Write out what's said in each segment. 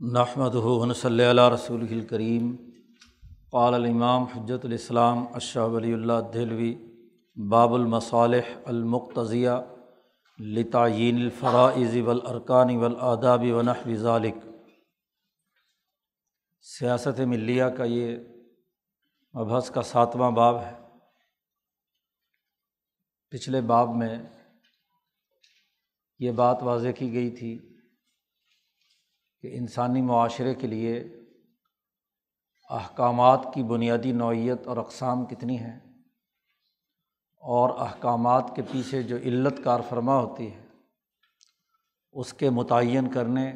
نحمد ہُون صلی اللہ رسول الکریم قال الامام حجت الاسلام اشہ ولی اللہ دہلوی، باب المصالح المقتضیہ لتعین الفرائض والارکان والآداب ونحو ذالک سیاست ملیہ کا یہ مبحث کا ساتواں باب ہے۔ پچھلے باب میں یہ بات واضح کی گئی تھی کہ انسانی معاشرے کے لیے احکامات کی بنیادی نوعیت اور اقسام کتنی ہیں اور احکامات کے پیچھے جو علت کار فرما ہوتی ہے، اس کے متعین کرنے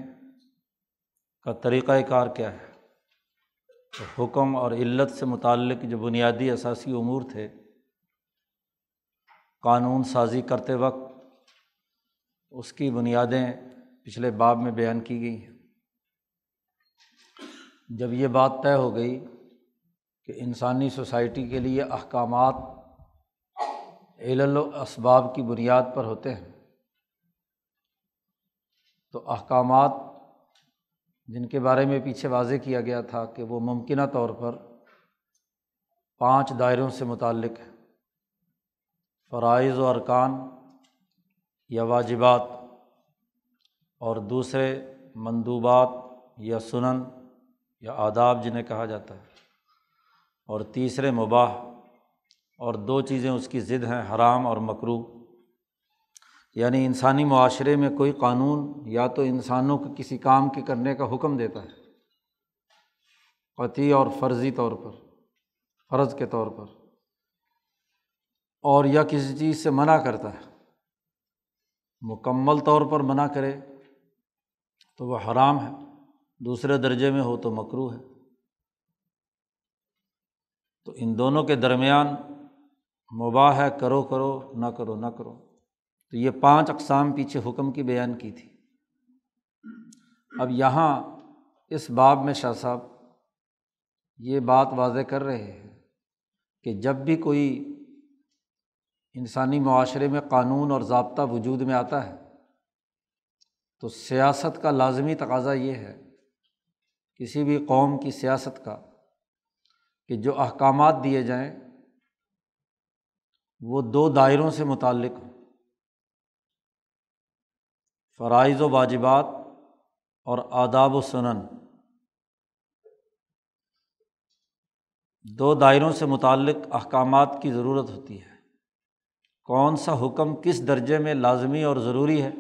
کا طریقۂ کار کیا ہے؟ تو حکم اور علت سے متعلق جو بنیادی اثاثی امور تھے، قانون سازی کرتے وقت اس کی بنیادیں پچھلے باب میں بیان کی گئی ہیں۔ جب یہ بات طے ہو گئی کہ انسانی سوسائٹی کے لیے احکامات علل و اسباب کی بنیاد پر ہوتے ہیں، تو احکامات جن کے بارے میں پیچھے واضح کیا گیا تھا کہ وہ ممکنہ طور پر پانچ دائروں سے متعلق ہے فرائض و ارکان یا واجبات اور دوسرے مندوبات یا سنن یا آداب جنہیں کہا جاتا ہے۔ اور تیسرے مباح، اور دو چیزیں اس کی ضد ہیں، حرام اور مکرو یعنی انسانی معاشرے میں کوئی قانون یا تو انسانوں کو کسی کام کے کرنے کا حکم دیتا ہے، قطعی اور فرضی طور پر، فرض کے طور پر، اور یا کسی چیز سے منع کرتا ہے۔ مکمل طور پر منع کرے تو وہ حرام ہے۔ دوسرے درجے میں ہو تو مکرو ہے۔ تو ان دونوں کے درمیان مباح ہے، کرو کرو، نہ کرو نہ کرو۔ تو یہ پانچ اقسام پیچھے حکم کی بیان کی تھی۔ اب یہاں اس باب میں شاہ صاحب یہ بات واضح کر رہے ہیں کہ جب بھی کوئی انسانی معاشرے میں قانون اور ضابطہ وجود میں آتا ہے تو سیاست کا لازمی تقاضا یہ ہے کسی بھی قوم کی سیاست کا کہ جو احکامات دیے جائیں، وہ دو دائروں سے متعلق ہوں۔ فرائض و واجبات اور آداب و سنن۔ دو دائروں سے متعلق احکامات کی ضرورت ہوتی ہے۔ کون سا حکم کس درجے میں لازمی اور ضروری ہے؟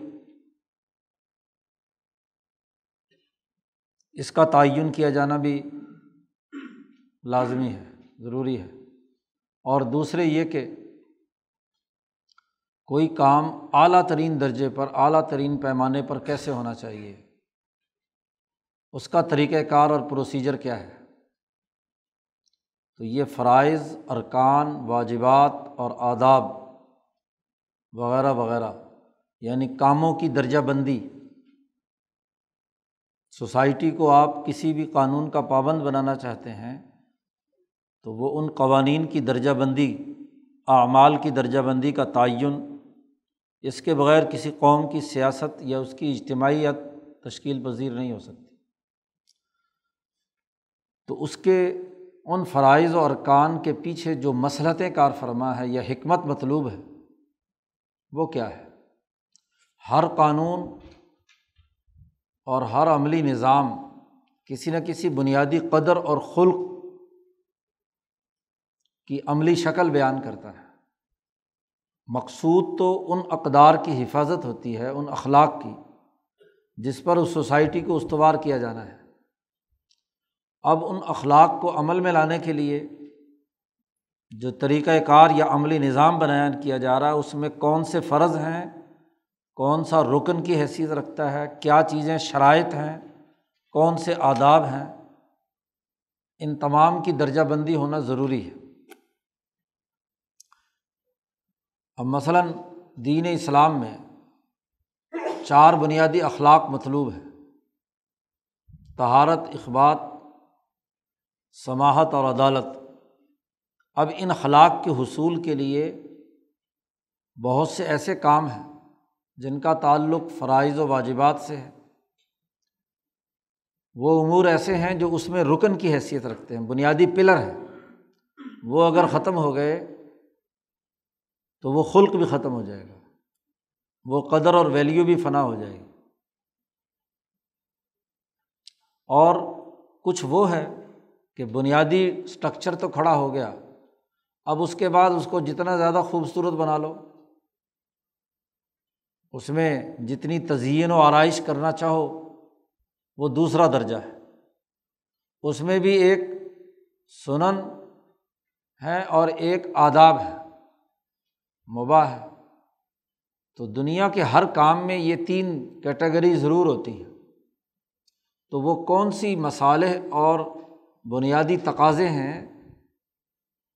اس کا تعین کیا جانا بھی لازمی ہے، ضروری ہے۔ اور دوسرے یہ کہ کوئی کام اعلیٰ ترین درجے پر، اعلیٰ ترین پیمانے پر کیسے ہونا چاہیے؟ اس کا طریقۂ کار اور پروسیجر کیا ہے؟ تو یہ فرائض، ارکان، واجبات اور آداب وغیرہ وغیرہ یعنی کاموں کی درجہ بندی سوسائٹی کو آپ کسی بھی قانون کا پابند بنانا چاہتے ہیں، تو وہ ان قوانین کی درجہ بندی، اعمال کی درجہ بندی کا تعین، اس کے بغیر کسی قوم کی سیاست یا اس کی اجتماعیت تشکیل پذیر نہیں ہو سکتی۔ تو اس کے ان فرائض و ارکان کے پیچھے جو مسلطیں کار فرما ہے یا حکمت مطلوب ہے، وہ کیا ہے؟ ہر قانون اور ہر عملی نظام کسی نہ کسی بنیادی قدر اور خلق کی عملی شکل بیان کرتا ہے۔ مقصود تو ان اقدار کی حفاظت ہوتی ہے، ان اخلاق کی، جس پر اس سوسائٹی کو استوار کیا جانا ہے۔ اب ان اخلاق کو عمل میں لانے کے لیے جو طریقۂ کار یا عملی نظام بیان کیا جا رہا ہے، اس میں کون سے فرض ہیں کون سا رکن کی حیثیت رکھتا ہے، کیا چیزیں شرائط ہیں، کون سے آداب ہیں، ان تمام کی درجہ بندی ہونا ضروری ہے۔ اب مثلاً دین اسلام میں چار بنیادی اخلاق مطلوب ہے تہارت اخبات سماہت اور عدالت۔ اب ان اخلاق کے حصول کے لیے بہت سے ایسے کام ہیں جن کا تعلق فرائض و واجبات سے ہے۔ وہ امور ایسے ہیں جو اس میں رکن کی حیثیت رکھتے ہیں، بنیادی پلر ہیں۔ وہ اگر ختم ہو گئے تو وہ خلق بھی ختم ہو جائے گا، وہ قدر اور ویلیو بھی فنا ہو جائے گی۔ اور کچھ وہ ہے کہ بنیادی اسٹرکچر تو کھڑا ہو گیا، اب اس کے بعد اس کو جتنا زیادہ خوبصورت بنا لو۔ اس میں جتنی تزئین و آرائش کرنا چاہو، وہ دوسرا درجہ ہے۔ اس میں بھی ایک سنن ہے اور ایک آداب ہے۔ مباح ہے۔ تو دنیا کے ہر کام میں یہ تین کیٹیگری ضرور ہوتی ہیں۔ تو وہ کون سی مصالح اور بنیادی تقاضے ہیں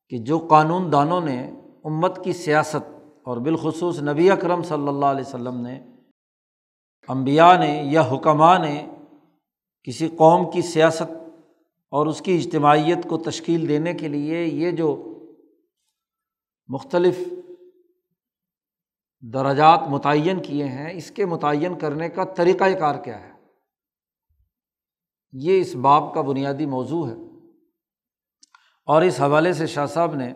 کہ جو قانون دانوں نے امت کی سیاست اور بالخصوص نبی اکرم صلی اللہ علیہ وسلم نے امبیا نے یا حکمہ نے کسی قوم کی سیاست اور اس کی اجتماعیت کو تشکیل دینے کے لیے یہ جو مختلف درجات متعین کیے ہیں، اس کے متعین کرنے کا طریقۂ کار کیا ہے؟ یہ اس باب کا بنیادی موضوع ہے۔ اور اس حوالے سے شاہ صاحب نے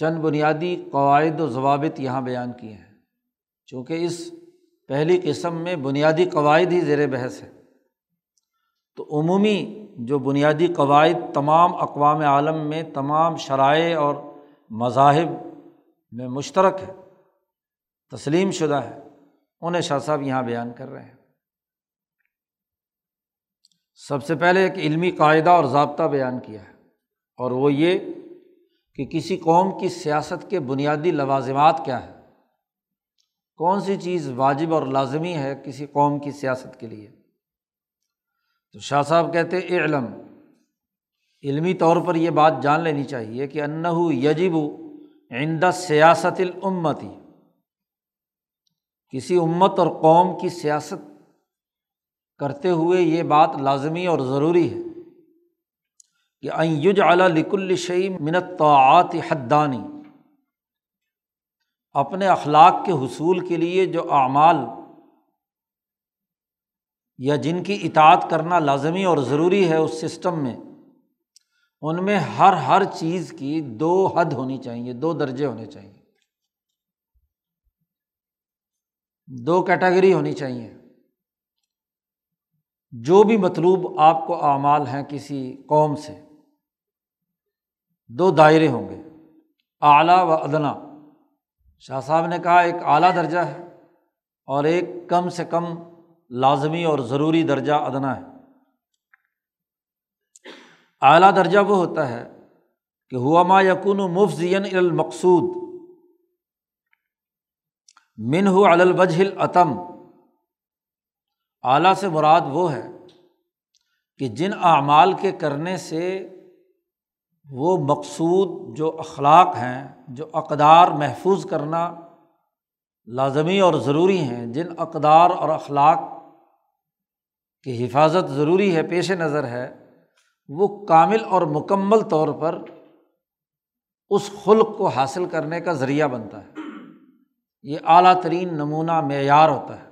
چند بنیادی قواعد و ضوابط یہاں بیان کیے ہیں۔ چونکہ اس پہلی قسم میں بنیادی قواعد ہی زیر بحث ہے تو عمومی جو بنیادی قواعد تمام اقوام عالم میں تمام شرائع اور مذاہب میں مشترک ہے تسلیم شدہ ہے انہیں شاہ صاحب یہاں بیان کر رہے ہیں۔ سب سے پہلے ایک علمی قاعدہ اور ضابطہ بیان کیا ہے اور وہ یہ کہ کسی قوم کی سیاست کے بنیادی لوازمات کیا ہے کون سی چیز واجب اور لازمی ہے کسی قوم کی سیاست کے لیے؟ تو شاہ صاحب کہتے علم علمی طور پر یہ بات جان لینی چاہیے کہ انّا یجب آئندہ یج اعلیٰ لک الشعی منت طاعت حدانی، اپنے اخلاق کے حصول کے لیے جو اعمال یا جن کی اطاعت کرنا لازمی اور ضروری ہے اس سسٹم میں، ان میں ہر ہر چیز کی دو حد ہونی چاہیے، دو درجے ہونے چاہیے۔ دو کیٹیگری ہونی چاہیے۔ جو بھی مطلوب آپ کو اعمال ہیں کسی قوم سے دو دائرے ہوں گے۔ اعلیٰ و ادنا۔ شاہ صاحب نے کہا، ایک اعلیٰ درجہ ہے اور ایک کم سے کم لازمی اور ضروری درجہ ادنا ہے۔ اعلیٰ درجہ وہ ہوتا ہے کہ ہوا ما یقون و مفزین المقصود۔ من ہو الوجہ عتم اعلیٰ سے مراد وہ ہے کہ جن اعمال کے کرنے سے وہ مقصود جو اخلاق ہیں، جو اقدار محفوظ کرنا لازمی اور ضروری ہیں، جن اقدار اور اخلاق کی حفاظت ضروری ہے، پیش نظر ہے، وہ کامل اور مکمل طور پر اس خلق کو حاصل کرنے کا ذریعہ بنتا ہے۔ یہ اعلیٰ ترین نمونہ معیار ہوتا ہے۔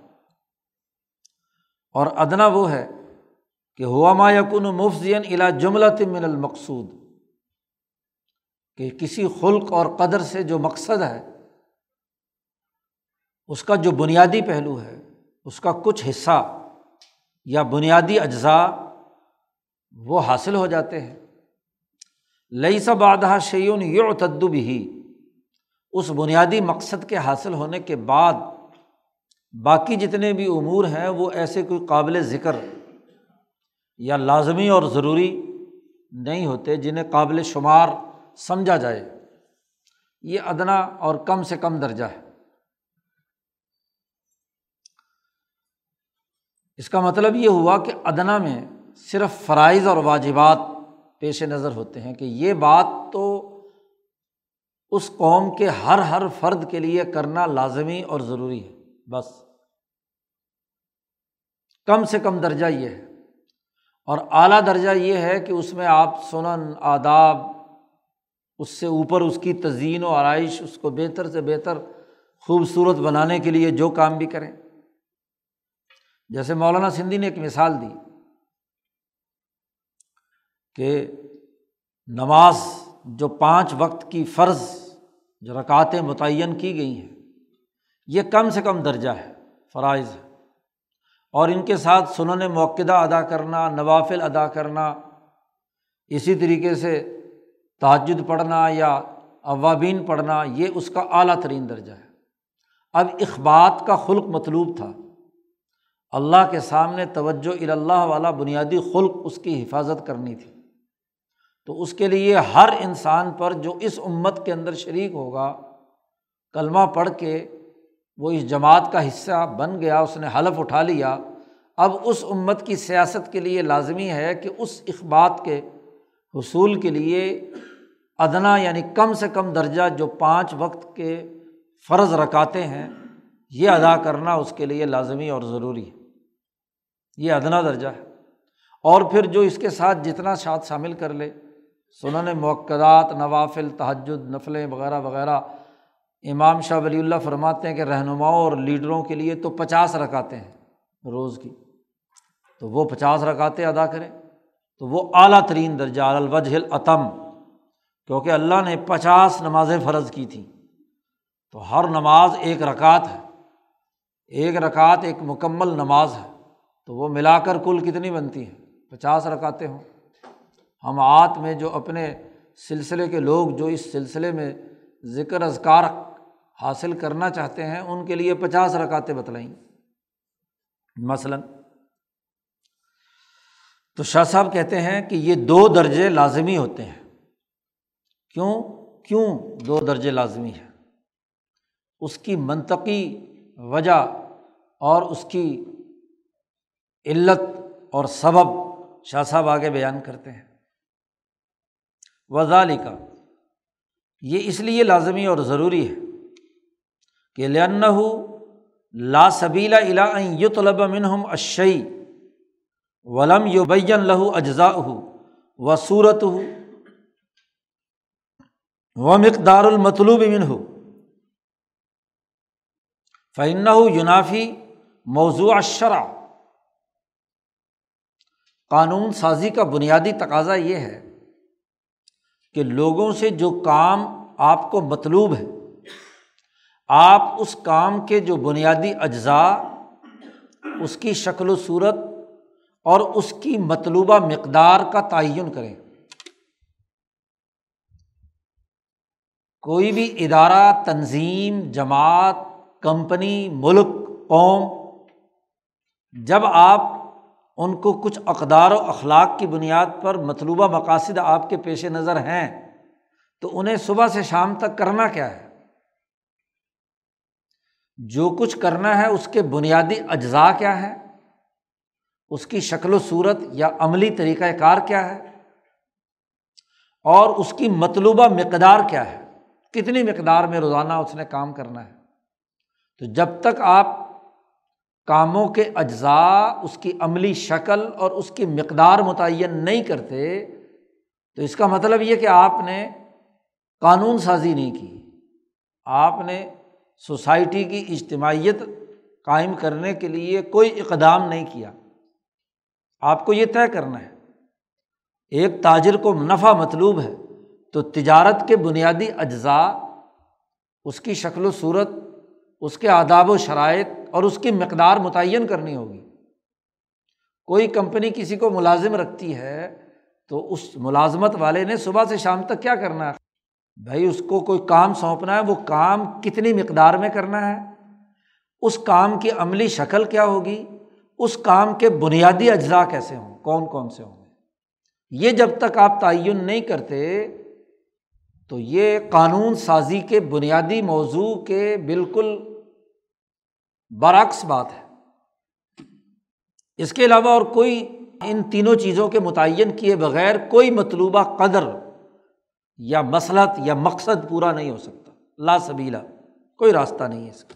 اور ادنا وہ ہے کہ ہوا ما یقن مفزین الا جملہ من المقصود۔ کہ کسی خلق اور قدر سے جو مقصد ہے، اس کا جو بنیادی پہلو ہے، اس کا کچھ حصہ یا بنیادی اجزاء وہ حاصل ہو جاتے ہیں۔ لئی سب آدھا شعیون یو تدب ہی اس بنیادی مقصد کے حاصل ہونے کے بعد باقی جتنے بھی امور ہیں، وہ ایسے کوئی قابل ذکر یا لازمی اور ضروری نہیں ہوتے جنہیں قابل شمار سمجھا جائے۔ یہ ادنا اور کم سے کم درجہ ہے۔ اس کا مطلب یہ ہوا کہ ادنا میں صرف فرائض اور واجبات پیش نظر ہوتے ہیں کہ یہ بات تو اس قوم کے ہر ہر فرد کے لیے کرنا لازمی اور ضروری ہے۔ بس۔ کم سے کم درجہ یہ ہے۔ اور اعلیٰ درجہ یہ ہے کہ اس میں آپ سنن، آداب اس سے اوپر اس کی تزئین و آرائش اس کو بہتر سے بہتر خوبصورت بنانے کے لیے جو کام بھی کریں۔ جیسے مولانا سندھی نے ایک مثال دی کہ نماز جو پانچ وقت کی فرض جو رکعتیں متعین کی گئی ہیں، یہ کم سے کم درجہ ہے، فرائض ہے۔ اور ان کے ساتھ سنن موقعہ ادا کرنا، نوافل ادا کرنا، اسی طریقے سے تاجد پڑھنا یا اوابین پڑھنا، یہ اس کا اعلیٰ ترین درجہ ہے۔ اب اخبات کا خلق مطلوب تھا۔ اللہ کے سامنے توجہ الا والا بنیادی خلق اس کی حفاظت کرنی تھی۔ تو اس کے لیے ہر انسان پر جو اس امت کے اندر شریک ہوگا، کلمہ پڑھ کے وہ اس جماعت کا حصہ بن گیا، اس نے حلف اٹھا لیا۔ اب اس امت کی سیاست کے لیے لازمی ہے کہ اس اخبات کے حصول کے لیے ادنا یعنی کم سے کم درجہ جو پانچ وقت کے فرض رکاتے ہیں، یہ ادا کرنا اس کے لیے لازمی اور ضروری ہے۔ یہ ادنا درجہ ہے۔ اور پھر جو اس کے ساتھ جتنا ساتھ شامل کر لے، سنن موقعات نوافل، تہجد، نفلیں وغیرہ وغیرہ، امام شاہ ولی اللہ فرماتے ہیں کہ رہنماؤں اور لیڈروں کے لیے تو پچاس رکاتے ہیں روز کی۔ تو وہ پچاس رکاتے ادا کریں۔ تو وہ اعلیٰ ترین درجہ الوجہ العتم کیونکہ اللہ نے پچاس نمازیں فرض کی تھیں، تو ہر نماز ایک رکعت ہے۔ ایک رکعت ایک مکمل نماز ہے، تو وہ ملا کر کل کتنی بنتی ہیں پچاس رکاتے ہوں۔ ہم آت میں جو اپنے سلسلے کے لوگ جو اس سلسلے میں ذکر اذکار حاصل کرنا چاہتے ہیں، ان کے لیے پچاس رکاتے بتلائیں۔ مثلاً، تو شاہ صاحب کہتے ہیں کہ یہ دو درجے لازمی ہوتے ہیں۔ کیوں؟ کیوں دو درجے لازمی ہیں؟ اس کی منطقی وجہ اور اس کی علت اور سبب شاہ صاحب آگے بیان کرتے ہیں۔ وزال کا یہ اس لیے لازمی اور ضروری ہے کہ لن لا سبیلا الا یو طلب منہم اشعی ولم یو بین لہو اجزا ہو و صورت ہو و مقدار المطلوب من ہو فعن یونافی موضوع اشرا قانون سازی کا بنیادی تقاضا یہ ہے کہ لوگوں سے جو کام آپ کو مطلوب ہے، آپ اس کام کے جو بنیادی اجزاء، اس کی شکل و صورت اور اس کی مطلوبہ مقدار کا تعین کریں۔ کوئی بھی ادارہ، تنظیم، جماعت، کمپنی، ملک، قوم، جب آپ ان کو کچھ اقدار و اخلاق کی بنیاد پر مطلوبہ مقاصد آپ کے پیش نظر ہیں، تو انہیں صبح سے شام تک کرنا کیا ہے؟ جو کچھ کرنا ہے، اس کے بنیادی اجزاء کیا ہے اس کی شکل و صورت یا عملی طریقۂ کار کیا ہے؟ اور اس کی مطلوبہ مقدار کیا ہے؟ کتنی مقدار میں روزانہ اس نے کام کرنا ہے؟ تو جب تک آپ کاموں کے اجزاء، اس کی عملی شکل اور اس کی مقدار متعین نہیں کرتے، تو اس کا مطلب یہ کہ آپ نے قانون سازی نہیں کی۔ آپ نے سوسائٹی کی اجتماعیت قائم کرنے کے لیے کوئی اقدام نہیں کیا۔ آپ کو یہ طے کرنا ہے۔ ایک تاجر کو نفع مطلوب ہے۔ تو تجارت کے بنیادی اجزاء، اس کی شکل و صورت، اس کے آداب و شرائط اور اس کی مقدار متعین کرنی ہوگی۔ کوئی کمپنی کسی کو ملازم رکھتی ہے تو اس ملازمت والے نے صبح سے شام تک کیا کرنا ہے؟ بھائی، اس کو کوئی کام سونپنا ہے، وہ کام کتنی مقدار میں کرنا ہے؟ اس کام کی عملی شکل کیا ہوگی؟ اس کام کے بنیادی اجزاء کیسے ہوں؟ کون کون سے ہوں گے؟ یہ جب تک آپ تعین نہیں کرتے تو یہ قانون سازی کے بنیادی موضوع کے بالکل برعکس بات ہے۔ اس کے علاوہ اور کوئی ان تینوں چیزوں کے متعین کیے بغیر کوئی مطلوبہ قدر یا مسلط یا مقصد پورا نہیں ہو سکتا۔ لا سبیلا کوئی راستہ نہیں ہے اس کا۔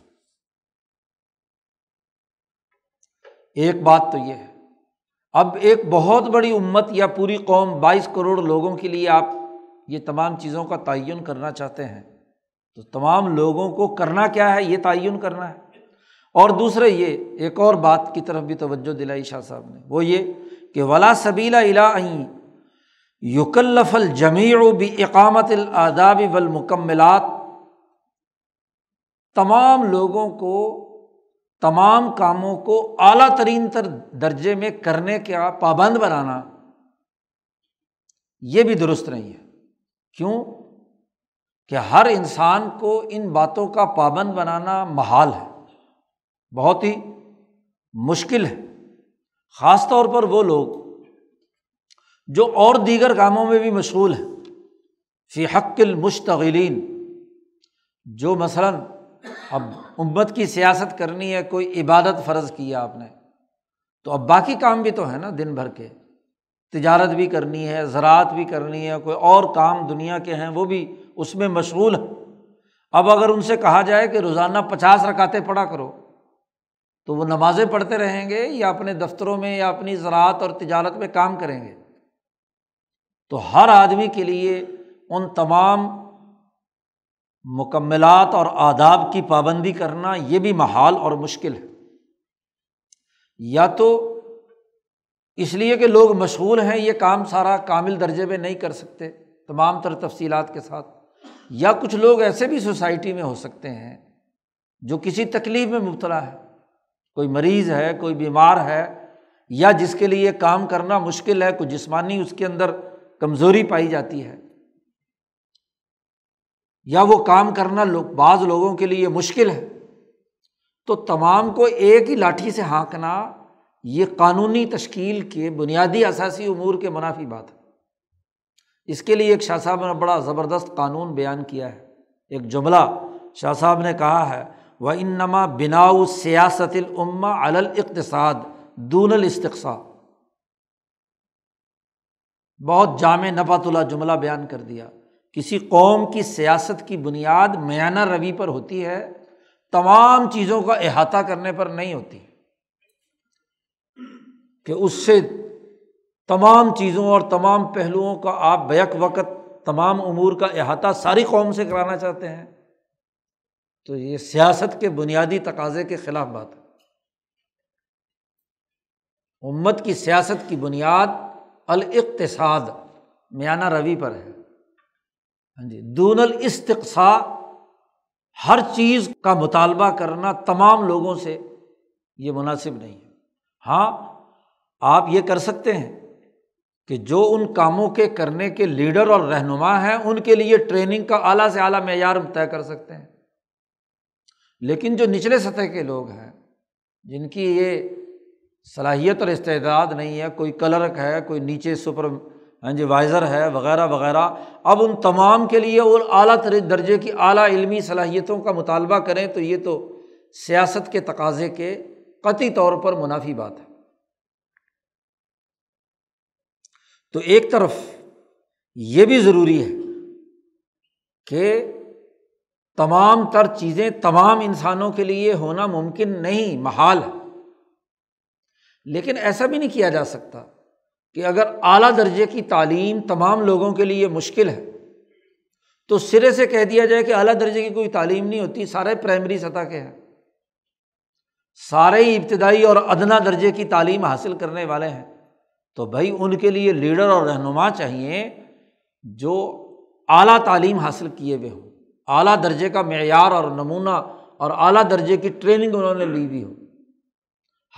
ایک بات تو یہ ہے۔ اب ایک بہت بڑی امت یا پوری قوم بائیس کروڑ لوگوں کے لیے آپ یہ تمام چیزوں کا تعین کرنا چاہتے ہیں۔ تو تمام لوگوں کو کرنا کیا ہے؟ یہ تعین کرنا ہے۔ اور دوسرے یہ، ایک اور بات کی طرف بھی توجہ دلائی شاہ صاحب نے۔ وہ یہ کہ ولا سبیلا الا یوکلف الجمیع بھی اقامت الاداب والمکملات تمام لوگوں کو، تمام کاموں کو اعلیٰ ترین تر درجے میں کرنے کا پابند بنانا۔ یہ بھی درست نہیں ہے۔ کیوں کہ ہر انسان کو ان باتوں کا پابند بنانا محال ہے، بہت ہی مشکل ہے۔ خاص طور پر وہ لوگ جو اور دیگر کاموں میں بھی مشغول ہیں۔ فی حق المشتغلین، جو مثلاً اب امت کی سیاست کرنی ہے، کوئی عبادت فرض کیا آپ نے، تو اب باقی کام بھی تو ہے نا دن بھر کے۔ تجارت بھی کرنی ہے، زراعت بھی کرنی ہے، کوئی اور کام دنیا کے ہیں، وہ بھی اس میں مشغول ہے اب اگر ان سے کہا جائے کہ روزانہ پچاس رکاتے پڑھا کرو، تو وہ نمازیں پڑھتے رہیں گے یا اپنے دفتروں میں یا اپنی زراعت اور تجارت میں کام کریں گے۔ تو ہر آدمی کے لیے ان تمام مکملات اور آداب کی پابندی کرنا یہ بھی محال اور مشکل ہے۔ یا تو اس لیے کہ لوگ مشغول ہیں، یہ کام سارا کامل درجے میں نہیں کر سکتے، تمام تر تفصیلات کے ساتھ۔ یا کچھ لوگ ایسے بھی سوسائٹی میں ہو سکتے ہیں جو کسی تکلیف میں مبتلا ہے۔ کوئی مریض ہے، کوئی بیمار ہے، یا جس کے لیے کام کرنا مشکل ہے کوئی جسمانی اس کے اندر کمزوری پائی جاتی ہے۔ یا وہ کام کرنا لوگ، بعض لوگوں کے لیے مشکل ہے۔ تو تمام کو ایک ہی لاٹھی سے ہانکنا یہ قانونی تشکیل کے بنیادی اثاثی امور کے منافی بات ہے۔ اس کے لیے ایک شاہ صاحب نے بڑا زبردست قانون بیان کیا ہے۔ ایک جملہ شاہ صاحب نے کہا ہے وہ انما بناؤ سیاست العما الاقتصاد دون الاستقصا بہت جامع نفات اللہ جملہ بیان کر دیا۔ کسی قوم کی سیاست کی بنیاد میانہ روی پر ہوتی ہے، تمام چیزوں کا احاطہ کرنے پر نہیں ہوتی۔ کہ اس سے تمام چیزوں اور تمام پہلوؤں کا آپ بیک وقت، تمام امور کا احاطہ ساری قوم سے کرانا چاہتے ہیں، تو یہ سیاست کے بنیادی تقاضے کے خلاف بات ہے۔ امت کی سیاست کی بنیاد الاقتصاد، میانہ روی پر ہے۔ ہاں جی دون الاستقصا ہر چیز کا مطالبہ کرنا تمام لوگوں سے یہ مناسب نہیں ہے۔ ہاں آپ یہ کر سکتے ہیں کہ جو ان کاموں کے کرنے کے لیڈر اور رہنما ہیں، ان کے لیے ٹریننگ کا اعلیٰ سے اعلیٰ معیار طے کر سکتے ہیں۔ لیکن جو نچلے سطح کے لوگ ہیں، جن کی یہ صلاحیت اور استعداد نہیں ہے، کوئی کلرک ہے، کوئی نیچے سپر ہاں جی وائزر ہے، وغیرہ وغیرہ، اب ان تمام کے لیے وہ اعلیٰ درجے کی اعلیٰ علمی صلاحیتوں کا مطالبہ کریں تو یہ تو سیاست کے تقاضے کے قطعی طور پر منافی بات ہے۔ تو ایک طرف یہ بھی ضروری ہے کہ تمام تر چیزیں تمام انسانوں کے لیے ہونا ممکن نہیں، محال ہے۔ لیکن ایسا بھی نہیں کیا جا سکتا کہ اگر اعلیٰ درجے کی تعلیم تمام لوگوں کے لیے مشکل ہے، تو سرے سے کہہ دیا جائے کہ اعلیٰ درجے کی کوئی تعلیم نہیں ہوتی، سارے پرائمری سطح کے ہیں۔ سارے ہی ابتدائی اور ادنا درجے کی تعلیم حاصل کرنے والے ہیں۔ تو بھائی ان کے لیے لیڈر اور رہنما چاہیے جو اعلیٰ تعلیم حاصل کیے ہوئے ہوں۔ اعلیٰ درجے کا معیار اور نمونہ اور اعلیٰ درجے کی ٹریننگ انہوں نے لی ہوئی ہو۔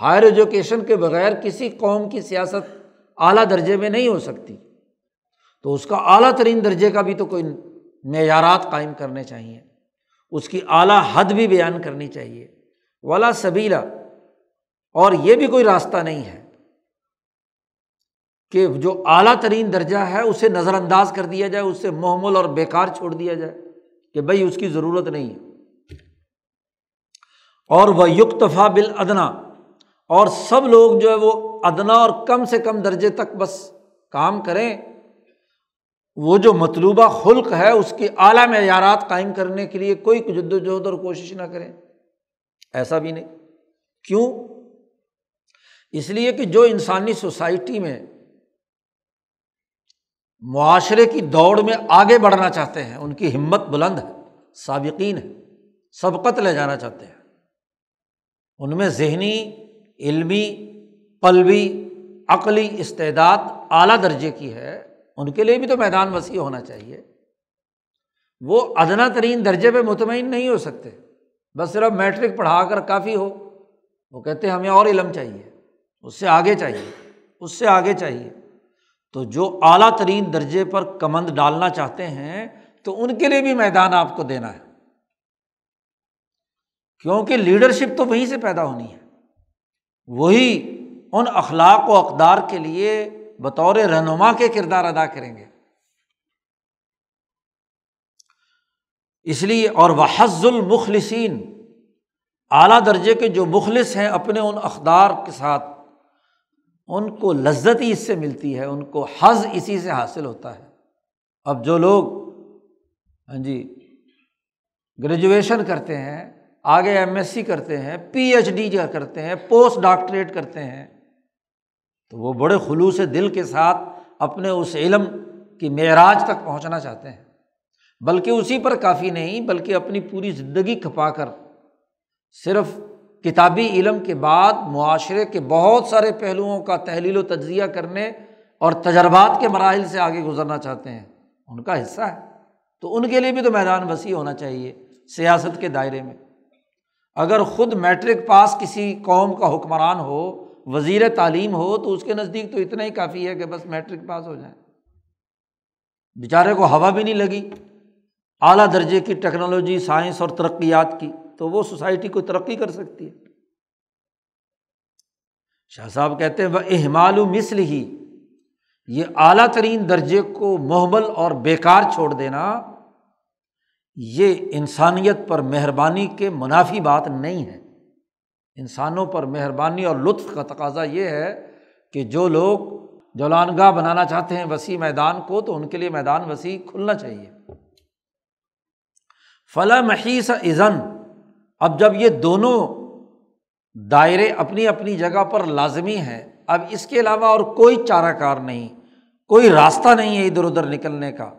ہائر ایجوکیشن کے بغیر کسی قوم کی سیاست اعلیٰ درجے میں نہیں ہو سکتی۔ تو اس کا اعلیٰ ترین درجے کا بھی تو کوئی معیارات قائم کرنے چاہیے۔ اس کی اعلیٰ حد بھی بیان کرنی چاہیے۔ ولا سبیلا اور یہ بھی کوئی راستہ نہیں ہے۔ کہ جو اعلیٰ ترین درجہ ہے، اسے نظر انداز کر دیا جائے اس سے محمل اور بیکار چھوڑ دیا جائے کہ بھائی اس کی ضرورت نہیں ہے۔ اور وہ یکتفا بل ادنا اور سب لوگ جو ہے وہ ادنا اور کم سے کم درجے تک بس کام کریں۔ وہ جو مطلوبہ خلق ہے، اس کے اعلیٰ معیارات قائم کرنے کے لیے کوئی جد و جہد اور کوشش نہ کریں۔ ایسا بھی نہیں۔ کیوں؟ اس لیے کہ جو انسانی سوسائٹی میں معاشرے کی دوڑ میں آگے بڑھنا چاہتے ہیں، ان کی ہمت بلند ہے، سابقین ہے، سبقت لے جانا چاہتے ہیں۔ ان میں ذہنی، علمی، قلبی، عقلی استعداد اعلیٰ درجے کی ہے۔ ان کے لیے بھی تو میدان وسیع ہونا چاہیے۔ وہ ادنا ترین درجے پہ مطمئن نہیں ہو سکتے۔ بس صرف میٹرک پڑھا کر کافی ہو۔ وہ کہتے ہیں ہمیں اور علم چاہیے۔ اس سے آگے چاہیے۔ اس سے آگے چاہیے۔ تو جو اعلیٰ ترین درجے پر کمند ڈالنا چاہتے ہیں، تو ان کے لیے بھی میدان آپ کو دینا ہے۔ کیونکہ لیڈرشپ تو وہیں سے پیدا ہونی ہے۔ وہی ان اخلاق و اقدار کے لیے بطور رہنما کے کردار ادا کریں گے۔ اس لیے اور وہ حز المخلصین اعلیٰ درجے کے جو مخلص ہیں اپنے ان اقدار کے ساتھ ان کو لذت ہی اس سے ملتی ہے، ان کو حز اسی سے حاصل ہوتا ہے۔ اب جو لوگ ہاں جی گریجویشن کرتے ہیں، آگے ایم ایس سی کرتے ہیں پی ایچ ڈی کرتے ہیں پوسٹ ڈاکٹریٹ کرتے ہیں، تو وہ بڑے خلوص دل کے ساتھ اپنے اس علم کی معراج تک پہنچنا چاہتے ہیں۔ بلکہ اسی پر کافی نہیں، بلکہ اپنی پوری زندگی کھپا کر، صرف کتابی علم کے بعد معاشرے کے بہت سارے پہلوؤں کا تحلیل و تجزیہ کرنے اور تجربات کے مراحل سے آگے گزرنا چاہتے ہیں۔ ان کا حصہ ہے۔ تو ان کے لیے بھی تو میدان وسیع ہونا چاہیے سیاست کے دائرے میں۔ اگر خود میٹرک پاس کسی قوم کا حکمران ہو، وزیر تعلیم ہو، تو اس کے نزدیک تو اتنا ہی کافی ہے کہ بس میٹرک پاس ہو جائے بیچارے کو ہوا بھی نہیں لگی۔ اعلیٰ درجے کی ٹیکنالوجی، سائنس اور ترقیات کی۔ تو وہ سوسائٹی کو ترقی کر سکتی ہے۔ شاہ صاحب کہتے ہیں وہ اہمال مثل ہی یہ اعلیٰ ترین درجے کو محمل اور بیکار چھوڑ دینا یہ انسانیت پر مہربانی کے منافی بات نہیں ہے۔ انسانوں پر مہربانی اور لطف کا تقاضا یہ ہے کہ جو لوگ جولان گاہ بنانا چاہتے ہیں وسیع میدان کو، تو ان کے لیے میدان وسیع کھلنا چاہیے۔ فلاں محیث ازن اب جب یہ دونوں دائرے اپنی اپنی جگہ پر لازمی ہیں، اب اس کے علاوہ اور کوئی چارہ کار نہیں، کوئی راستہ نہیں ہے ادھر ادھر نکلنے کا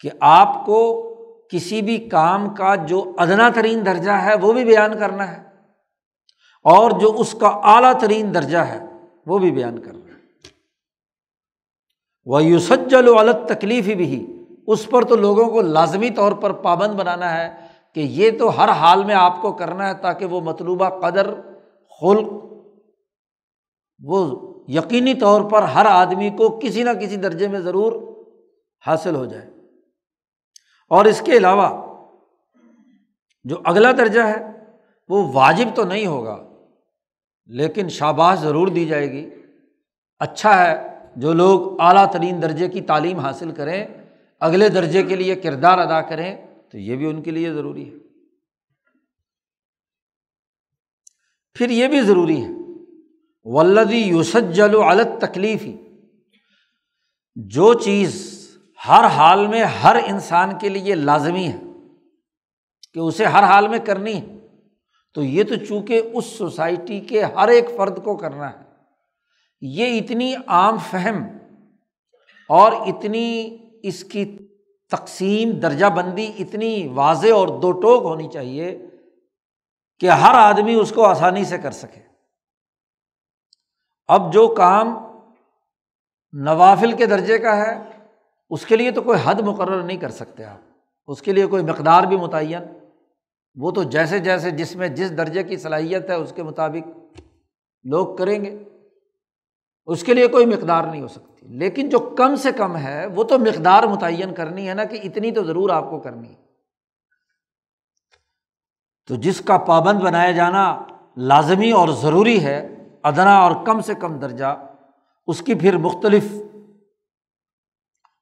کہ آپ کو کسی بھی کام کا جو ادنا ترین درجہ ہے وہ بھی بیان کرنا ہے اور جو اس کا اعلیٰ ترین درجہ ہے وہ بھی بیان کرنا ہے۔ وہ یوسجل و الگ تکلیف ہی بھی اس پر تو لوگوں کو لازمی طور پر پابند بنانا ہے۔ کہ یہ تو ہر حال میں آپ کو کرنا ہے تاکہ وہ مطلوبہ قدر، خلق، وہ یقینی طور پر ہر آدمی کو کسی نہ کسی درجے میں ضرور حاصل ہو جائے۔ اور اس کے علاوہ جو اگلا درجہ ہے، وہ واجب تو نہیں ہوگا، لیکن شاباش ضرور دی جائے گی۔ اچھا ہے جو لوگ اعلیٰ ترین درجے کی تعلیم حاصل کریں، اگلے درجے کے لیے کردار ادا کریں۔ تو یہ بھی ان کے لیے ضروری ہے۔ پھر یہ بھی ضروری ہے۔ ولدی یوسجل و تکلیف ہی جو چیز ہر حال میں ہر انسان کے لیے لازمی ہے، کہ اسے ہر حال میں کرنی ہے، تو یہ تو چونکہ اس سوسائٹی کے ہر ایک فرد کو کرنا ہے۔ یہ اتنی عام فہم اور اتنی اس کی تقسیم، درجہ بندی اتنی واضح اور دو ٹوک ہونی چاہیے کہ ہر آدمی اس کو آسانی سے کر سکے۔ اب جو کام نوافل کے درجے کا ہے، اس کے لیے تو کوئی حد مقرر نہیں کر سکتے آپ۔ اس کے لیے کوئی مقدار بھی متعین۔ وہ تو جیسے جیسے جس میں جس درجے کی صلاحیت ہے، اس کے مطابق لوگ کریں گے۔ اس کے لیے کوئی مقدار نہیں ہو سکتی۔ لیکن جو کم سے کم ہے، وہ تو مقدار متعین کرنی ہے نا کہ اتنی تو ضرور آپ کو کرنی ہے۔ تو جس کا پابند بنایا جانا لازمی اور ضروری ہے، ادنا اور کم سے کم درجہ، اس کی پھر مختلف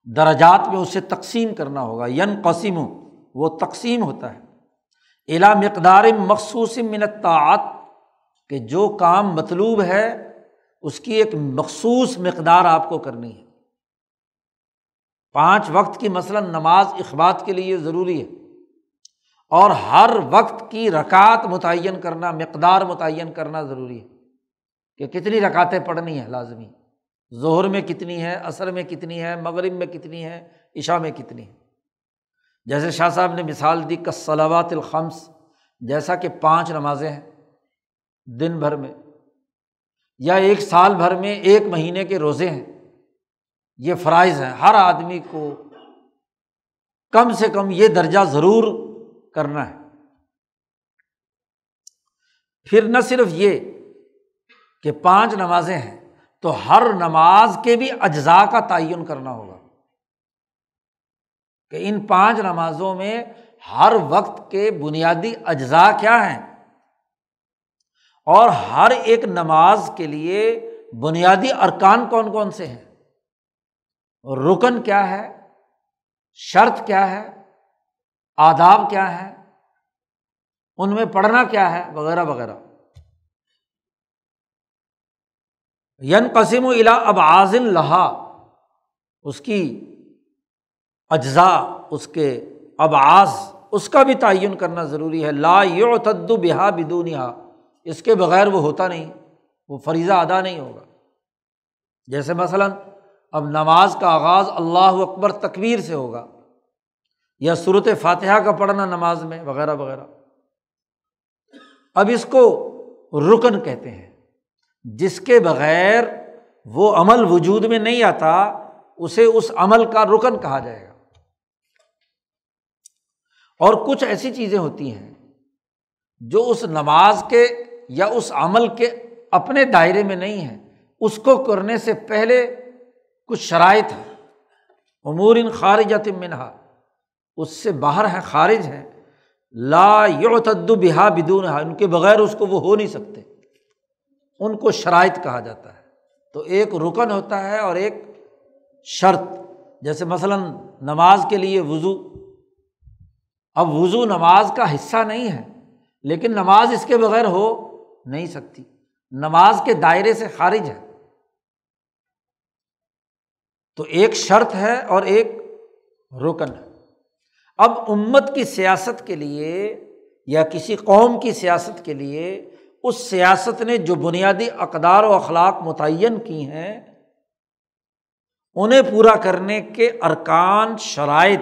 درجات میں اسے تقسیم کرنا ہوگا۔ ین قسم وہ تقسیم ہوتا ہے۔ الا مقدار مخصوص منتعات کہ جو کام مطلوب ہے اس کی ایک مخصوص مقدار آپ کو کرنی ہے۔ پانچ وقت کی مثلاً نماز اخبات کے لیے ضروری ہے۔ اور ہر وقت کی رکعت متعین کرنا، مقدار متعین کرنا ضروری ہے۔ کہ کتنی رکعتیں پڑھنی ہیں لازمی؟ ظہر میں کتنی ہے عصر میں کتنی ہے مغرب میں کتنی ہے عشاء میں کتنی ہے جیسے شاہ صاحب نے مثال دی کسلوات الخمس، جیسا کہ پانچ نمازیں ہیں دن بھر میں۔ یا ایک سال بھر میں ایک مہینے کے روزے ہیں، یہ فرائض ہیں۔ ہر آدمی کو کم سے کم یہ درجہ ضرور کرنا ہے۔ پھر نہ صرف یہ کہ پانچ نمازیں ہیں، تو ہر نماز کے بھی اجزاء کا تعین کرنا ہوگا۔ کہ ان پانچ نمازوں میں ہر وقت کے بنیادی اجزاء کیا ہیں؟ اور ہر ایک نماز کے لیے بنیادی ارکان کون کون سے ہیں؟ رکن کیا ہے؟ شرط کیا ہے؟ آداب کیا ہے؟ ان میں پڑھنا کیا ہے؟ وغیرہ وغیرہ۔ ین قسم و الا اب آزن لہا، اس کی اجزا اس کے ابعاز اس کا بھی تعین کرنا ضروری ہے۔ لا یو تدو بہا بدونیا اس کے بغیر وہ ہوتا نہیں، وہ فریضہ ادا نہیں ہوگا۔ جیسے مثلاً اب نماز کا آغاز اللہ اکبر تکبیر سے ہوگا، یا صورت فاتحہ کا پڑھنا نماز میں، وغیرہ وغیرہ۔ اب اس کو رکن کہتے ہیں۔ جس کے بغیر وہ عمل وجود میں نہیں آتا، اسے اس عمل کا رکن کہا جائے گا۔ اور کچھ ایسی چیزیں ہوتی ہیں جو اس نماز کے یا اس عمل کے اپنے دائرے میں نہیں ہیں اس کو کرنے سے پہلے کچھ شرائط ہیں۔ امور ان خارج منہا، اس سے باہر ہیں، خارج ہیں۔ لا یعتد بہا بدون ان کے بغیر اس کو وہ ہو نہیں سکتے۔ ان کو شرائط کہا جاتا ہے۔ تو ایک رکن ہوتا ہے اور ایک شرط، جیسے مثلاً نماز کے لیے وضو۔ اب وضو نماز کا حصہ نہیں ہے، لیکن نماز اس کے بغیر ہو نہیں سکتی۔ نماز کے دائرے سے خارج ہے۔ تو ایک شرط ہے اور ایک رکن ہے۔ اب امت کی سیاست کے لیے یا کسی قوم کی سیاست کے لیے اس سیاست نے جو بنیادی اقدار و اخلاق متعین کی ہیں، انہیں پورا کرنے کے ارکان شرائط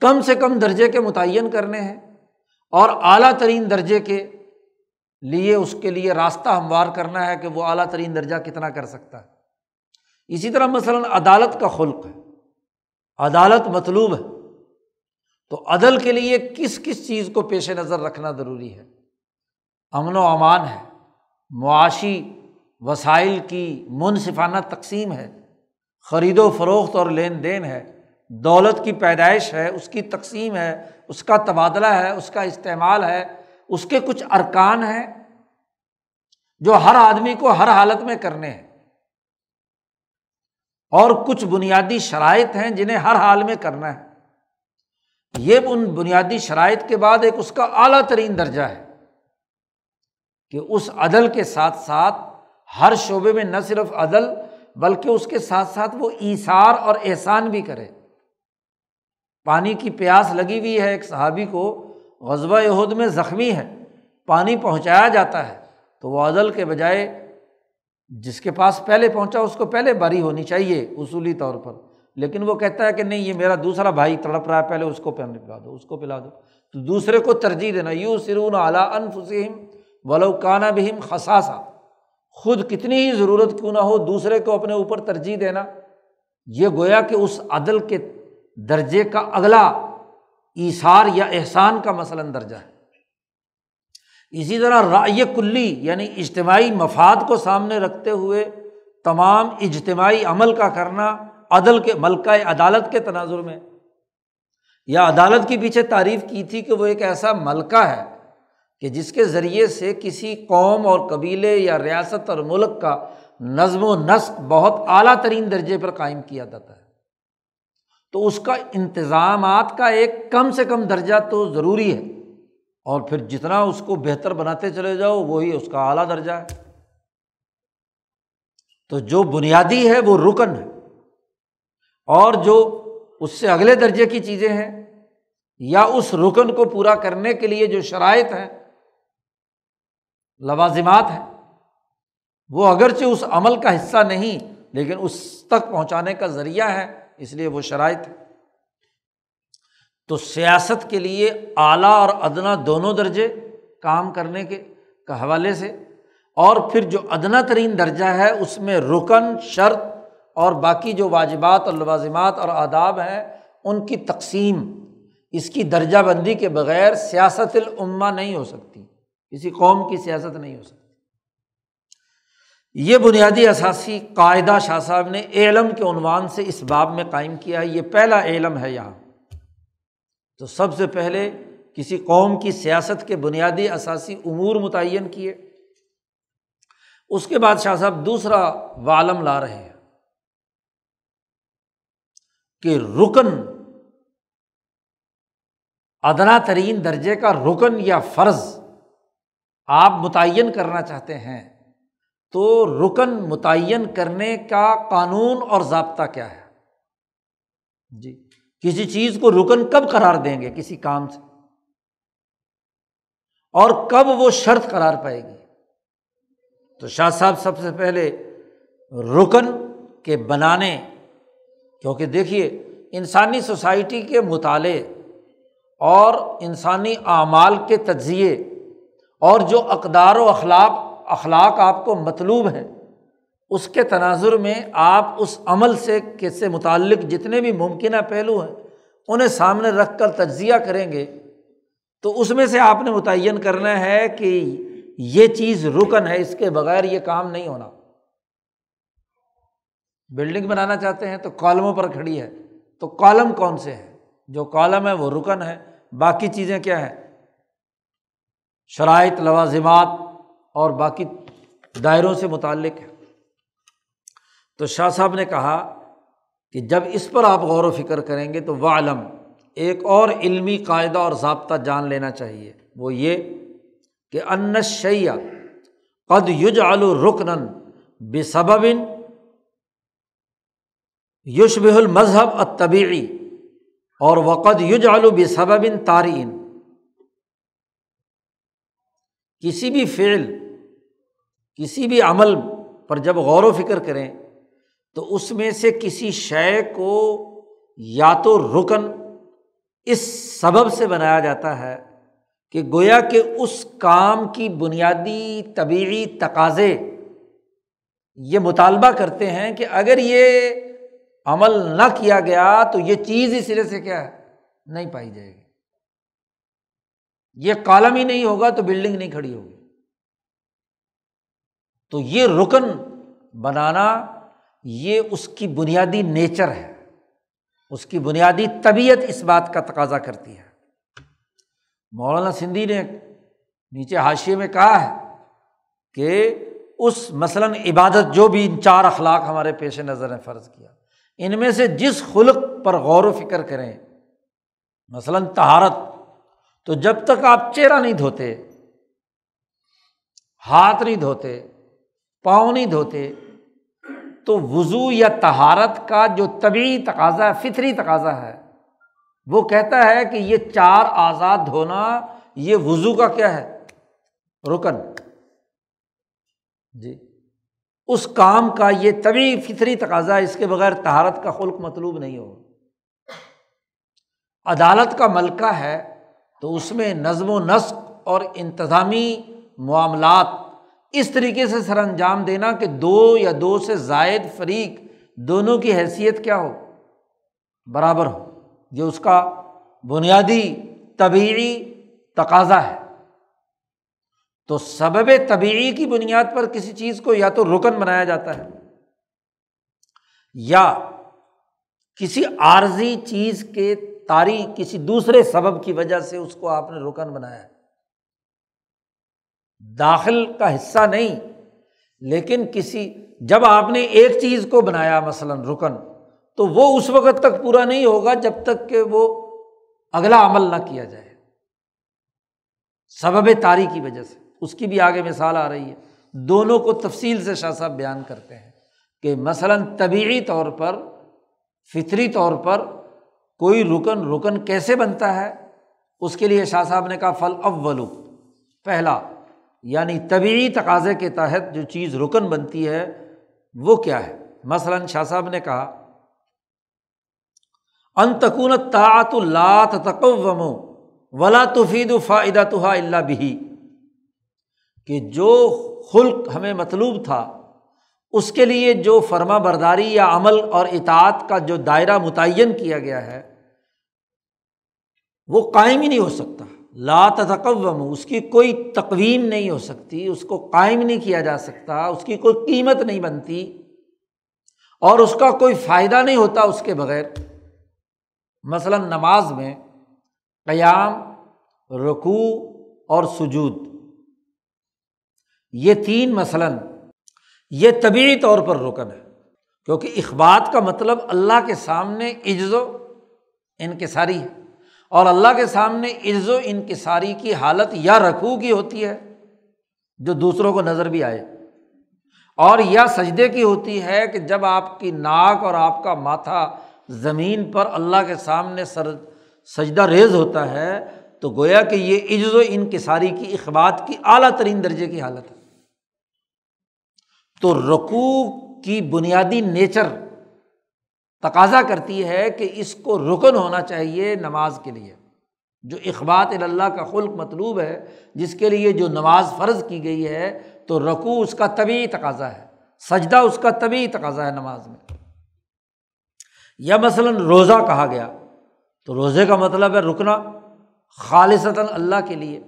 کم سے کم درجے کے متعین کرنے ہیں اور اعلیٰ ترین درجے کے لیے اس کے لیے راستہ ہموار کرنا ہے کہ وہ اعلیٰ ترین درجہ کتنا کر سکتا ہے۔ اسی طرح مثلاً عدالت کا خلق ہے۔ عدالت مطلوب ہے۔ تو عدل کے لیے کس کس چیز کو پیش نظر رکھنا ضروری ہے؟ امن و امان ہے۔ معاشی وسائل کی منصفانہ تقسیم ہے۔ خرید و فروخت اور لین دین ہے۔ دولت کی پیدائش ہے، اس کی تقسیم ہے، اس کا تبادلہ ہے، اس کا استعمال ہے۔ اس کے کچھ ارکان ہیں جو ہر آدمی کو ہر حالت میں کرنے ہیں۔ اور کچھ بنیادی شرائط ہیں جنہیں ہر حال میں کرنا ہے۔ یہ ان بنیادی شرائط کے بعد ایک اس کا اعلیٰ ترین درجہ ہے کہ اس عدل کے ساتھ ساتھ ہر شعبے میں نہ صرف عدل بلکہ اس کے ساتھ ساتھ وہ ایسار اور احسان بھی کرے۔ پانی کی پیاس لگی ہوئی ہے ایک صحابی کو غزبۂ عہد میں زخمی ہے، پانی پہنچایا جاتا ہے، تو وہ عدل کے بجائے جس کے پاس پہلے پہنچا، اس کو پہلے باری ہونی چاہیے اصولی طور پر۔ لیکن وہ کہتا ہے کہ نہیں، یہ میرا دوسرا بھائی تڑپ رہا ہے، پہلے اس کو پہلے پلا دو، اس کو پلا دو۔ تو دوسرے کو ترجیح دینا یوں سرون اعلیٰ انفسم ولو کانا بہم خساسا خود کتنی ہی ضرورت کیوں نہ ہو، دوسرے کو اپنے اوپر ترجیح دینا۔ یہ گویا کہ اس عدل کے درجے کا اگلا ایسار یا احسان کا مثلاً درجہ ہے۔ اسی طرح رائے کلی یعنی اجتماعی مفاد کو سامنے رکھتے ہوئے تمام اجتماعی عمل کا کرنا عدل کے، ملکہ عدالت کے تناظر میں۔ یا عدالت کے پیچھے تعریف کی تھی کہ وہ ایک ایسا ملکہ ہے کہ جس کے ذریعے سے کسی قوم اور قبیلے یا ریاست اور ملک کا نظم و نسق بہت اعلیٰ ترین درجے پر قائم کیا جاتا ہے۔ تو اس کا انتظامات کا ایک کم سے کم درجہ تو ضروری ہے۔ اور پھر جتنا اس کو بہتر بناتے چلے جاؤ، وہی اس کا اعلیٰ درجہ ہے۔ تو جو بنیادی ہے، وہ رکن ہے۔ اور جو اس سے اگلے درجے کی چیزیں ہیں، یا اس رکن کو پورا کرنے کے لیے جو شرائط ہیں، لوازمات ہیں، وہ اگرچہ اس عمل کا حصہ نہیں، لیکن اس تک پہنچانے کا ذریعہ ہے۔ اس لیے وہ شرائط تو سیاست کے لیے اعلیٰ اور ادنا دونوں درجے کام کرنے کے حوالے سے، اور پھر جو ادنا ترین درجہ ہے، اس میں رکن، شرط اور باقی جو واجبات اور لوازمات اور آداب ہیں، ان کی تقسیم، اس کی درجہ بندی کے بغیر سیاست العما نہیں ہو سکتی۔ کسی قوم کی سیاست نہیں ہو سکتی۔ یہ بنیادی اثاثی قاعدہ شاہ صاحب نے علم کے عنوان سے اس باب میں قائم کیا ہے۔ یہ پہلا علم ہے یہاں۔ تو سب سے پہلے کسی قوم کی سیاست کے بنیادی اثاثی امور متعین کیے۔ اس کے بعد شاہ صاحب دوسرا والم لا رہے ہیں۔ کہ رکن، ادنا ترین درجے کا رکن یا فرض آپ متعین کرنا چاہتے ہیں۔ تو رکن متعین کرنے کا قانون اور ضابطہ کیا ہے؟ جی کسی چیز کو رکن کب قرار دیں گے کسی کام سے؟ اور کب وہ شرط قرار پائے گی؟ تو شاہ صاحب سب سے پہلے رکن کے بنانے، کیونکہ دیکھیے انسانی سوسائٹی کے مطالعے اور انسانی اعمال کے تجزیے اور جو اقدار و اخلاق اخلاق آپ کو مطلوب ہیں، اس کے تناظر میں آپ اس عمل سے، کے سے متعلق جتنے بھی ممکنہ پہلو ہیں، انہیں سامنے رکھ کر تجزیہ کریں گے۔ تو اس میں سے آپ نے متعین کرنا ہے کہ یہ چیز رکن ہے، اس کے بغیر یہ کام نہیں ہونا۔ بلڈنگ بنانا چاہتے ہیں تو کالموں پر کھڑی ہے۔ تو کالم کون سے ہے جو کالم ہے وہ رکن ہے، باقی چیزیں کیا ہیں؟ شرائط، لوازمات اور باقی دائروں سے متعلق ہے۔ تو شاہ صاحب نے کہا کہ جب اس پر آپ غور و فکر کریں گے تو وہ علم ایک اور علمی قاعدہ اور ضابطہ جان لینا چاہیے۔ وہ یہ کہ ان شیا قد یوج آلو رکنن بے سببن یشب المذہب اتبیعی اور وقد یوج آلو بے سببن تارئین کسی بھی فعل کسی بھی عمل پر جب غور و فکر کریں تو اس میں سے کسی شے کو یا تو رکن اس سبب سے بنایا جاتا ہے کہ گویا کہ اس کام کی بنیادی طبعی تقاضے یہ مطالبہ کرتے ہیں کہ اگر یہ عمل نہ کیا گیا تو یہ چیز اس سرے سے کیا ہے؟ نہیں پائی جائے گی۔ یہ کالم ہی نہیں ہوگا تو بلڈنگ نہیں کھڑی ہوگی۔ تو یہ رکن بنانا یہ اس کی بنیادی نیچر ہے۔ اس کی بنیادی طبیعت اس بات کا تقاضا کرتی ہے۔ مولانا سندھی نے نیچے حاشیے میں کہا ہے کہ اس مثلاً عبادت جو بھی ان چار اخلاق ہمارے پیش نظر نے فرض کیا، ان میں سے جس خلق پر غور و فکر کریں، مثلاً تہارت تو جب تک آپ چہرہ نہیں دھوتے، ہاتھ نہیں دھوتے پاؤں نہیں دھوتے، تو وضو یا تہارت کا جو طبی تقاضا ہے، فطری تقاضا ہے، وہ کہتا ہے کہ یہ چار آزاد دھونا، یہ وضو کا کیا ہے؟ رکن۔ جی۔ اس کام کا یہ طبی فطری تقاضا اس کے بغیر تہارت کا خلق مطلوب نہیں ہو۔ عدالت کا ملکہ ہے، تو اس میں نظم و نسق اور انتظامی معاملات اس طریقے سے سر انجام دینا کہ دو یا دو سے زائد فریق دونوں کی حیثیت کیا ہو؟ برابر ہو۔ جو اس کا بنیادی طبعی تقاضا ہے۔ تو سبب طبعی کی بنیاد پر کسی چیز کو یا تو رکن بنایا جاتا ہے یا کسی عارضی چیز کے تاریخ، کسی دوسرے سبب کی وجہ سے اس کو آپ نے رکن بنایا ہے۔ داخل کا حصہ نہیں، لیکن کسی، جب آپ نے ایک چیز کو بنایا، مثلاً رکن، تو وہ اس وقت تک پورا نہیں ہوگا جب تک کہ وہ اگلا عمل نہ کیا جائے۔ سبب تاری کی وجہ سے۔ اس کی بھی آگے مثال آ رہی ہے۔ دونوں کو تفصیل سے شاہ صاحب بیان کرتے ہیں کہ مثلاً طبعی طور پر، فطری طور پر کوئی رکن رکن کیسے بنتا ہے؟ اس کے لیے شاہ صاحب نے کہا فل اولو پہلا۔ یعنی طبعی تقاضے کے تحت جو چیز رکن بنتی ہے، وہ کیا ہے؟ مثلاً شاہ صاحب نے کہا انتقن تعت اللہ تقوم ولا تفید فائدہ تو اللہ بھی کہ جو خلق ہمیں مطلوب تھا، اس کے لیے جو فرما برداری یا عمل اور اطاعت کا جو دائرہ متعین کیا گیا ہے، وہ قائم ہی نہیں ہو سکتا۔ لا تقوم اس کی کوئی تقویم نہیں ہو سکتی، اس کو قائم نہیں کیا جا سکتا، اس کی کوئی قیمت نہیں بنتی، اور اس کا کوئی فائدہ نہیں ہوتا اس کے بغیر۔ مثلاً نماز میں قیام، رکوع اور سجود۔ یہ تین مثلاً، یہ طبعی طور پر رکن ہے، کیونکہ اخبات کا مطلب اللہ کے سامنے عز و انکساری ہے۔ اور اللہ کے سامنے عز و انکساری کی حالت یا رکھو کی ہوتی ہے جو دوسروں کو نظر بھی آئے اور یا سجدے کی ہوتی ہے کہ جب آپ کی ناک اور آپ کا ماتھا زمین پر اللہ کے سامنے سر سجدہ ریز ہوتا ہے تو گویا کہ یہ عز و انکساری کی اخبات کی اعلیٰ ترین درجے کی حالت ہے۔ تو رقو کی بنیادی نیچر تقاضا کرتی ہے کہ اس کو رکن ہونا چاہیے نماز کے لیے۔ جو اخبات اللہ کا خلق مطلوب ہے، جس کے لیے جو نماز فرض کی گئی ہے، تو رقو اس کا طبی تقاضا ہے، سجدہ اس کا طبی تقاضا ہے نماز میں۔ یا مثلاً روزہ کہا گیا، تو روزے کا مطلب ہے رکنا، خالصتاً اللہ کے لیے۔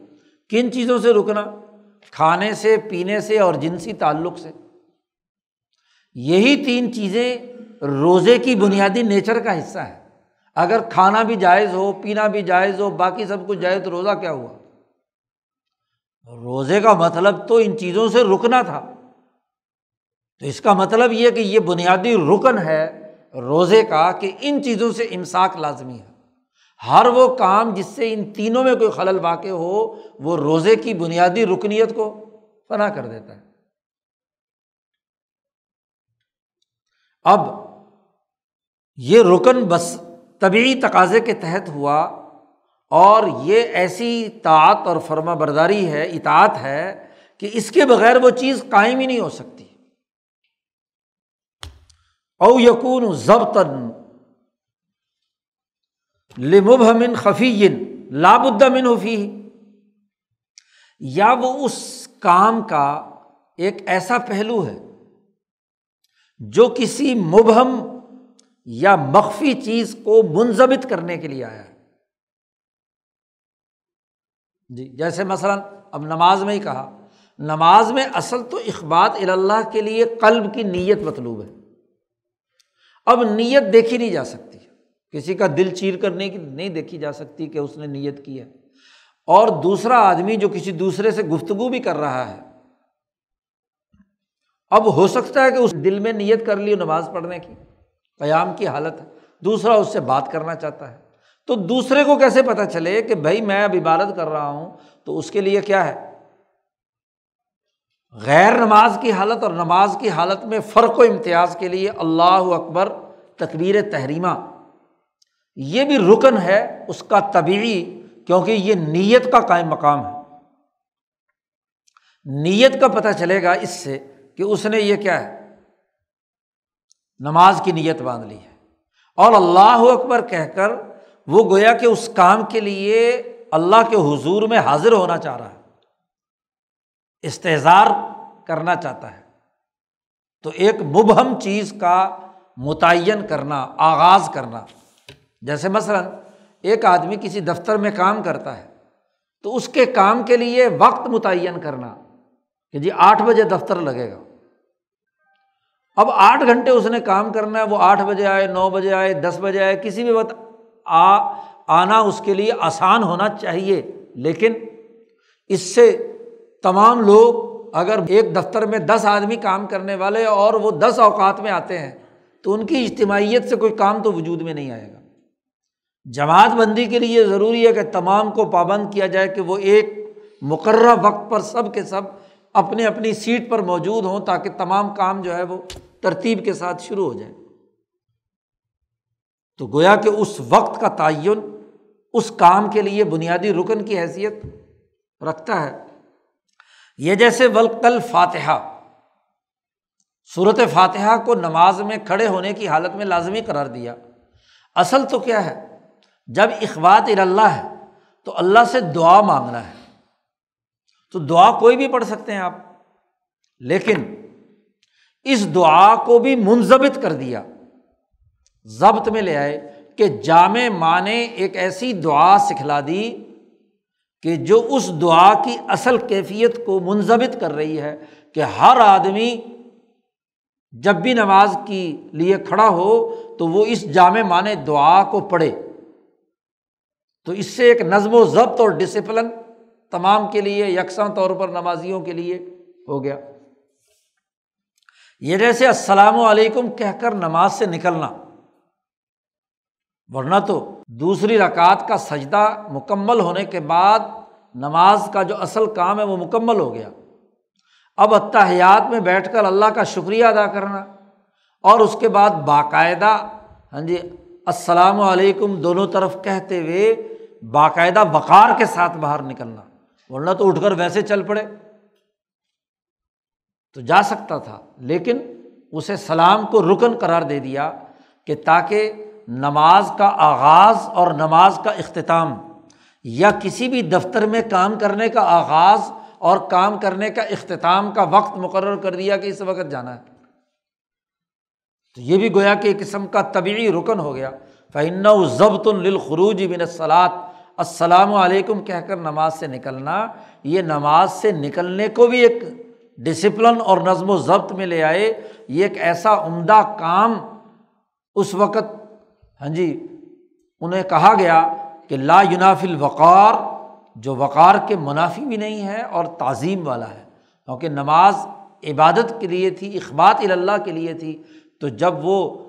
کن چیزوں سے رکنا؟ کھانے سے، پینے سے اور جنسی تعلق سے۔ یہی تین چیزیں روزے کی بنیادی نیچر کا حصہ ہے۔ اگر کھانا بھی جائز ہو، پینا بھی جائز ہو، باقی سب کچھ جائز، تو روزہ کیا ہوا؟ روزے کا مطلب تو ان چیزوں سے رکنا تھا۔ تو اس کا مطلب یہ کہ یہ بنیادی رکن ہے روزے کا کہ ان چیزوں سے امساک لازمی ہے۔ ہر وہ کام جس سے ان تینوں میں کوئی خلل واقع ہو، وہ روزے کی بنیادی رکنیت کو فنا کر دیتا ہے۔ اب یہ رکن بس طبعی تقاضے کے تحت ہوا اور یہ ایسی طاعت اور فرما برداری ہے، اطاعت ہے کہ اس کے بغیر وہ چیز قائم ہی نہیں ہو سکتی۔ او یقون ضبطن لمبہمن خفی لاب الدمن حفی یا وہ اس کام کا ایک ایسا پہلو ہے جو کسی مبہم یا مخفی چیز کو منظمت کرنے کے لیے آیا ہے۔ جی جیسے مثلاً اب نماز میں ہی کہا، نماز میں اصل تو اخبات اللہ کے لیے قلب کی نیت مطلوب ہے۔ اب نیت دیکھی نہیں جا سکتی، کسی کا دل چیر کرنے کی نہیں دیکھی جا سکتی کہ اس نے نیت کی ہے۔ اور دوسرا آدمی جو کسی دوسرے سے گفتگو بھی کر رہا ہے، اب ہو سکتا ہے کہ اس دل میں نیت کر لی نماز پڑھنے کی۔ قیام کی حالت ہے۔ دوسرا اس سے بات کرنا چاہتا ہے۔ تو دوسرے کو کیسے پتہ چلے کہ بھائی میں اب عبادت کر رہا ہوں تو اس کے لیے کیا ہے؟ غیر نماز کی حالت اور نماز کی حالت میں فرق و امتیاز کے لیے اللہ اکبر تقبیر تحریمہ۔ یہ بھی رکن ہے اس کا طبعی کیونکہ یہ نیت کا قائم مقام ہے۔ نیت کا پتہ چلے گا اس سے کہ اس نے یہ کیا ہے۔ نماز کی نیت باندھ لی ہے۔ اور اللہ اکبر کہہ کر وہ گویا کہ اس کام کے لیے اللہ کے حضور میں حاضر ہونا چاہ رہا ہے۔ استحظار کرنا چاہتا ہے۔ تو ایک مبہم چیز کا متعین کرنا، آغاز کرنا۔ جیسے مثلاً ایک آدمی کسی دفتر میں کام کرتا ہے، تو اس کے کام کے لیے وقت متعین کرنا کہ جی آٹھ بجے دفتر لگے گا۔ اب آٹھ گھنٹے اس نے کام کرنا ہے، وہ آٹھ بجے آئے، نو بجے آئے، دس بجے آئے، کسی بھی وقت آ، آنا اس کے لیے آسان ہونا چاہیے۔ لیکن اس سے تمام لوگ اگر ایک دفتر میں دس آدمی کام کرنے والے اور وہ دس اوقات میں آتے ہیں، تو ان کی اجتماعیت سے کوئی کام تو وجود میں نہیں آئے گا۔ جماعت بندی کے لیے ضروری ہے کہ تمام کو پابند کیا جائے کہ وہ ایک مقررہ وقت پر سب کے سب اپنے اپنی سیٹ پر موجود ہوں تاکہ تمام کام جو ہے وہ ترتیب کے ساتھ شروع ہو جائے۔ تو گویا کہ اس وقت کا تعین اس کام کے لیے بنیادی رکن کی حیثیت رکھتا ہے۔ یہ جیسے ولقل فاتحہ صورت فاتحہ کو نماز میں کھڑے ہونے کی حالت میں لازمی قرار دیا۔ اصل تو کیا ہے؟ جب اخبات اللہ ہے تو اللہ سے دعا مانگنا ہے۔ تو دعا کوئی بھی پڑھ سکتے ہیں آپ۔ لیکن اس دعا کو بھی منظمت کر دیا۔ ضبط میں لے آئے کہ جامع ماں نے ایک ایسی دعا سکھلا دی کہ جو اس دعا کی اصل کیفیت کو منظمت کر رہی ہے کہ ہر آدمی جب بھی نماز کی لیے کھڑا ہو تو وہ اس جامع معنی دعا کو پڑھے۔ تو اس سے ایک نظم و ضبط اور ڈسپلن تمام کے لیے، یکساں طور پر نمازیوں کے لیے ہو گیا۔ یہ جیسے السلام علیکم کہہ کر نماز سے نکلنا، ورنہ تو دوسری رکعت کا سجدہ مکمل ہونے کے بعد نماز کا جو اصل کام ہے وہ مکمل ہو گیا۔ اب اتحیات میں بیٹھ کر اللہ کا شکریہ ادا کرنا اور اس کے بعد باقاعدہ ہاں جی السلام علیکم دونوں طرف کہتے ہوئے باقاعدہ وقار کے ساتھ باہر نکلنا۔ ورنہ تو اٹھ کر ویسے چل پڑے۔ تو جا سکتا تھا، لیکن اسے سلام کو رکن قرار دے دیا کہ تاکہ نماز کا آغاز اور نماز کا اختتام یا کسی بھی دفتر میں کام کرنے کا آغاز اور کام کرنے کا اختتام کا وقت مقرر کر دیا کہ اس وقت جانا ہے۔ تو یہ بھی گویا کہ ایک قسم کا طبعی رکن ہو گیا۔ فعن ضبط الخروج بن الصلاط السلام علیکم کہہ کر نماز سے نکلنا، یہ نماز سے نکلنے کو بھی ایک ڈسپلن اور نظم و ضبط میں لے آئے، یہ ایک ایسا عمدہ کام اس وقت ہاں جی انہیں کہا گیا کہ لا یناف الوقار، جو وقار کے منافی بھی نہیں ہے اور تعظیم والا ہے۔ کیونکہ نماز عبادت کے لیے تھی، اخبات اللہ کے لیے تھی، تو جب وہ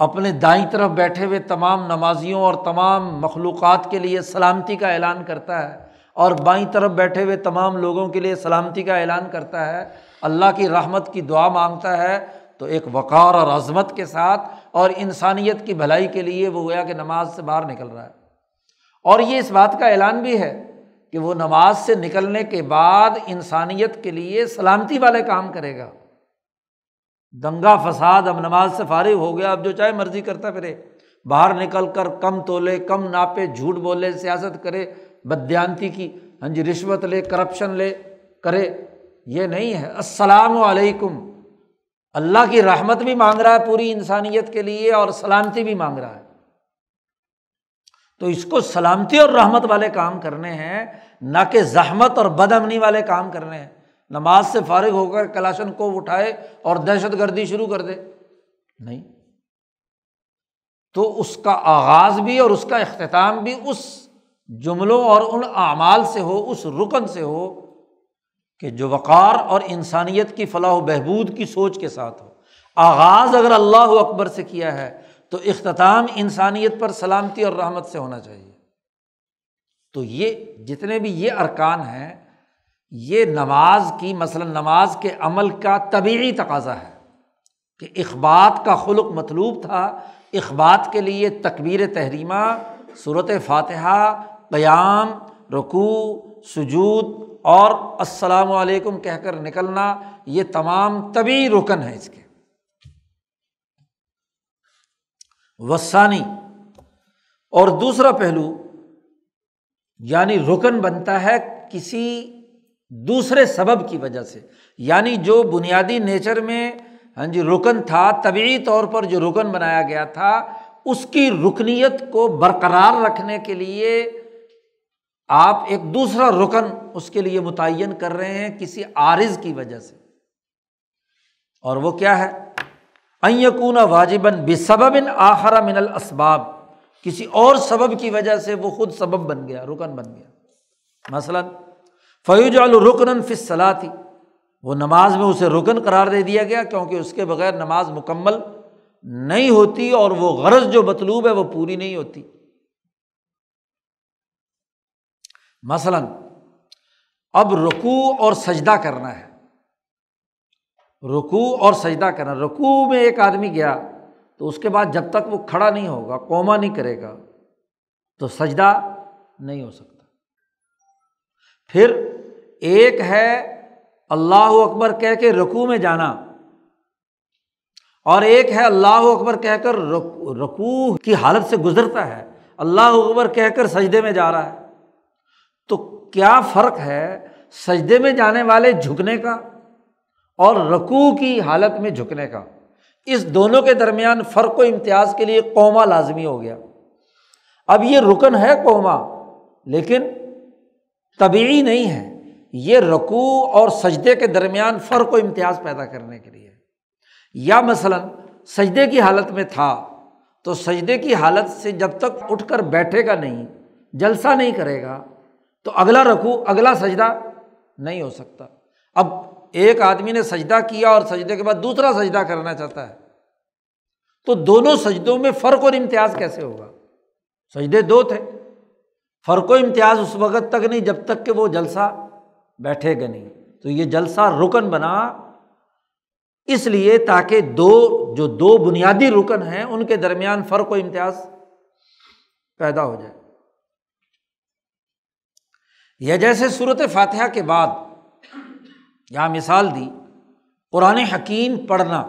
اپنے دائیں طرف بیٹھے ہوئے تمام نمازیوں اور تمام مخلوقات کے لیے سلامتی کا اعلان کرتا ہے اور بائیں طرف بیٹھے ہوئے تمام لوگوں کے لیے سلامتی کا اعلان کرتا ہے، اللہ کی رحمت کی دعا مانگتا ہے۔ تو ایک وقار اور عظمت کے ساتھ اور انسانیت کی بھلائی کے لیے وہ گویا کہ نماز سے باہر نکل رہا ہے۔ اور یہ اس بات کا اعلان بھی ہے کہ وہ نماز سے نکلنے کے بعد انسانیت کے لیے سلامتی والے کام کرے گا۔ دنگا فساد اب نماز سے فارغ ہو گیا، اب جو چاہے مرضی کرتا پھرے۔ باہر نکل کر کم تولے، کم ناپے، جھوٹ بولے، سیاست کرے بدیانتی کی ہاں جی رشوت لے کرپشن لے، کرے۔ یہ نہیں ہے۔ السلام علیکم۔ اللہ کی رحمت بھی مانگ رہا ہے پوری انسانیت کے لیے اور سلامتی بھی مانگ رہا ہے۔ تو اس کو سلامتی اور رحمت والے کام کرنے ہیں، نہ کہ زحمت اور بد امنی والے کام کرنے ہیں۔ نماز سے فارغ ہو کر کلاشن کو اٹھائے اور دہشت گردی شروع کر دے۔ نہیں۔ تو اس کا آغاز بھی اور اس کا اختتام بھی اس جملوں اور ان اعمال سے ہو، اس رکن سے ہو کہ جو وقار اور انسانیت کی فلاح و بہبود کی سوچ کے ساتھ ہو۔ آغاز اگر اللہ اکبر سے کیا ہے تو اختتام انسانیت پر سلامتی اور رحمت سے ہونا چاہیے۔ تو یہ جتنے بھی یہ ارکان ہیں یہ نماز کی، مثلاً نماز کے عمل کا طبعی تقاضا ہے کہ اخبات کا خلق مطلوب تھا، اخبات کے لیے تقبیر تحریمہ صورت فاتحہ، قیام، رکوع، سجود اور السلام علیکم کہہ کر نکلنا، یہ تمام طبی رکن ہے اس کے۔ وسانی اور دوسرا پہلو یعنی رکن بنتا ہے کسی دوسرے سبب کی وجہ سے۔ یعنی جو بنیادی نیچر میں ہاں جی رکن تھا طبعی طور پر جو رکن بنایا گیا تھا، اس کی رکنیت کو برقرار رکھنے کے لیے آپ ایک دوسرا رکن اس کے لیے متعین کر رہے ہیں کسی عارض کی وجہ سے۔ اور وہ کیا ہے؟ یقون واجباً بے سبب آخرا من الاسباب۔ کسی اور سبب کی وجہ سے وہ خود سبب بن گیا، رکن بن گیا۔ مثلاً فیوج الرکن فصلا تھی وہ نماز میں اسے رکن قرار دے دیا گیا کیونکہ اس کے بغیر نماز مکمل نہیں ہوتی اور وہ غرض جو مطلوب ہے وہ پوری نہیں ہوتی۔ مثلاً، اب رکوع اور سجدہ کرنا ہے۔ رکوع اور سجدہ کرنا۔ رکوع میں ایک آدمی گیا تو اس کے بعد جب تک وہ کھڑا نہیں ہوگا، کوما نہیں کرے گا، تو سجدہ نہیں ہو سکتا۔ پھر ایک ہے اللہ اکبر کہہ کے رکوع میں جانا اور ایک ہے اللہ اکبر کہہ کر رکوع کی حالت سے گزرتا ہے اللہ اکبر کہہ کر سجدے میں جا رہا ہے تو کیا فرق ہے سجدے میں جانے والے جھکنے کا اور رقو کی حالت میں جھکنے کا اس دونوں کے درمیان فرق و امتیاز کے لیے قوما لازمی ہو گیا اب یہ رکن ہے قوما لیکن طبعی نہیں ہے۔ یہ رقو اور سجدے کے درمیان فرق و امتیاز پیدا کرنے کے لیے۔ یا مثلاً سجدے کی حالت میں تھا، تو سجدے کی حالت سے جب تک اٹھ کر بیٹھے گا نہیں، جلسہ نہیں کرے گا، تو اگلا رکھو اگلا سجدہ نہیں ہو سکتا۔ اب ایک آدمی نے سجدہ کیا اور سجدے کے بعد دوسرا سجدہ کرنا چاہتا ہے، تو دونوں سجدوں میں فرق اور امتیاز کیسے ہوگا؟ سجدے دو تھے۔ فرق و امتیاز اس وقت تک نہیں، جب تک کہ وہ جلسہ بیٹھے گا نہیں۔ تو یہ جلسہ رکن بنا۔ اس لیے تاکہ دو، جو دو بنیادی رکن ہیں، ان کے درمیان فرق و امتیاز پیدا ہو جائے۔ یا جیسے صورت فاتحہ کے بعد یہاں مثال دی، قرآن حکیم پڑھنا۔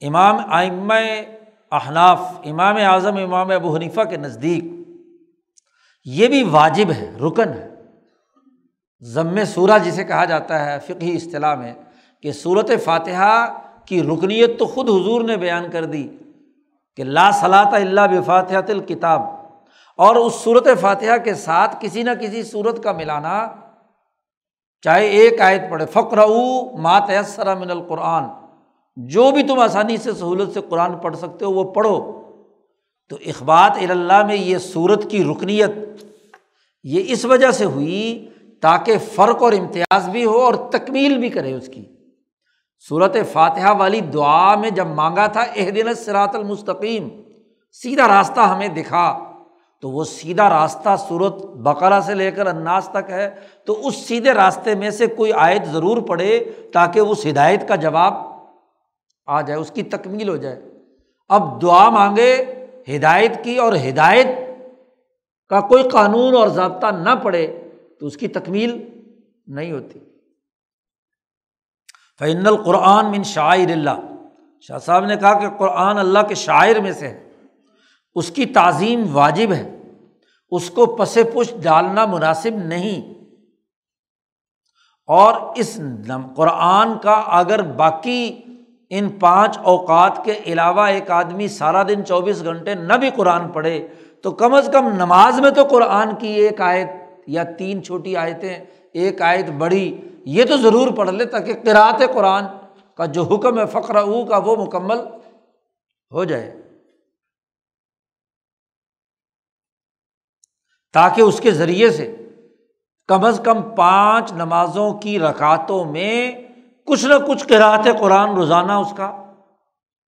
امام آئم احناف، امام اعظم، امام ابو حنیفہ کے نزدیک یہ بھی واجب ہے، رکن ہے۔ ضم سورہ جسے کہا جاتا ہے فقی اصطلاح میں، کہ صورت فاتحہ کی رکنیت تو خود حضور نے بیان کر دی کہ لا صلاح اللہ بفاتحت الکتاب، اور اس صورت فاتحہ کے ساتھ کسی نہ کسی صورت کا ملانا، چاہے ایک آیت پڑھے فقر مات من القرآن۔ جو بھی تم آسانی سے، سہولت سے قرآن پڑھ سکتے ہو، وہ پڑھو۔ تو اخبات اللہ میں یہ صورت کی رکنیت یہ اس وجہ سے ہوئی تاکہ فرق اور امتیاز بھی ہو اور تکمیل بھی کرے اس کی۔ صورت فاتحہ والی دعا میں جب مانگا تھا اح دن سرات المستقیم، سیدھا راستہ ہمیں دکھا۔ تو وہ سیدھا راستہ صورت بقرا سے لے کر اناس تک ہے۔ تو اس سیدھے راستے میں سے کوئی آیت ضرور پڑھے تاکہ اس ہدایت کا جواب آ جائے، اس کی تکمیل ہو جائے۔ اب دعا مانگے ہدایت کی اور ہدایت کا کوئی قانون اور ضابطہ نہ پڑے تو اس کی تکمیل نہیں ہوتی۔ فعن القرآن من شاعر اللہ شاہ صاحب نے کہا کہ قرآن اللہ کے شاعر میں سے ہے۔ اس کی تعظیم واجب ہے۔ اس کو پس پش ڈالنا مناسب نہیں۔ اور اس قرآن کا اگر باقی ان پانچ اوقات کے علاوہ ایک آدمی سارا دن چوبیس گھنٹے نہ بھی قرآن پڑھے، تو کم از کم نماز میں تو قرآن کی ایک آیت یا تین چھوٹی آیتیں، ایک آیت بڑی، یہ تو ضرور پڑھ لے تاکہ قرأت قرآن کا جو حکم ہے فخر او کا، وہ مکمل ہو جائے۔ تاکہ اس کے ذریعے سے کم از کم پانچ نمازوں کی رکعتوں میں کچھ نہ کچھ قرأت قرآن روزانہ اس کا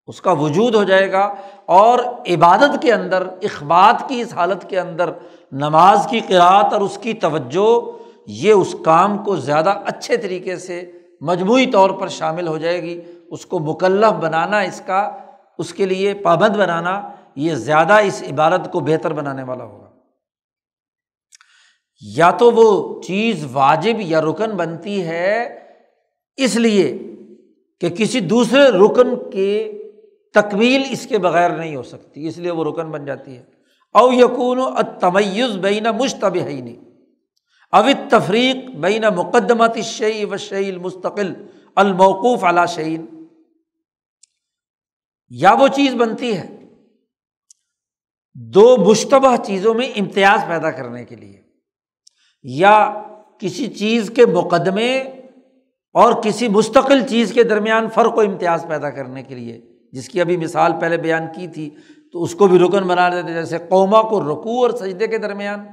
اس کا وجود ہو جائے گا۔ اور عبادت کے اندر، اخبات کی اس حالت کے اندر، نماز کی قرأت اور اس کی توجہ، یہ اس کام کو زیادہ اچھے طریقے سے مجموعی طور پر شامل ہو جائے گی۔ اس کو مکلف بنانا، اس کا، اس کے لیے پابند بنانا، یہ زیادہ اس عبادت کو بہتر بنانے والا ہوگا۔ یا تو وہ چیز واجب یا رکن بنتی ہے اس لیے کہ کسی دوسرے رکن کے تکمیل اس کے بغیر نہیں ہو سکتی، اس لیے وہ رکن بن جاتی ہے۔ او یقون و تمیز بین مشتب نہیں اوت تفریق بین مقدمات شعی و شعی المستقل، الموقوف علا شعین یا وہ چیز بنتی ہے دو مشتبہ چیزوں میں امتیاز پیدا کرنے کے لیے، یا کسی چیز کے مقدمے اور کسی مستقل چیز کے درمیان فرق و امتیاز پیدا کرنے کے لیے، جس کی ابھی مثال پہلے بیان کی تھی، تو اس کو بھی رکن بنا دیتے جیسے قوما کو رکو اور سجدے کے درمیان۔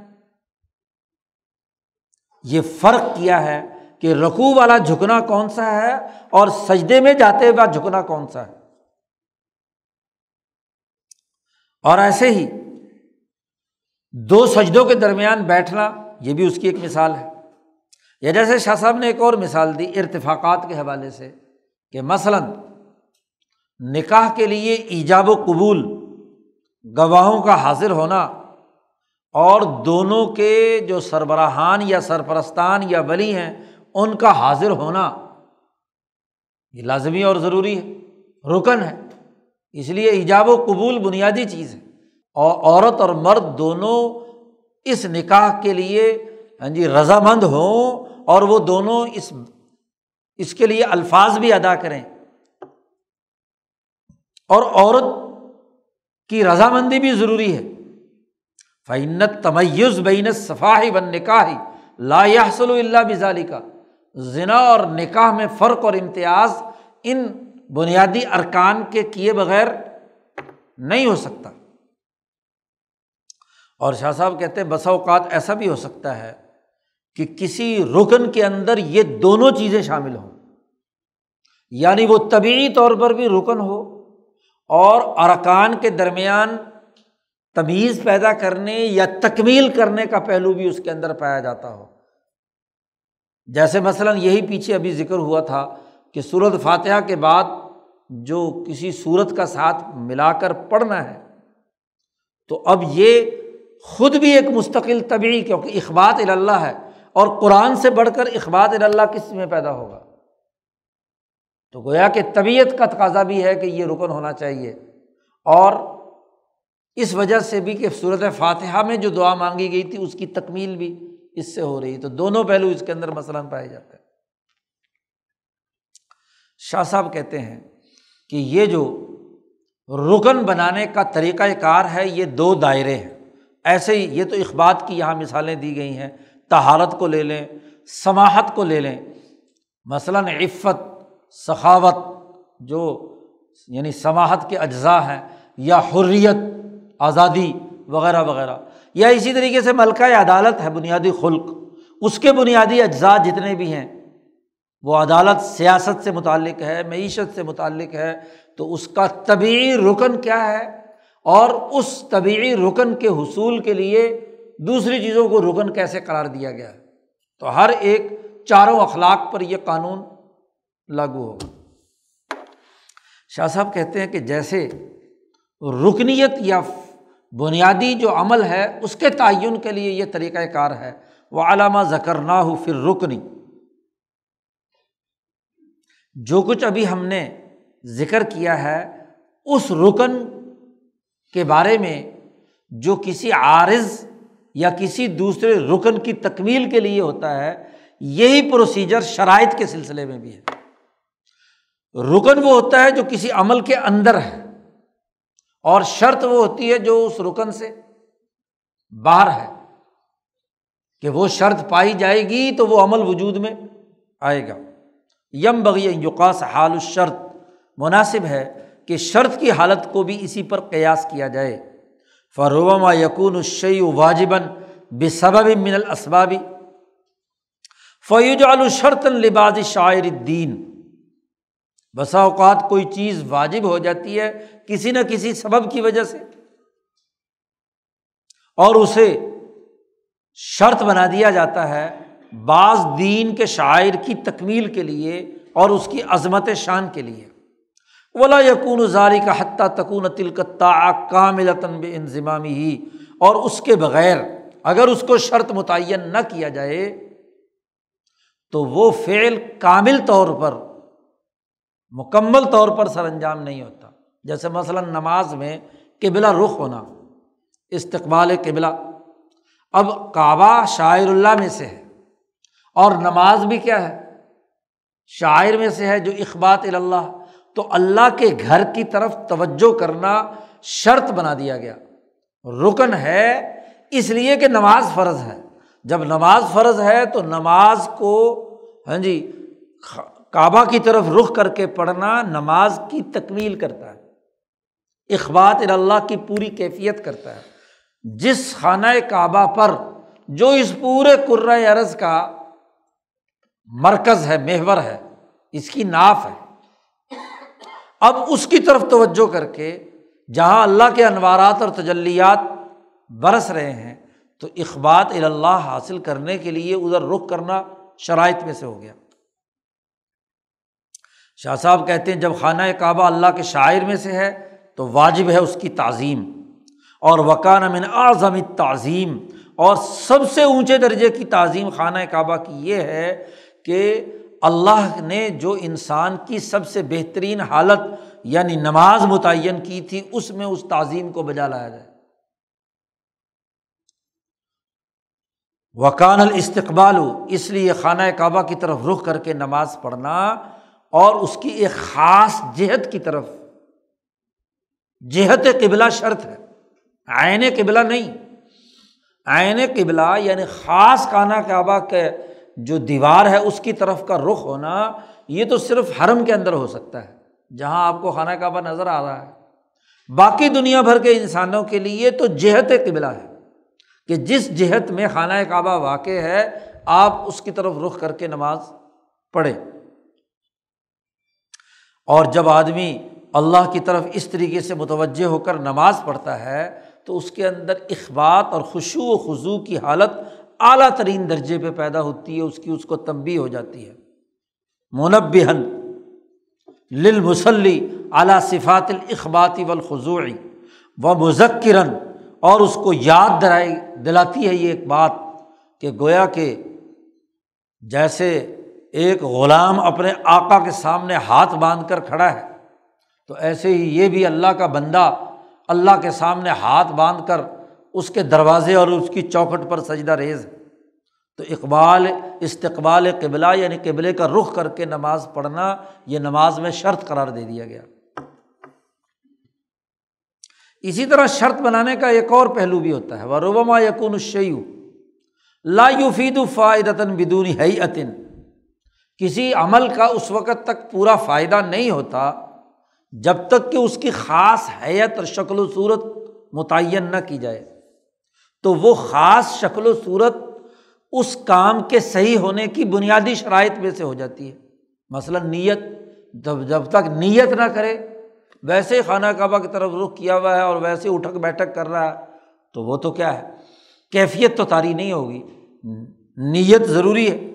یہ فرق کیا ہے کہ رقو والا جھکنا کون سا ہے اور سجدے میں جاتے ہوئے جھکنا کون سا ہے؟ اور ایسے ہی دو سجدوں کے درمیان بیٹھنا، یہ بھی اس کی ایک مثال ہے۔ یا جیسے شاہ صاحب نے ایک اور مثال دی ارتفاقات کے حوالے سے کہ مثلاً نکاح کے لیے ایجاب و قبول، گواہوں کا حاضر ہونا اور دونوں کے جو سربراہان یا سرپرستان یا ولی ہیں، ان کا حاضر ہونا، یہ لازمی اور ضروری ہے، رکن ہے۔ اس لیے ایجاب و قبول بنیادی چیز ہے۔ اور عورت اور مرد دونوں اس نکاح کے لیے ہاں جی رضامند ہوں اور وہ دونوں اس اس کے لیے الفاظ بھی ادا کریں۔ اور عورت کی رضامندی بھی ضروری ہے۔ فعنت تمیز بین صفاہی بن نکاح لا یحصل اللہ بزالی کا ذنا اور نکاح میں فرق اور امتیاز ان بنیادی ارکان کے کیے بغیر نہیں ہو سکتا۔ اور شاہ صاحب کہتے ہیں، بسا اوقات ایسا بھی ہو سکتا ہے کہ کسی رکن کے اندر یہ دونوں چیزیں شامل ہوں۔ یعنی وہ طبعی طور پر بھی رکن ہو اور ارکان کے درمیان تمیز پیدا کرنے یا تکمیل کرنے کا پہلو بھی اس کے اندر پایا جاتا ہو۔ جیسے مثلاً یہی پیچھے ابھی ذکر ہوا تھا کہ صورت فاتحہ کے بعد جو کسی صورت کا ساتھ ملا کر پڑھنا ہے، تو اب یہ خود بھی ایک مستقل طبعی کیونکہ اخبات اللہ ہے اور قرآن سے بڑھ کر اخبات اللہ کس میں پیدا ہوگا؟ تو گویا کہ طبیعت کا تقاضا بھی ہے کہ یہ رکن ہونا چاہیے۔ اور اس وجہ سے بھی کہ صورت فاتحہ میں جو دعا مانگی گئی تھی، اس کی تکمیل بھی اس سے ہو رہی۔ تو دونوں پہلو اس کے اندر مثلاً پائے جاتے ہیں۔ شاہ صاحب کہتے ہیں کہ یہ جو رکن بنانے کا طریقۂ کار ہے، یہ دو دائرے ہیں۔ ایسے ہی یہ تو اخبات کی یہاں مثالیں دی گئی ہیں۔ تہارت کو لے لیں سماہت کو لے لیں۔ مثلاً عفت، سخاوت جو یعنی سماہت کے اجزاء ہیں یا حریت، آزادی وغیرہ وغیرہ۔ یا اسی طریقے سے ملکہ عدالت ہے، بنیادی خلق۔ اس کے بنیادی اجزاء جتنے بھی ہیں، وہ عدالت سیاست سے متعلق ہے، معیشت سے متعلق ہے، تو اس کا طبعی رکن کیا ہے؟ اور اس طبعی رکن کے حصول کے لیے دوسری چیزوں کو رکن کیسے قرار دیا گیا؟ ہے تو ہر ایک چاروں اخلاق پر یہ قانون لاگو ہوگا۔ شاہ صاحب کہتے ہیں کہ جیسے رکنیت یا بنیادی جو عمل ہے، اس کے تعین کے لیے یہ طریقۂ کار ہے۔ وہ علامہ ذکر نہ ہو پھر رکنی جو کچھ ابھی ہم نے ذکر کیا ہے، اس رکن کے بارے میں جو کسی عارض یا کسی دوسرے رکن کی تکمیل کے لیے ہوتا ہے، یہی پروسیجر شرائط کے سلسلے میں بھی ہے۔ رکن وہ ہوتا ہے جو کسی عمل کے اندر ہے، اور شرط وہ ہوتی ہے جو اس رکن سے باہر ہے۔ کہ وہ شرط پائی جائے گی تو وہ عمل وجود میں آئے گا۔ یم بغی یقاس حال الشرط، مناسب ہے کہ شرط کی حالت کو بھی اسی پر قیاس کیا جائے۔ فروما یقون الشعی واجباً بے سبب من الاسبابی فیوج الشرط لباس شاعر الدین بسا اوقات کوئی چیز واجب ہو جاتی ہے کسی نہ کسی سبب کی وجہ سے اور اسے شرط بنا دیا جاتا ہے بعض دین کے شاعر کی تکمیل کے لیے اور اس کی عظمت شان کے لیے۔ ولا یقون زاری کا حتیٰ تکون تلکتا کامل بے انضمامی ہی اور اس کے بغیر اگر اس کو شرط متعین نہ کیا جائے، تو وہ فعل کامل طور پر، مکمل طور پر سر انجام نہیں ہوتا۔ جیسے مثلاً نماز میں قبلہ رخ ہونا، استقبال قبلہ۔ اب کعبہ شاعر اللہ میں سے ہے، اور نماز بھی کیا ہے؟ شاعر میں سے ہے جو اخبات اللہ تو اللہ کے گھر کی طرف توجہ کرنا شرط بنا دیا گیا۔ رکن ہے، اس لیے کہ نماز فرض ہے۔ جب نماز فرض ہے تو نماز کو ہاں جی کعبہ کی طرف رخ کر کے پڑھنا نماز کی تکمیل کرتا ہے۔ اخبات اللہ کی پوری کیفیت کرتا ہے۔ جس خانہ کعبہ پر، جو اس پورے عرض کا مرکز ہے، محور ہے، اس کی ناف ہے۔ اب اس کی طرف توجہ کر کے جہاں اللہ کے انوارات اور تجلیات برس رہے ہیں، تو اخبات اللہ حاصل کرنے کے لیے ادھر رخ کرنا شرائط میں سے ہو گیا۔ شاہ صاحب کہتے ہیں، جب خانہ کعبہ اللہ کے شاعر میں سے ہے، تو واجب ہے اس کی تعظیم۔ اور وکان امن اعظم تعظیم اور سب سے اونچے درجے کی تعظیم خانہ کعبہ کی یہ ہے کہ اللہ نے جو انسان کی سب سے بہترین حالت یعنی نماز متعین کی تھی، اس میں اس تعظیم کو بجا لایا جائے۔ وکان الاستقبال، اس لیے خانہ کعبہ کی طرف رخ کر کے نماز پڑھنا اور اس کی ایک خاص جہت کی طرف۔ جہت قبلہ شرط ہے آئین قبلہ نہیں۔ آئین قبلہ یعنی خاص خانہ کعبہ کے جو دیوار ہے اس کی طرف کا رخ ہونا، یہ تو صرف حرم کے اندر ہو سکتا ہے، جہاں آپ کو خانہ کعبہ نظر آ رہا ہے۔ باقی دنیا بھر کے انسانوں کے لیے تو جہت قبلہ ہے کہ جس جہت میں خانہ کعبہ واقع ہے، آپ اس کی طرف رخ کر کے نماز پڑھے اور جب آدمی اللہ کی طرف اس طریقے سے متوجہ ہو کر نماز پڑھتا ہے، تو اس کے اندر اخبات اور خوشو و خضو کی حالت اعلیٰ ترین درجے پہ پیدا ہوتی ہے، اس کی اس کو تنبی ہو جاتی ہے۔ منبہن للمسلی اعلیٰ صفات الاخباتی والخضوعی و مذکرن، اور اس کو یاد دلائی، دلاتی ہے یہ ایک بات کہ گویا کہ جیسے ایک غلام اپنے آقا کے سامنے ہاتھ باندھ کر کھڑا ہے، تو ایسے ہی یہ بھی اللہ کا بندہ اللہ کے سامنے ہاتھ باندھ کر اس کے دروازے اور اس کی چوکھٹ پر سجدہ ریز ہے۔ تو اقبال، استقبال قبلہ یعنی قبلے کا رخ کر کے نماز پڑھنا، یہ نماز میں شرط قرار دے دیا گیا۔ اسی طرح شرط بنانے کا ایک اور پہلو بھی ہوتا ہے۔ وروبما یقون الشیو لا یوفید فائدتاً بدون عطن کسی عمل کا اس وقت تک پورا فائدہ نہیں ہوتا جب تک کہ اس کی خاص حیت اور شکل و صورت متعین نہ کی جائے۔ تو وہ خاص شکل و صورت اس کام کے صحیح ہونے کی بنیادی شرائط میں سے ہو جاتی ہے۔ مثلاً نیت، جب جب تک نیت نہ کرے، ویسے خانہ کعبہ کی طرف رخ کیا ہوا ہے اور ویسے اٹھک بیٹھک کر رہا ہے، تو وہ تو کیا ہے؟ کیفیت تو تاری نہیں ہوگی۔ نیت ضروری ہے۔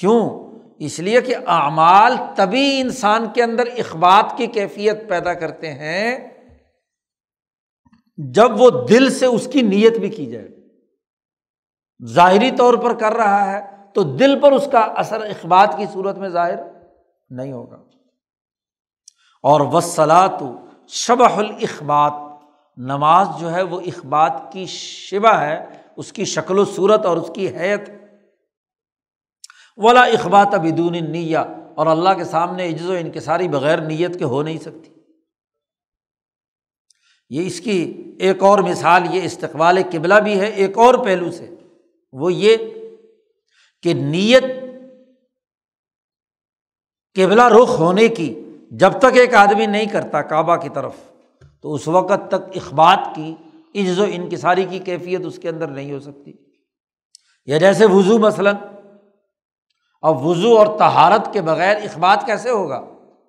کیوں؟ اس لیے کہ اعمال تبھی انسان کے اندر اخبات کی کیفیت پیدا کرتے ہیں جب وہ دل سے اس کی نیت بھی کی جائے، ظاہری طور پر کر رہا ہے، تو دل پر اس کا اثر اخبات کی صورت میں ظاہر نہیں ہوگا۔ اور وسلاۃ شبہ الاخبات، نماز جو ہے وہ اخبات کی شبہ ہے، اس کی شکل و صورت اور اس کی حیت۔ ولا اخبات بدون نیا اور اللہ کے سامنے عجز و انکساری بغیر نیت کے ہو نہیں سکتی۔ یہ اس کی ایک اور مثال، یہ استقبال قبلہ بھی ہے، ایک اور پہلو سے۔ وہ یہ کہ نیت قبلہ رخ ہونے کی جب تک ایک آدمی نہیں کرتا کعبہ کی طرف، تو اس وقت تک اخبات کی عز و انکساری کی کیفیت اس کے اندر نہیں ہو سکتی۔ یا جیسے وضو مثلاً، اب وضو اور تہارت کے بغیر اخبات کیسے ہوگا؟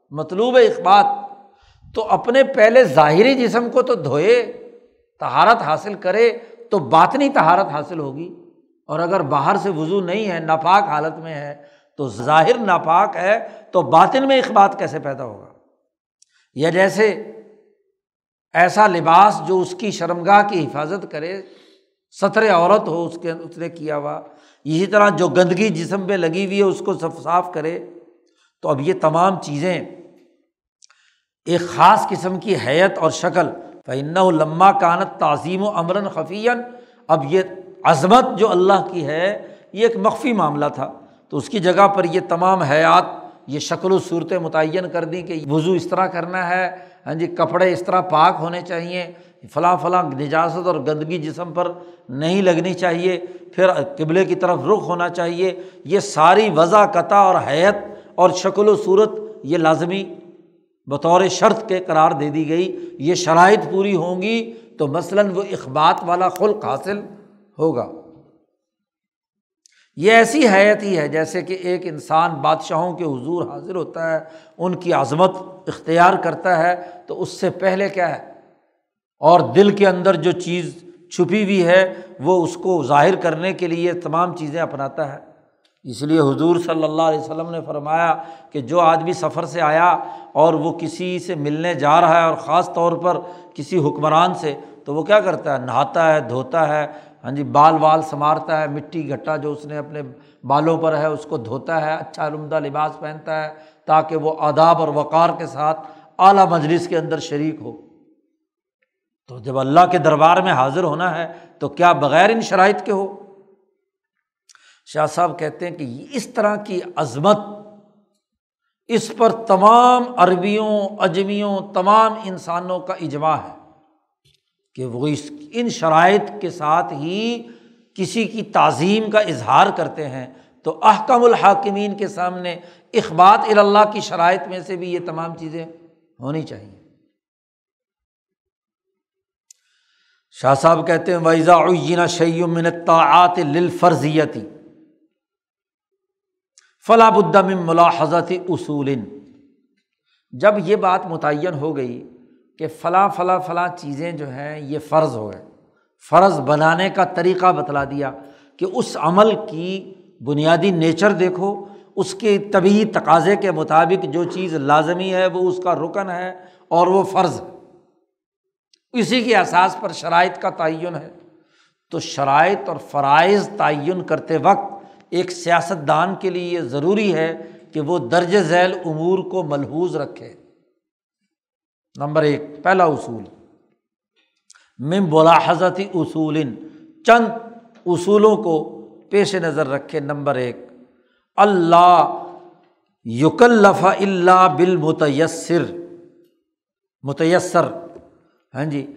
مطلوب اخبات تو اپنے پہلے ظاہری جسم کو تو دھوئے تہارت حاصل کرے تو باطنی تہارت حاصل ہوگی۔ اور اگر باہر سے وضو نہیں ہے، ناپاک حالت میں ہے، تو ظاہر ناپاک ہے تو باطن میں اخبات کیسے پیدا ہوگا؟ یا جیسے ایسا لباس جو اس کی شرمگاہ کی حفاظت کرے سطر عورت ہو، اس کے اس نے کیا ہوا۔ اسی طرح جو گندگی جسم پہ لگی ہوئی ہے، اس کو صف صاف کرے۔ تو اب یہ تمام چیزیں ایک خاص قسم کی حیت اور شکل۔ فن و لمہ کانت تعظیم و امراً خفیہ اب یہ عظمت جو اللہ کی ہے، یہ ایک مخفی معاملہ تھا۔ تو اس کی جگہ پر یہ تمام حیات، یہ شکل و صورتیں متعین کر دیں کہ وضو اس طرح کرنا ہے ہاں جی کپڑے اس طرح پاک ہونے چاہیے، فلاں فلاں نجازت اور گندگی جسم پر نہیں لگنی چاہیے، پھر قبلے کی طرف رخ ہونا چاہیے۔ یہ ساری وضع، قطع اور حیت اور شکل و صورت، یہ لازمی بطور شرط کے قرار دے دی گئی، یہ شرائط پوری ہوں گی تو مثلاً وہ اخبات والا خلق حاصل ہوگا۔ یہ ایسی حیت ہی ہے جیسے کہ ایک انسان بادشاہوں کے حضور حاضر ہوتا ہے، ان کی عظمت اختیار کرتا ہے، تو اس سے پہلے کیا ہے؟ اور دل کے اندر جو چیز چھپی ہوئی ہے، وہ اس کو ظاہر کرنے کے لیے تمام چیزیں اپناتا ہے۔ اس لیے حضور صلی اللہ علیہ وسلم نے فرمایا کہ جو آدمی سفر سے آیا اور وہ کسی سے ملنے جا رہا ہے اور خاص طور پر کسی حکمران سے، تو وہ کیا کرتا ہے؟ نہاتا ہے، دھوتا ہے ہاں جی بال وال سنوارتا ہے، مٹی گھٹا جو اس نے اپنے بالوں پر ہے اس کو دھوتا ہے اچھا عمدہ لباس پہنتا ہے تاکہ وہ آداب اور وقار کے ساتھ اعلیٰ مجلس کے اندر شریک ہو۔ تو جب اللہ کے دربار میں حاضر ہونا ہے تو کیا بغیر ان شرائط کے ہو؟ شاہ صاحب کہتے ہیں کہ اس طرح کی عظمت اس پر تمام عربیوں، اجمیوں، تمام انسانوں کا اجماع ہے کہ وہ اس، ان شرائط کے ساتھ ہی کسی کی تعظیم کا اظہار کرتے ہیں۔ تو احکم الحاکمین کے سامنے اخبات اللہ کی شرائط میں سے بھی یہ تمام چیزیں ہونی چاہیے۔ شاہ صاحب کہتے ہیں ویزا شعیم للفرضیتی فلاں بدم ملاحظت اصول۔ جب یہ بات متعین ہو گئی کہ فلاں فلاں فلاں چیزیں جو ہیں یہ فرض ہو گئے، فرض بنانے کا طریقہ بتلا دیا کہ اس عمل کی بنیادی نیچر دیکھو، اس کے طبی تقاضے کے مطابق جو چیز لازمی ہے وہ اس کا رکن ہے اور وہ فرض ہے۔ اسی کے احساس پر شرائط کا تعین ہے۔ تو شرائط اور فرائض تعین کرتے وقت ایک سیاست دان کے لیے یہ ضروری ہے کہ وہ درج ذیل امور کو ملحوظ رکھے۔ نمبر ایک، پہلا اصول۔ مم بولا اصول چند اصولوں کو پیش نظر رکھے۔ نمبر ایک، اللہ یکلف اللہ بالمتیسر۔ متیسر ہاں جی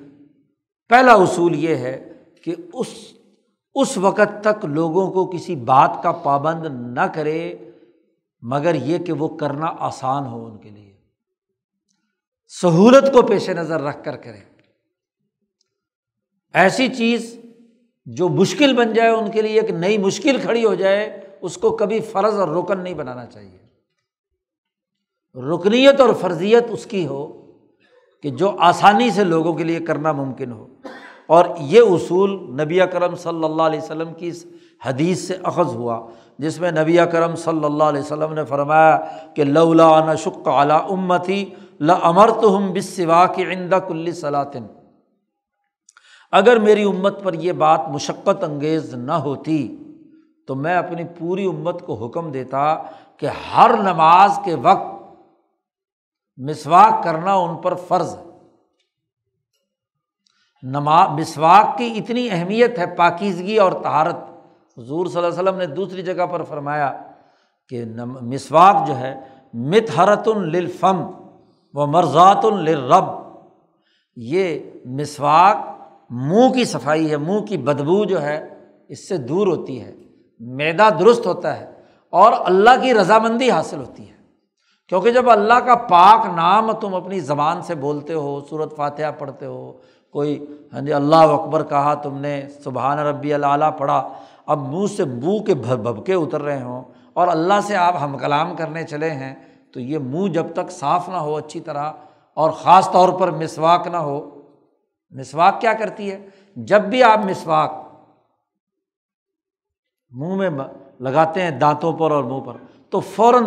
پہلا اصول یہ ہے کہ اس اس وقت تک لوگوں کو کسی بات کا پابند نہ کرے، مگر یہ کہ وہ کرنا آسان ہو ان کے لیے۔ سہولت کو پیش نظر رکھ کر کرے ایسی چیز جو مشکل بن جائے ان کے لیے، ایک نئی مشکل کھڑی ہو جائے، اس کو کبھی فرض اور رکن نہیں بنانا چاہیے۔ رکنیت اور فرضیت اس کی ہو کہ جو آسانی سے لوگوں کے لیے کرنا ممکن ہو۔ اور یہ اصول نبی کرم صلی اللہ علیہ وسلم کی اس حدیث سے اخذ ہوا، جس میں نبی کرم صلی اللہ علیہ وسلم نے فرمایا کہ لولا شک اعلیٰ امتی لمر تو ہم بسوا کی عندہ کل صلاطن اگر میری امت پر یہ بات مشقت انگیز نہ ہوتی تو میں اپنی پوری امت کو حکم دیتا کہ ہر نماز کے وقت مسواک کرنا ان پر فرض ہے۔ نما، مسواک کی اتنی اہمیت ہے پاکیزگی اور تہارت حضور صلی اللہ علیہ وسلم نے دوسری جگہ پر فرمایا کہ مسواک جو ہے مت حرت الفم و مرزات الرب یہ مسواک منہ کی صفائی ہے، منہ کی بدبو جو ہے، اس سے دور ہوتی ہے، میدا درست ہوتا ہے اور اللہ کی رضامندی حاصل ہوتی ہے۔ کیونکہ جب اللہ کا پاک نام تم اپنی زبان سے بولتے ہو صورت فاتحہ پڑھتے ہو کوئی ہاں جی اللہ اکبر کہا، تم نے سبحان ربی اللہ پڑھا۔ اب منہ سے بو کے بھبکے اتر رہے ہوں اور اللہ سے آپ ہم کلام کرنے چلے ہیں، تو یہ منہ جب تک صاف نہ ہو اچھی طرح اور خاص طور پر مسواک نہ ہو، مسواک کیا کرتی ہے؟ جب بھی آپ مسواک منہ میں لگاتے ہیں دانتوں پر اور منہ پر، تو فوراً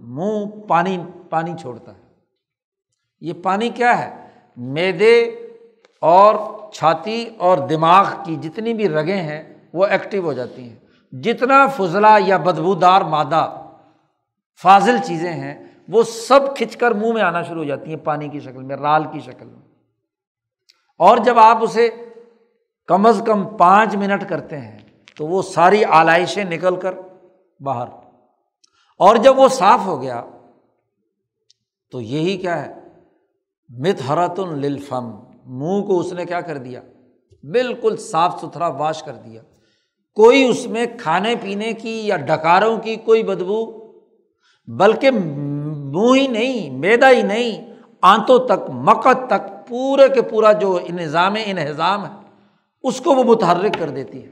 منہ پانی پانی چھوڑتا ہے۔ یہ پانی کیا ہے؟ میدے اور چھاتی اور دماغ کی جتنی بھی رگیں ہیں وہ ایکٹیو ہو جاتی ہیں۔ جتنا فضلہ یا بدبودار مادہ فاضل چیزیں ہیں، وہ سب کھنچ کر منہ میں آنا شروع ہو جاتی ہیں پانی کی شکل میں، رال کی شکل میں۔ اور جب آپ اسے کم از کم پانچ منٹ کرتے ہیں، تو وہ ساری آلائشیں نکل کر باہر۔ اور جب وہ صاف ہو گیا، تو یہی کیا ہے؟ مت حرت الفم منہ کو اس نے کیا کر دیا؟ بالکل صاف ستھرا واش کر دیا۔ کوئی اس میں کھانے پینے کی یا ڈکاروں کی کوئی بدبو، بلکہ منہ ہی نہیں میدا ہی نہیں، آنتوں تک مقد تک، پورے کے پورا جو نظام انہضام ہے، اس کو وہ متحرک کر دیتی ہے۔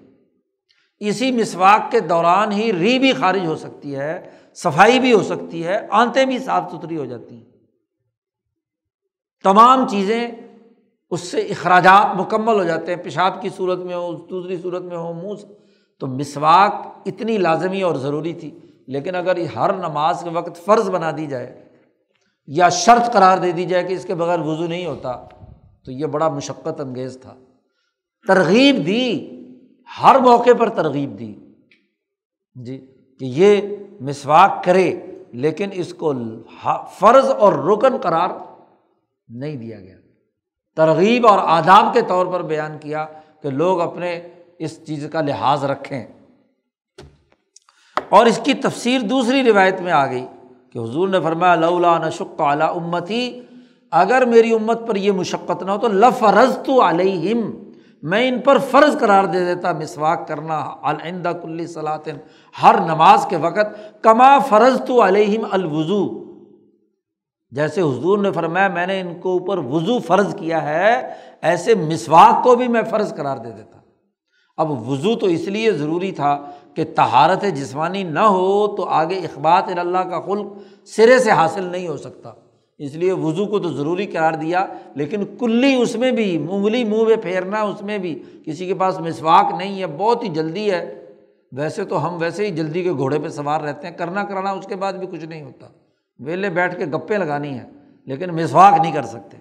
اسی مسواک کے دوران ہی ری بھی خارج ہو سکتی ہے، صفائی بھی ہو سکتی ہے، آنتیں بھی صاف ستھری ہو جاتی ہیں۔ تمام چیزیں اس سے اخراجات مکمل ہو جاتے ہیں۔ پیشاب کی صورت میں ہو دوسری صورت میں ہو منہ تو مسواک اتنی لازمی اور ضروری تھی۔ لیکن اگر یہ ہر نماز کے وقت فرض بنا دی جائے یا شرط قرار دے دی جائے کہ اس کے بغیر وضو نہیں ہوتا، تو یہ بڑا مشقت انگیز تھا۔ ترغیب دی، ہر موقع پر ترغیب دی۔ جی کہ یہ مسواک کرے، لیکن اس کو فرض اور رکن قرار نہیں دیا گیا۔ ترغیب اور آداب کے طور پر بیان کیا کہ لوگ اپنے اس چیز کا لحاظ رکھیں۔ اور اس کی تفسیر دوسری روایت میں آ گئی کہ حضور نے فرمایا اللہ نشق اعلیٰ امتی، اگر میری امت پر یہ مشقت نہ ہو تو لفرض تو علیہم، میں ان پر فرض قرار دے دیتا، مسواک کرنا الدہ کلی صلاطن ہر نماز کے وقت، کما فرض تو علیہم الوضو۔ جیسے حضور نے فرمایا، میں نے ان کو اوپر وضو فرض کیا ہے، ایسے مسواک کو بھی میں فرض قرار دے دیتا۔ اب وضو تو اس لیے ضروری تھا کہ تہارت جسمانی نہ ہو تو آگے اخبات اللہ کا خلق سرے سے حاصل نہیں ہو سکتا۔ اس لیے وضو کو تو ضروری قرار دیا، لیکن کلی اس میں بھی، انگلی منہ میں پھیرنا اس میں بھی، کسی کے پاس مسواک نہیں ہے، بہت ہی جلدی ہے۔ ویسے تو ہم ویسے ہی جلدی کے گھوڑے پہ سوار رہتے ہیں، کرنا کرانا اس کے بعد بھی کچھ نہیں ہوتا۔ ویلے بیٹھ کے گپے لگانی ہے لیکن مسواک نہیں کر سکتے۔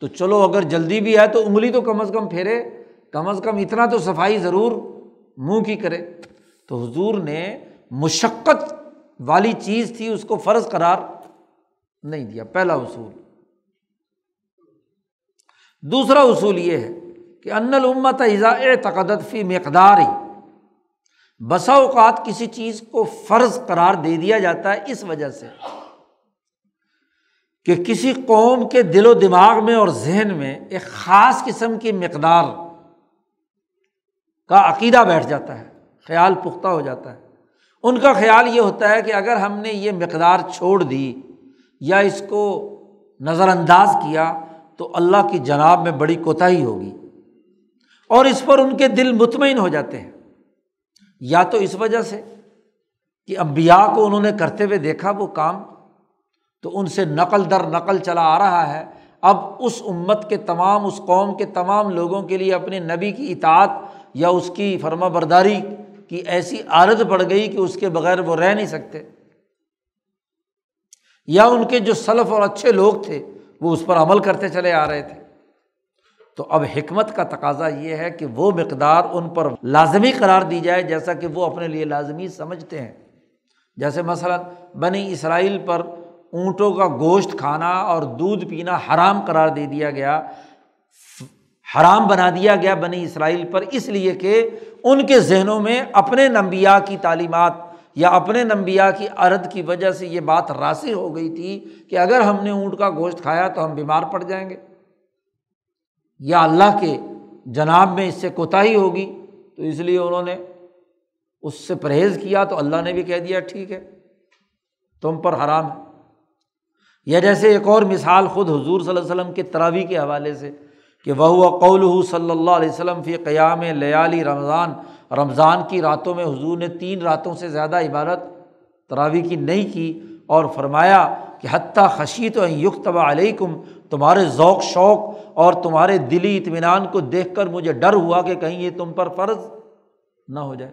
تو چلو، اگر جلدی بھی ہے تو انگلی تو کم از کم پھیرے، کم از کم اتنا تو صفائی ضرور منہ کی کرے۔ تو حضور نے مشقت والی چیز تھی، اس کو فرض قرار نہیں دیا۔ پہلا اصول۔ دوسرا اصول یہ ہے کہ ان الامت اضاء تقدت فی مقدار ہی بسا اوقات کسی چیز کو فرض قرار دے دیا جاتا ہے اس وجہ سے۔ کہ کسی قوم کے دل و دماغ میں اور ذہن میں ایک خاص قسم کی مقدار کا عقیدہ بیٹھ جاتا ہے، خیال پختہ ہو جاتا ہے۔ ان کا خیال یہ ہوتا ہے کہ اگر ہم نے یہ مقدار چھوڑ دی یا اس کو نظر انداز کیا تو اللہ کی جناب میں بڑی کوتاہی ہوگی۔ اور اس پر ان کے دل مطمئن ہو جاتے ہیں۔ یا تو اس وجہ سے کہ امبیا کو انہوں نے کرتے ہوئے دیکھا وہ کام تو ان سے نقل در نقل چلا آ رہا ہے۔ اب اس امت کے تمام، اس قوم کے تمام لوگوں کے لیے اپنے نبی کی اطاعت یا اس کی فرما برداری کی ایسی عادت پڑ گئی کہ اس کے بغیر وہ رہ نہیں سکتے۔ یا ان کے جو سلف اور اچھے لوگ تھے، وہ اس پر عمل کرتے چلے آ رہے تھے۔ تو اب حکمت کا تقاضا یہ ہے کہ وہ مقدار ان پر لازمی قرار دی جائے، جیسا کہ وہ اپنے لیے لازمی سمجھتے ہیں۔ جیسے مثلاً بنی اسرائیل پر اونٹوں کا گوشت کھانا اور دودھ پینا حرام قرار دے دیا گیا، حرام بنا دیا گیا بنی اسرائیل پر، اس لیے کہ ان کے ذہنوں میں اپنے نمبیا کی تعلیمات یا اپنے نمبیا کی عرد کی وجہ سے یہ بات راسر ہو گئی تھی کہ اگر ہم نے اونٹ کا گوشت کھایا تو ہم بیمار پڑ جائیں گے۔ یا اللہ کے جناب میں اس سے کوتاہی ہوگی، تو اس لیے انہوں نے اس سے پرہیز کیا تو اللہ نے بھی کہہ دیا ٹھیک ہے، تم پر حرام ہے۔ یا جیسے ایک اور مثال خود حضور صلی اللہ علیہ وسلم کے تراوی کے حوالے سے کہ وہ قول صلی اللہ علیہ وسلم فی قیام لیالی رمضان رمضان کی راتوں میں حضور نے تین راتوں سے زیادہ عبادت تراوی کی نہیں کی اور فرمایا کہ حتیٰ خشیت و یکتب علیکم، تمہارے ذوق، شوق اور تمہارے دلی اطمینان کو دیکھ کر مجھے ڈر ہوا کہ کہیں یہ تم پر فرض نہ ہو جائے۔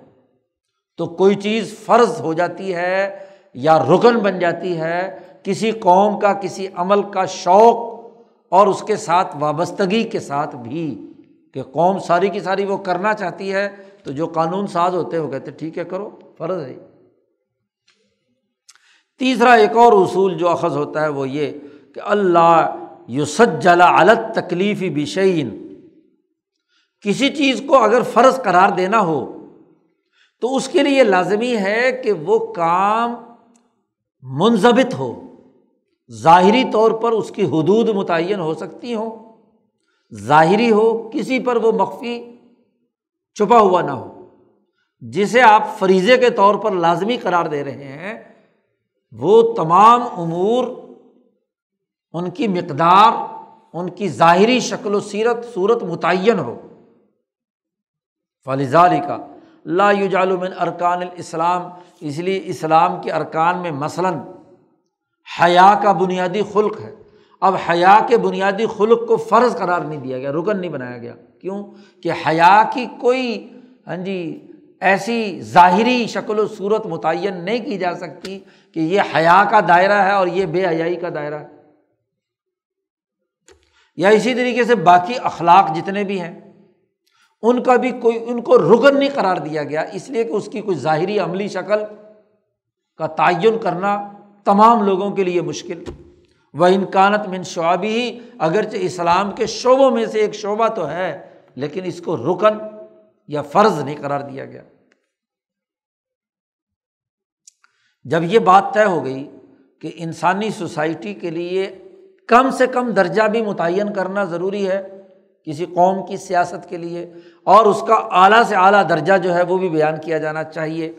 تو کوئی چیز فرض ہو جاتی ہے یا رکن بن جاتی ہے کسی قوم کا، کسی عمل کا شوق اور اس کے ساتھ وابستگی کے ساتھ بھی کہ قوم ساری کی ساری وہ کرنا چاہتی ہے، تو جو قانون ساز ہوتے ہیں وہ کہتے ٹھیک ہے، کرو، فرض ہے۔ تیسرا ایک اور اصول جو اخذ ہوتا ہے وہ یہ کہ اللہ یوسج جلا الت تکلیفی بشعین کسی چیز کو اگر فرض قرار دینا ہو، تو اس کے لیے لازمی ہے کہ وہ کام منظمت ہو۔ ظاہری طور پر اس کی حدود متعین ہو سکتی ہوں۔ ظاہری ہو کسی پر وہ مخفی چھپا ہوا نہ ہو۔ جسے آپ فریضے کے طور پر لازمی قرار دے رہے ہیں، وہ تمام امور، ان کی مقدار، ان کی ظاہری شکل و سیرت، صورت متعین ہو۔ فلزاری کا لا یوجالمن ارکان الاسلام، اس لیے اسلام کے ارکان میں مثلاً حیا کا بنیادی خلق ہے۔ اب حیا کے بنیادی خلق کو فرض قرار نہیں دیا گیا، رکن نہیں بنایا گیا۔ کیوں؟ کہ حیا کی کوئی ہاں جی ایسی ظاہری شکل و صورت متعین نہیں کی جا سکتی کہ یہ حیا کا دائرہ ہے اور یہ بے حیائی کا دائرہ ہے۔ یا اسی طریقے سے باقی اخلاق جتنے بھی ہیں، ان کا بھی کوئی، ان کو رکن نہیں قرار دیا گیا۔ اس لیے کہ اس کی کوئی ظاہری عملی شکل کا تعین کرنا تمام لوگوں کے لیے مشکل۔ وہ انکانت من شعبی ہی اگرچہ اسلام کے شعبوں میں سے ایک شعبہ تو ہے، لیکن اس کو رکن یا فرض نہیں قرار دیا گیا۔ جب یہ بات طے ہو گئی کہ انسانی سوسائٹی کے لیے کم سے کم درجہ بھی متعین کرنا ضروری ہے کسی قوم کی سیاست کے لیے، اور اس کا اعلیٰ سے اعلیٰ درجہ جو ہے وہ بھی بیان کیا جانا چاہیے۔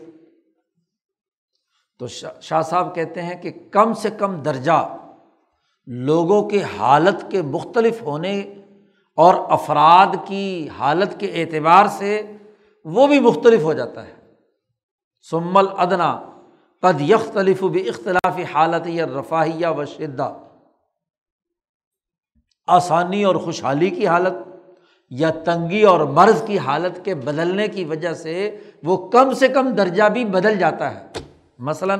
تو شاہ صاحب کہتے ہیں کہ کم سے کم درجہ لوگوں کے حالت کے مختلف ہونے اور افراد کی حالت کے اعتبار سے وہ بھی مختلف ہو جاتا ہے۔ سمل ادنا قد یختلف بھی اختلافی حالت یا رفاہیہ و شدہ آسانی اور خوشحالی کی حالت یا تنگی اور مرض کی حالت کے بدلنے کی وجہ سے وہ کم سے کم درجہ بھی بدل جاتا ہے۔ مثلاً،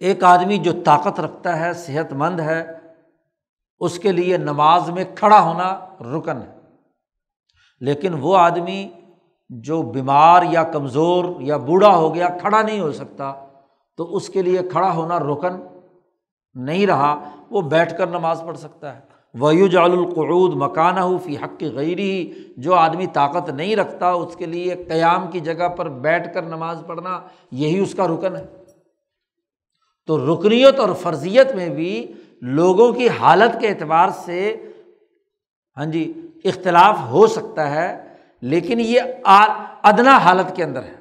ایک آدمی جو طاقت رکھتا ہے، صحت مند ہے، اس کے لیے نماز میں کھڑا ہونا رکن ہے۔ لیکن وہ آدمی جو بیمار یا کمزور یا بوڑھا ہو گیا، کھڑا نہیں ہو سکتا، تو اس کے لیے کھڑا ہونا رکن نہیں رہا، وہ بیٹھ کر نماز پڑھ سکتا ہے۔ ویو جال القعود مکانہ فی حق غیر ہی جو آدمی طاقت نہیں رکھتا، اس کے لیے قیام کی جگہ پر بیٹھ کر نماز پڑھنا یہی اس کا رکن ہے۔ تو رکنیت اور فرضیت میں بھی لوگوں کی حالت کے اعتبار سے ہاں جی اختلاف ہو سکتا ہے، لیکن یہ ادنا حالت کے اندر ہے۔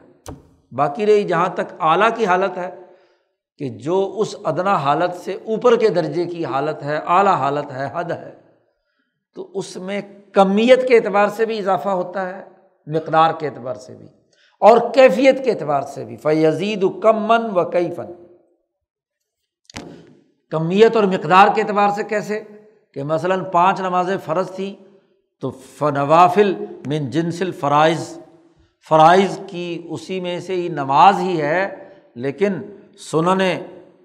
باقی رہی جہاں تک اعلیٰ کی حالت ہے کہ جو اس ادنا حالت سے اوپر کے درجے کی حالت ہے، اعلیٰ حالت ہے، حد ہے، تو اس میں کمیت کے اعتبار سے بھی اضافہ ہوتا ہے، مقدار کے اعتبار سے بھی، اور کیفیت کے اعتبار سے بھی فیزید و کم من و کئی فن کمیت اور مقدار کے اعتبار سے کیسے؟ کہ مثلاً پانچ نمازیں فرض تھیں، تو فنوافل من جنسل فرائض فرائض کی اسی میں سے ہی نماز ہی ہے، لیکن سنن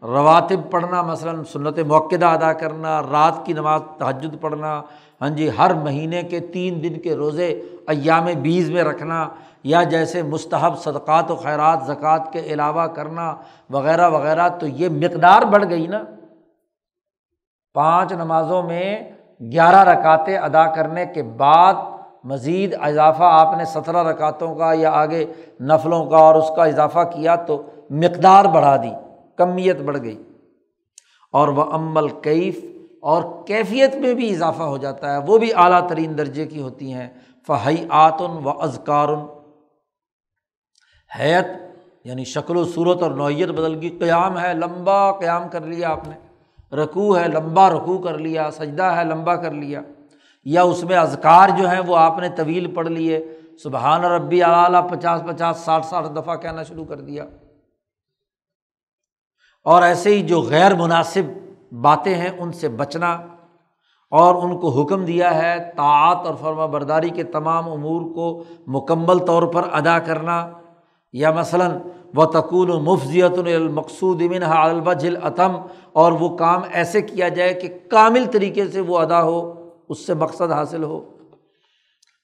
رواتب پڑھنا، مثلاً سنت موقع ادا کرنا، رات کی نماز تحجد پڑھنا ہاں جی ہر مہینے کے تین دن کے روزے ایام بیز میں رکھنا، یا جیسے مستحب صدقات و خیرات، زکوٰۃ کے علاوہ کرنا وغیرہ وغیرہ، تو یہ مقدار بڑھ گئی نا۔ پانچ نمازوں میں گیارہ رکاتیں ادا کرنے کے بعد مزید اضافہ آپ نے سترہ رکاتوں کا یا آگے نفلوں کا اور اس کا اضافہ کیا تو مقدار بڑھا دی، کمیت بڑھ گئی۔ اور وہ عمل کیف اور کیفیت میں بھی اضافہ ہو جاتا ہے، وہ بھی اعلیٰ ترین درجے کی ہوتی ہیں۔ فہی آتن و ازکار حیت یعنی شکل و صورت اور نوعیت بدل گئی۔ قیام ہے، لمبا قیام کر لیا آپ نے۔ رکوع ہے، لمبا رکوع کر لیا۔ سجدہ ہے، لمبا کر لیا۔ یا اس میں ازکار جو ہیں وہ آپ نے طویل پڑھ لیے۔ سبحان ربی اعلیٰ، پچاس پچاس، ساٹھ ساٹھ دفعہ کہنا شروع کر دیا۔ اور ایسے ہی جو غیر مناسب باتیں ہیں ان سے بچنا۔ اور ان کو حکم دیا ہے طاعت اور فرما برداری کے تمام امور کو مکمل طور پر ادا کرنا۔ یا مثلاً و تکون و مفضیت المقصود امن البج العتم اور وہ کام ایسے کیا جائے کہ کامل طریقے سے وہ ادا ہو۔ اس سے مقصد حاصل ہو۔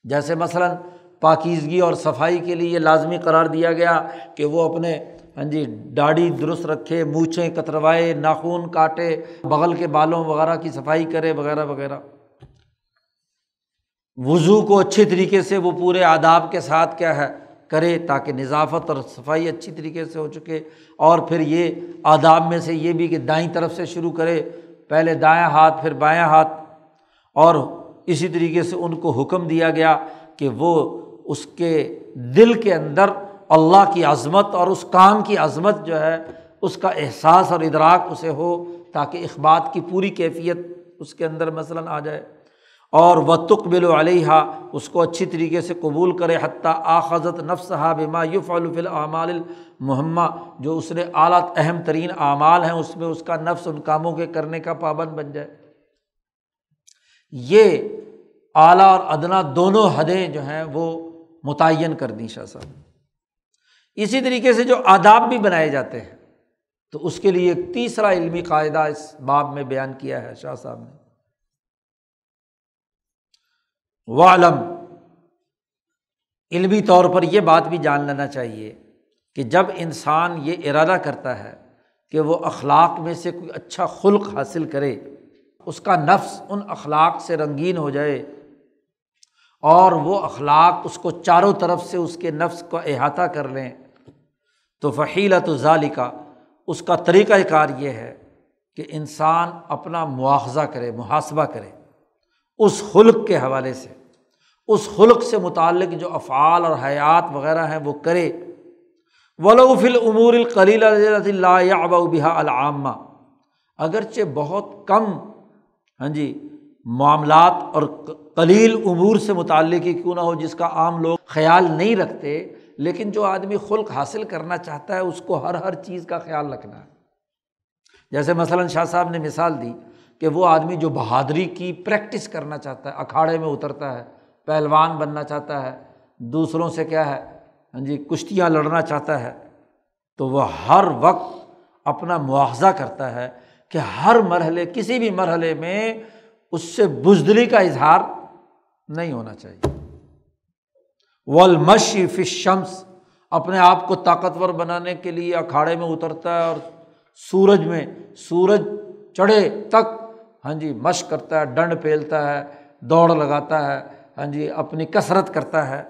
جیسے مثلاً پاکیزگی اور صفائی کے لیے یہ لازمی قرار دیا گیا کہ وہ اپنے ہاں جی داڑھی درست رکھے، مونچھیں کتروائے، ناخون کاٹے، بغل کے بالوں وغیرہ کی صفائی کرے، وغیرہ وغیرہ۔ وضو کو اچھے طریقے سے وہ پورے آداب کے ساتھ کیا ہے، کرے تاکہ نظافت اور صفائی اچھی طریقے سے ہو چکے۔ اور پھر یہ آداب میں سے یہ بھی کہ دائیں طرف سے شروع کرے، پہلے دائیں ہاتھ، پھر بائیں ہاتھ اور اسی طریقے سے ان کو حکم دیا گیا کہ وہ اس کے دل کے اندر اللہ کی عظمت اور اس کام کی عظمت جو ہے، اس کا احساس اور ادراک اسے ہو تاکہ اخبات کی پوری کیفیت اس کے اندر مثلاً آ جائے۔ اور و تقبل علیہ اس کو اچھی طریقے سے قبول کرے حتیٰ آخذت نفس بما یوف العمال المحمہ جو اس نے اعلیٰ اہم ترین اعمال ہیں، اس میں اس کا نفس ان کاموں کے کرنے کا پابند بن جائے۔ یہ اعلیٰ اور ادنا دونوں حدیں جو ہیں وہ متعین کر دیں شاہ صاحب۔ اسی طریقے سے جو آداب بھی بنائے جاتے ہیں، تو اس کے لیے ایک تیسرا علمی قاعدہ اس باب میں بیان کیا ہے شاہ صاحب نے۔ علم علمی طور پر یہ بات بھی جان لینا چاہیے کہ جب انسان یہ ارادہ کرتا ہے کہ وہ اخلاق میں سے کوئی اچھا خلق حاصل کرے اس کا نفس ان اخلاق سے رنگین ہو جائے اور وہ اخلاق اس کو چاروں طرف سے اس کے نفس کو احاطہ کر لیں۔ تو فحیلت ظالی کا اس کا طریقۂ کار یہ ہے کہ انسان اپنا مواخذہ کرے، محاسبہ کرے اس خلق کے حوالے سے۔ اس خلق سے متعلق جو افعال اور حیات وغیرہ ہیں وہ کرے۔ ولوف العمور القلیل اللہ بحا العامہ اگرچہ بہت کم ہاں جی معاملات اور قلیل امور سے متعلق ہی کیوں نہ ہو، جس کا عام لوگ خیال نہیں رکھتے، لیکن جو آدمی خلق حاصل کرنا چاہتا ہے، اس کو ہر ہر چیز کا خیال رکھنا ہے۔ جیسے مثلاً شاہ صاحب نے مثال دی کہ وہ آدمی جو بہادری کی پریکٹس کرنا چاہتا ہے، اکھاڑے میں اترتا ہے، پہلوان بننا چاہتا ہے، دوسروں سے کیا ہے ہاں جی کشتیاں لڑنا چاہتا ہے، تو وہ ہر وقت اپنا مواخذہ کرتا ہے کہ ہر مرحلے، کسی بھی مرحلے میں اس سے بزدلی کا اظہار نہیں ہونا چاہیے۔ ولمشی فشمس اپنے آپ کو طاقتور بنانے کے لیے اکھاڑے میں اترتا ہے اور سورج میں، سورج چڑھے تک ہاں جی مشق کرتا ہے، ڈنڈ پھیلتا ہے، دوڑ لگاتا ہے ہاں جی اپنی کثرت کرتا ہے۔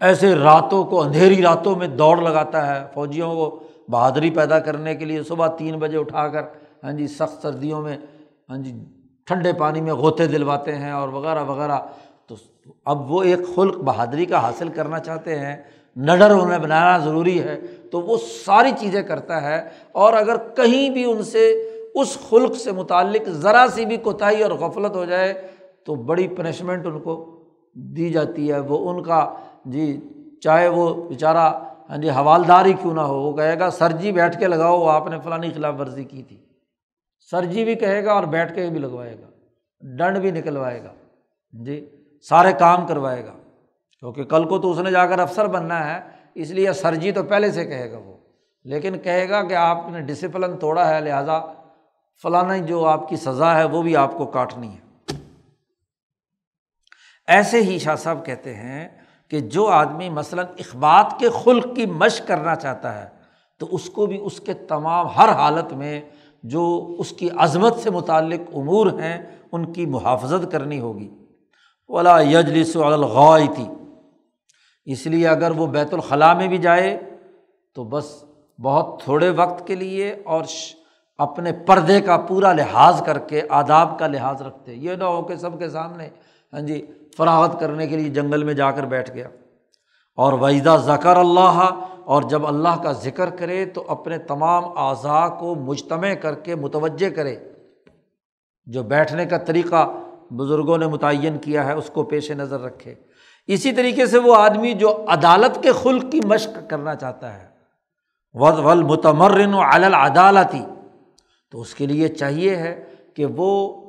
ایسے راتوں کو، اندھیری راتوں میں دوڑ لگاتا ہے، فوجیوں کو بہادری پیدا کرنے کے لیے صبح تین بجے اٹھا کر ہاں جی سخت سردیوں میں ہاں جی ٹھنڈے پانی میں غوطے دلواتے ہیں اور وغیرہ وغیرہ۔ تو اب وہ ایک خلق بہادری کا حاصل کرنا چاہتے ہیں، نڈر انہیں بنانا ضروری ہے۔ تو وہ ساری چیزیں کرتا ہے اور اگر کہیں بھی ان سے، اس خلق سے متعلق ذرا سی بھی کوتاہی اور غفلت ہو جائے، تو بڑی پنشمنٹ ان کو دی جاتی ہے۔ وہ ان کا جی چاہے وہ بیچارہ ہاں جی حوالدار ہی کیوں نہ ہو؟ وہ کہے گا، سر جی بیٹھ کے لگاؤ وہ آپ نے فلانی خلاف ورزی کی تھی۔ سر جی بھی کہے گا اور بیٹھ کے بھی لگوائے گا۔ ڈنڈ بھی نکلوائے گا۔ جی سارے کام کروائے گا۔ کیونکہ کل کو تو اس نے جا کر افسر بننا ہے، اس لیے سر جی تو پہلے سے کہے گا وہ۔ لیکن کہے گا کہ آپ نے ڈسپلن توڑا ہے، لہٰذا فلانا جو آپ کی سزا ہے، وہ بھی آپ کو کاٹنی ہے۔ ایسے ہی شاہ صاحب کہتے ہیں کہ جو آدمی مثلاً اخبات کے خلق کی مشق کرنا چاہتا ہے، تو اس کو بھی اس کے تمام ہر حالت میں جو اس کی عظمت سے متعلق امور ہیں، ان کی محافظت کرنی ہوگی۔ ولا یجلس الغائی تھی اس لیے اگر وہ بیت الخلاء میں بھی جائے، تو بس بہت تھوڑے وقت کے لیے اور اپنے پردے کا پورا لحاظ کر کے، آداب کا لحاظ رکھتے۔ یہ نہ ہو کہ سب کے سامنے۔ ہاں جی فراغت کرنے کے لیے جنگل میں جا کر بیٹھ گیا۔ اور وحدہ ذکر اللہ اور جب اللہ کا ذکر کرے تو اپنے تمام اعضاء کو مجتمع کر کے متوجہ کرے۔ جو بیٹھنے کا طریقہ بزرگوں نے متعین کیا ہے، اس کو پیش نظر رکھے۔ اسی طریقے سے وہ آدمی جو عدالت کے خلق کی مشق کرنا چاہتا ہے ود ول متمرن و عدالتی تو اس کے لیے چاہیے ہے کہ وہ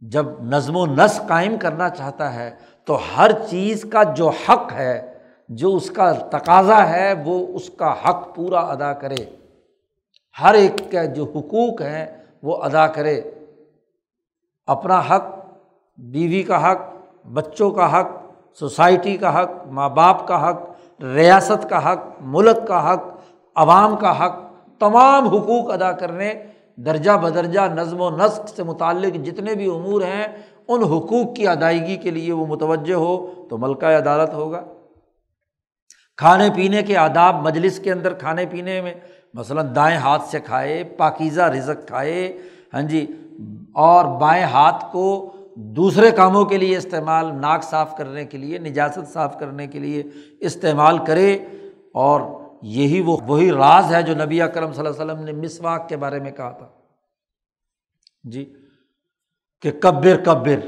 جب نظم و نسق قائم کرنا چاہتا ہے تو ہر چیز کا جو حق ہے، جو اس کا تقاضا ہے، وہ اس کا حق پورا ادا کرے۔ ہر ایک کا جو حقوق ہیں، وہ ادا کرے۔ اپنا حق، بیوی کا حق، بچوں کا حق، سوسائٹی کا حق، ماں باپ کا حق، ریاست کا حق، ملک کا حق، عوام کا حق، تمام حقوق ادا کرنے۔ درجہ بدرجہ نظم و نسق سے متعلق جتنے بھی امور ہیں، ان حقوق کی ادائیگی کے لیے وہ متوجہ ہو تو ملکہ عدالت ہوگا۔ کھانے پینے کے آداب مجلس کے اندر، کھانے پینے میں مثلاً دائیں ہاتھ سے کھائے، پاکیزہ رزق کھائے ہاں جی اور بائیں ہاتھ کو دوسرے کاموں کے لیے استعمال، ناک صاف کرنے کے لیے، نجاست صاف کرنے کے لیے استعمال کرے اور یہی وہ وہی راز ہے جو نبی اکرم صلی اللہ علیہ وسلم نے مسواک کے بارے میں کہا تھا۔ جی کہ کبر کبر۔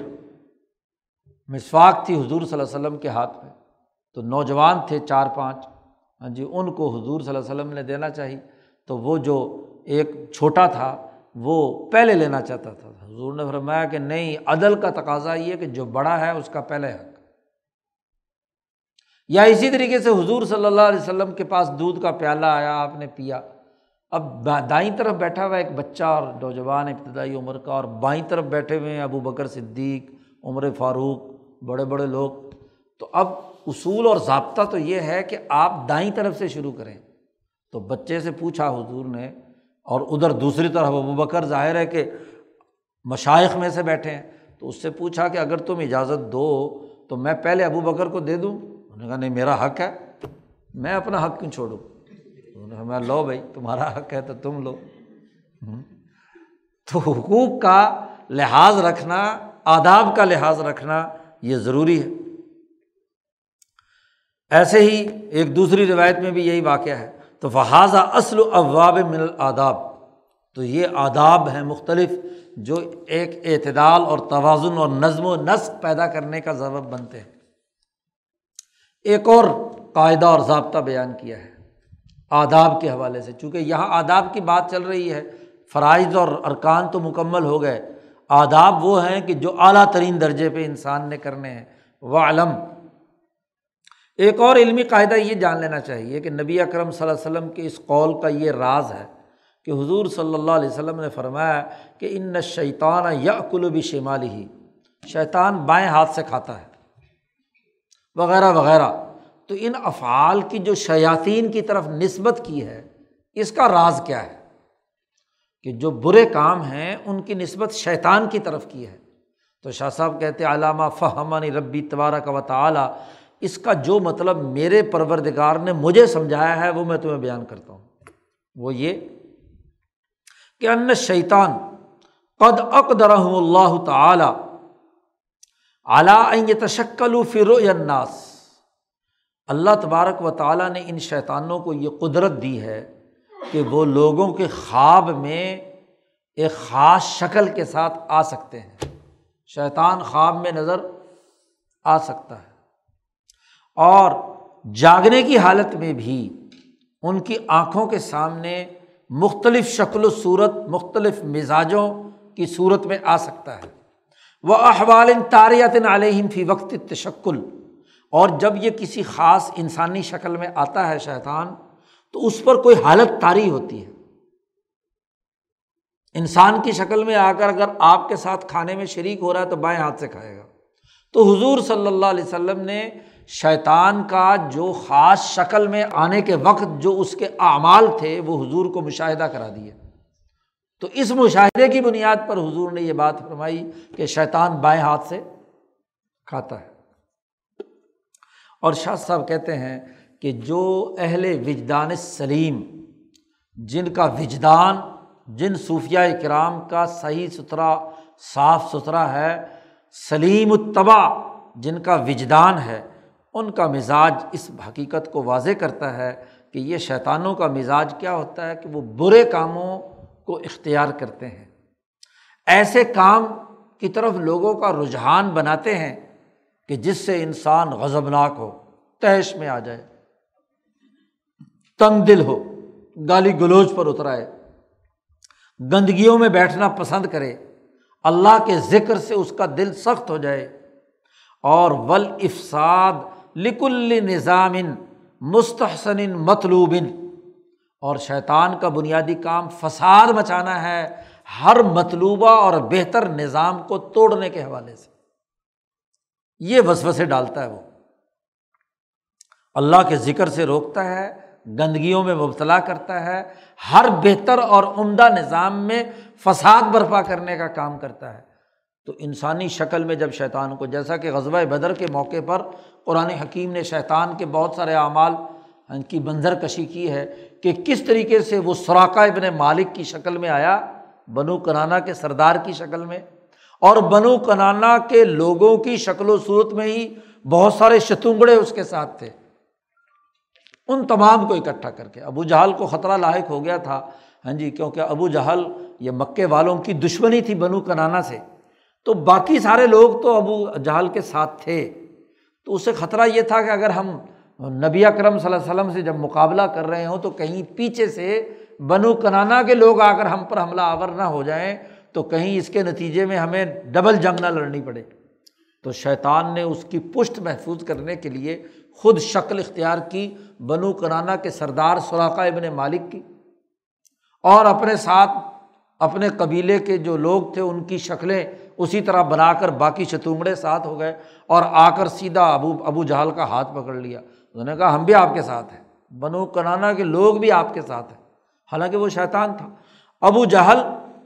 مسواک تھی حضور صلی اللہ علیہ وسلم کے ہاتھ میں۔ تو نوجوان تھے چار پانچ۔ ہاں جی ان کو حضور صلی اللہ علیہ وسلم نے دینا چاہیے تو وہ جو ایک چھوٹا تھا، وہ پہلے لینا چاہتا تھا۔ حضور نے فرمایا کہ نہیں، عدل کا تقاضا یہ کہ جو بڑا ہے، اس کا پہلے حق یا اسی طریقے سے حضور صلی اللہ علیہ وسلم کے پاس دودھ کا پیالہ آیا، آپ نے پیا۔ اب دائیں طرف بیٹھا ہوا ایک بچہ اور نوجوان ابتدائی عمر کا اور بائیں طرف بیٹھے ہوئے ہیں، ابو بکر صدیق، عمر فاروق، بڑے بڑے لوگ۔ تو اب اصول اور ضابطہ تو یہ ہے کہ آپ دائیں طرف سے شروع کریں۔ تو بچے سے پوچھا حضور نے اور ادھر دوسری طرف ابو بکر ظاہر ہے کہ مشائق میں سے بیٹھے ہیں۔ تو اس سے پوچھا کہ اگر تم اجازت دو تو میں پہلے ابو بکر کو دے دوں۔ انہوں نے کہا، نہیں، میرا حق ہے، میں اپنا حق کیوں چھوڑوں؟ میں لو بھائی، تمہارا حق ہے تو تم لو۔ تو حقوق کا لحاظ رکھنا، آداب کا لحاظ رکھنا یہ ضروری ہے۔ ایسے ہی ایک دوسری روایت میں بھی یہی واقعہ ہے، تو فحاظہ اصل و اواب من آداب تو یہ آداب ہیں مختلف، جو ایک اعتدال اور توازن اور نظم و نسق پیدا کرنے کا ضبط بنتے ہیں۔ ایک اور قاعدہ اور ضابطہ بیان کیا ہے، آداب کے حوالے سے۔ چونکہ یہاں آداب کی بات چل رہی ہے، فرائض اور ارکان تو مکمل ہو گئے۔ آداب وہ ہیں کہ جو اعلیٰ ترین درجے پہ انسان نے کرنے ہیں۔ وہ علم ایک اور علمی قاعدہ یہ جان لینا چاہیے کہ نبی اکرم صلی اللہ علیہ وسلم کے اس قول کا یہ راز ہے کہ حضور صلی اللہ علیہ وسلم نے فرمایا کہ ان شیطان یا قلوبی شمالی ہی شیطان بائیں ہاتھ سے کھاتا ہے۔ وغیرہ وغیرہ۔ تو ان افعال کی جو شیاطین کی طرف نسبت کی ہے، اس کا راز کیا ہے؟ کہ جو برے کام ہیں، ان کی نسبت شیطان کی طرف کی ہے۔ تو شاہ صاحب کہتے علامہ فہمانی ربی تبارہ کا وطالعہ اس کا جو مطلب میرے پروردگار نے مجھے سمجھایا ہے، وہ میں تمہیں بیان کرتا ہوں۔ وہ یہ کہ ان شیطان قد اقدر اللہ تعالی اعلیٰ تشکل فرو الناس اللہ تبارک و تعالیٰ نے ان شیطانوں کو یہ قدرت دی ہے کہ وہ لوگوں کے خواب میں ایک خاص شکل کے ساتھ آ سکتے ہیں۔ شیطان خواب میں نظر آ سکتا ہے۔ اور جاگنے کی حالت میں بھی ان کی آنکھوں کے سامنے مختلف شکل و صورت، مختلف مزاجوں کی صورت میں آ سکتا ہے۔ وہ احوال تاریت علیہم فی وقت تشکل اور جب یہ کسی خاص انسانی شکل میں آتا ہے شیطان، تو اس پر کوئی حالت تاری ہوتی ہے۔ انسان کی شکل میں آ کر اگر آپ کے ساتھ کھانے میں شریک ہو رہا ہے تو بائیں ہاتھ سے کھائے گا۔ تو حضور صلی اللہ علیہ وسلم نے شیطان کا جو خاص شکل میں آنے کے وقت جو اس کے اعمال تھے، وہ حضور کو مشاہدہ کرا دیے۔ تو اس مشاہدے کی بنیاد پر حضور نے یہ بات فرمائی کہ شیطان بائیں ہاتھ سے کھاتا ہے۔ اور شاہ صاحب کہتے ہیں کہ جو اہل وجدان سلیم، جن کا وجدان، جن صوفیہ کرام کا صحیح ستھرا، صاف ستھرا ہے، سلیم التبا جن کا وجدان ہے، ان کا مزاج اس حقیقت کو واضح کرتا ہے کہ یہ شیطانوں کا مزاج کیا ہوتا ہے کہ وہ برے کاموں کو اختیار کرتے ہیں۔ ایسے کام کی طرف لوگوں کا رجحان بناتے ہیں کہ جس سے انسان غضبناک ہو تحش میں آ جائے۔ تنگ دل ہو، گالی گلوچ پر اترائے۔ گندگیوں میں بیٹھنا پسند کرے۔ اللہ کے ذکر سے اس کا دل سخت ہو جائے۔ اور ول افساد لکل نظام مستحسن مطلوب اور شیطان کا بنیادی کام فساد مچانا ہے ہر مطلوبہ اور بہتر نظام کو توڑنے کے حوالے سے۔ یہ وسوسے ڈالتا ہے وہ۔ اللہ کے ذکر سے روکتا ہے، گندگیوں میں مبتلا کرتا ہے، ہر بہتر اور عمدہ نظام میں فساد برپا کرنے کا کام کرتا ہے۔ تو انسانی شکل میں جب شیطان کو، جیسا کہ غزبۂ بدر کے موقع پر قرآن حکیم نے شیطان کے بہت سارے اعمال کی منظر کشی کی ہے کہ کس طریقے سے وہ سوراقہ ابن مالک کی شکل میں آیا، بنو کنانا کے سردار کی شکل میں، اور بنو کنانا کے لوگوں کی شکل و صورت میں ہی بہت سارے شتونگڑے اس کے ساتھ تھے۔ ان تمام کو اکٹھا کر کے۔ ابو جہل کو خطرہ لاحق ہو گیا تھا۔ ہاں جی کیونکہ ابو جہل یہ مکے والوں کی دشمنی تھی بنو کنانا سے۔ تو باقی سارے لوگ تو ابو جہل کے ساتھ تھے۔ تو اسے خطرہ یہ تھا کہ اگر ہم نبی اکرم صلی اللہ علیہ وسلم سے جب مقابلہ کر رہے ہوں تو کہیں پیچھے سے بنو کنانا کے لوگ آ کر ہم پر حملہ آور نہ ہو جائیں تو کہیں اس کے نتیجے میں ہمیں ڈبل جنگ نہ لڑنی پڑے۔ تو شیطان نے اس کی پشت محفوظ کرنے کے لیے خود شکل اختیار کی، بنو کرانا کے سردار سوراخا ابن مالک کی اور اپنے ساتھ اپنے قبیلے کے جو لوگ تھے ان کی شکلیں اسی طرح بنا کر باقی شتونگڑے ساتھ ہو گئے اور آ کر سیدھا ابو ابو جہل کا ہاتھ پکڑ لیا۔ انہوں نے کہا، ہم بھی آپ کے ساتھ ہیں۔ بنو کنانا کے لوگ بھی آپ کے ساتھ ہیں۔ حالانکہ وہ شیطان تھا۔ ابو جہل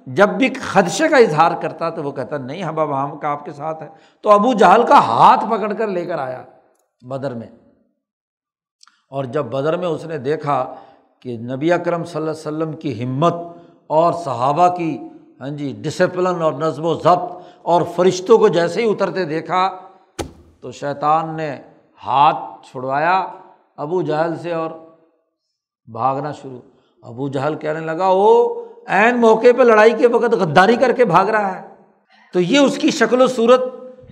جب بھی خدشے کا اظہار کرتا تو وہ کہتا، نہیں، ہم اب ہم کا آپ کے ساتھ ہے تو ابو جہل کا ہاتھ پکڑ کر لے کر آیا بدر میں۔ اور جب بدر میں اس نے دیکھا کہ نبی اکرم صلی اللہ علیہ وسلم کی ہمت اور صحابہ کی ہاں جی ڈسپلن اور نظم و ضبط اور فرشتوں کو جیسے ہی اترتے دیکھا تو شیطان نے ہاتھ چھڑوایا، ابو جہل سے اور بھاگنا شروع۔ ابو جہل کہنے لگا وہ عین موقع پہ لڑائی کے وقت غداری کر کے بھاگ رہا ہے۔ تو یہ اس کی شکل و صورت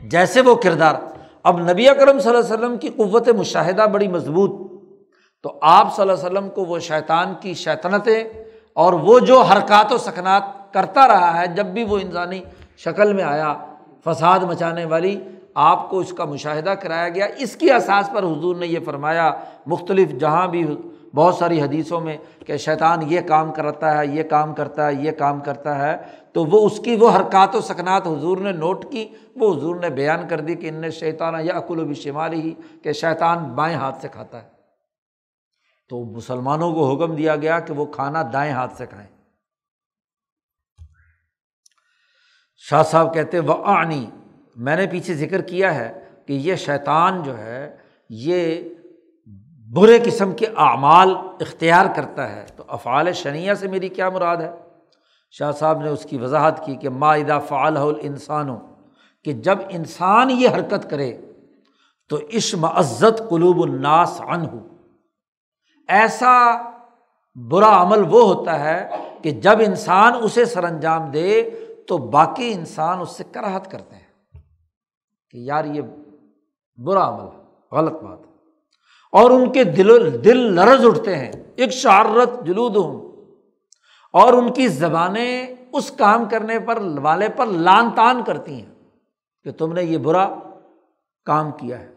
جیسے وہ کردار۔ اب نبی اکرم صلی اللہ علیہ وسلم کی قوت مشاہدہ بڑی مضبوط۔ تو آپ صلی اللہ علیہ وسلم کو وہ شیطان کی شیطنتیں اور وہ جو حرکات و سکنات کرتا رہا ہے، جب بھی وہ انسانی شکل میں آیا، فساد مچانے والی آپ کو اس کا مشاہدہ کرایا گیا۔ اس کی احساس پر حضور نے یہ فرمایا، مختلف جہاں بھی بہت ساری حدیثوں میں کہ شیطان یہ کام کرتا ہے، یہ کام کرتا ہے، یہ کام کرتا ہے۔ تو وہ اس کی وہ حرکات و سکنات حضور نے نوٹ کی، وہ حضور نے بیان کر دی کہ ان نے شیطان یا اکل و بھی شمالی ہی، کہ شیطان بائیں ہاتھ سے کھاتا ہے۔ تو مسلمانوں کو حکم دیا گیا کہ وہ کھانا دائیں ہاتھ سے کھائیں۔ شاہ صاحب کہتے وہ آنی میں نے پیچھے ذکر کیا ہے کہ یہ شیطان جو ہے، یہ برے قسم کے اعمال اختیار کرتا ہے۔ تو افعال شنیہ سے میری کیا مراد ہے؟ شاہ صاحب نے اس کی وضاحت کی کہ معدہ فعال انسان ہو کہ جب انسان یہ حرکت کرے تو عشم عزت قلوب الناس ان ہو ایسا برا عمل وہ ہوتا ہے کہ جب انسان اسے سر انجام دے تو باقی انسان اس سے کراہت کرتے ہیں۔ کہ یار یہ برا عمل ہے، غلط بات ہے۔ اور ان کے دل دل لرز اٹھتے ہیں ایک شارت جلود ہوں اور ان کی زبانیں اس کام کرنے پر، والے پر لان تان کرتی ہیں کہ تم نے یہ برا کام کیا ہے۔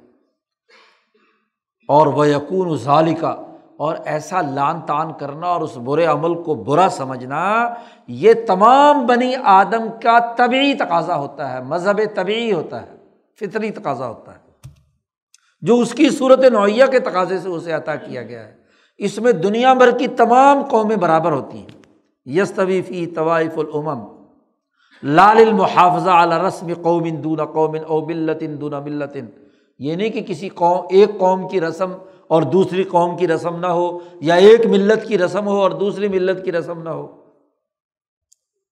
اور وہ یقون ظالی کا اور ایسا لان تان کرنا اور اس برے عمل کو برا سمجھنا، یہ تمام بنی آدم کا طبعی تقاضا ہوتا ہے، مذہب طبعی ہوتا ہے۔ فطری تقاضا ہوتا ہے۔ جو اس کی صورت نوعیہ کے تقاضے سے اسے عطا کیا گیا ہے۔ اس میں دنیا بھر کی تمام قومیں برابر ہوتی ہیں۔ یس طویفی طوائف العمم لال المحافظہ اعلیٰ رسم قومن دون قومن او بلتن دون ملتن یہ نہیں کہ کسی قوم، ایک قوم کی رسم اور دوسری قوم کی رسم نہ ہو، یا ایک ملت کی رسم ہو اور دوسری ملت کی رسم نہ ہو۔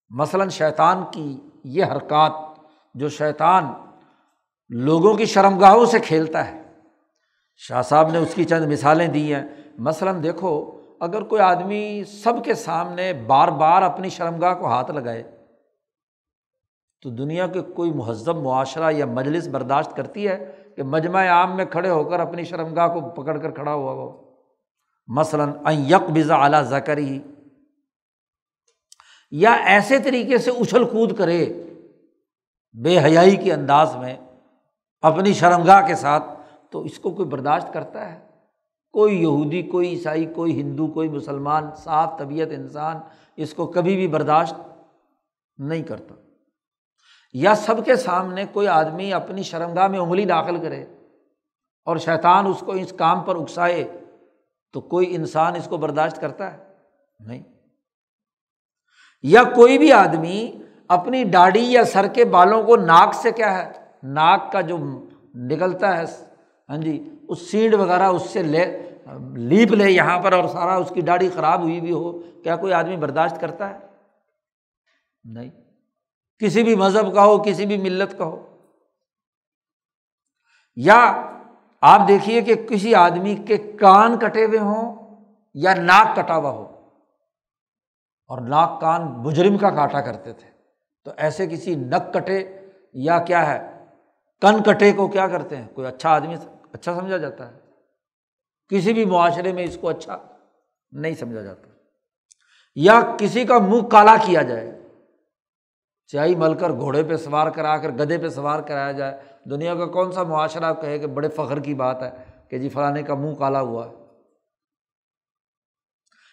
مثلاً شیطان کی یہ حرکات جو شیطان لوگوں کی شرمگاہوں سے کھیلتا ہے۔ شاہ صاحب نے اس کی چند مثالیں دی ہیں۔ مثلاً دیکھو، اگر کوئی آدمی سب کے سامنے بار بار اپنی شرمگاہ کو ہاتھ لگائے، تو دنیا کے کوئی مہذب معاشرہ یا مجلس برداشت کرتی ہے کہ مجمع عام میں کھڑے ہو کر اپنی شرمگاہ کو پکڑ کر کھڑا ہوا ہو۔ مثلاً یک بزا اعلیٰ زکری یا ایسے طریقے سے اچھل کود کرے بے حیائی کے انداز میں اپنی شرمگاہ کے ساتھ تو اس کو کوئی برداشت کرتا ہے؟ کوئی یہودی، کوئی عیسائی، کوئی ہندو، کوئی مسلمان، صاف طبیعت انسان اس کو کبھی بھی برداشت نہیں کرتا۔ یا سب کے سامنے کوئی آدمی اپنی شرمگاہ میں انگلی داخل کرے اور شیطان اس کو اس کام پر اکسائے تو کوئی انسان اس کو برداشت کرتا ہے؟ نہیں۔ یا کوئی بھی آدمی اپنی ڈاڑی یا سر کے بالوں کو ناک سے کیا ہے؟ ناک کا جو نکلتا ہے ہاں جی اس سیڈ وغیرہ اس سے لے، لیپ لے یہاں پر اور سارا اس کی ڈاڑی خراب ہوئی بھی ہو، کیا کوئی آدمی برداشت کرتا ہے؟ نہیں۔ کسی بھی مذہب کا ہو، کسی بھی ملت کا ہو۔ یا آپ دیکھیے کہ کسی آدمی کے کان کٹے ہوئے ہوں یا ناک کٹا ہوا ہو۔ اور ناک کان مجرم کا کاٹا کرتے تھے۔ تو ایسے کسی نک کٹے یا کیا ہے؟ کن کٹے کو کیا کرتے ہیں؟ کوئی اچھا آدمی اچھا سمجھا جاتا ہے۔ کسی بھی معاشرے میں اس کو اچھا نہیں سمجھا جاتا۔ یا کسی کا منہ کالا کیا جائے۔ چائے مل کر گھوڑے پہ سوار کرا کر گدے پہ سوار کرایا جائے۔ دنیا کا کون سا معاشرہ کہے کہ بڑے فخر کی بات ہے کہ جی فلانے کا منہ کالا ہوا۔ ہے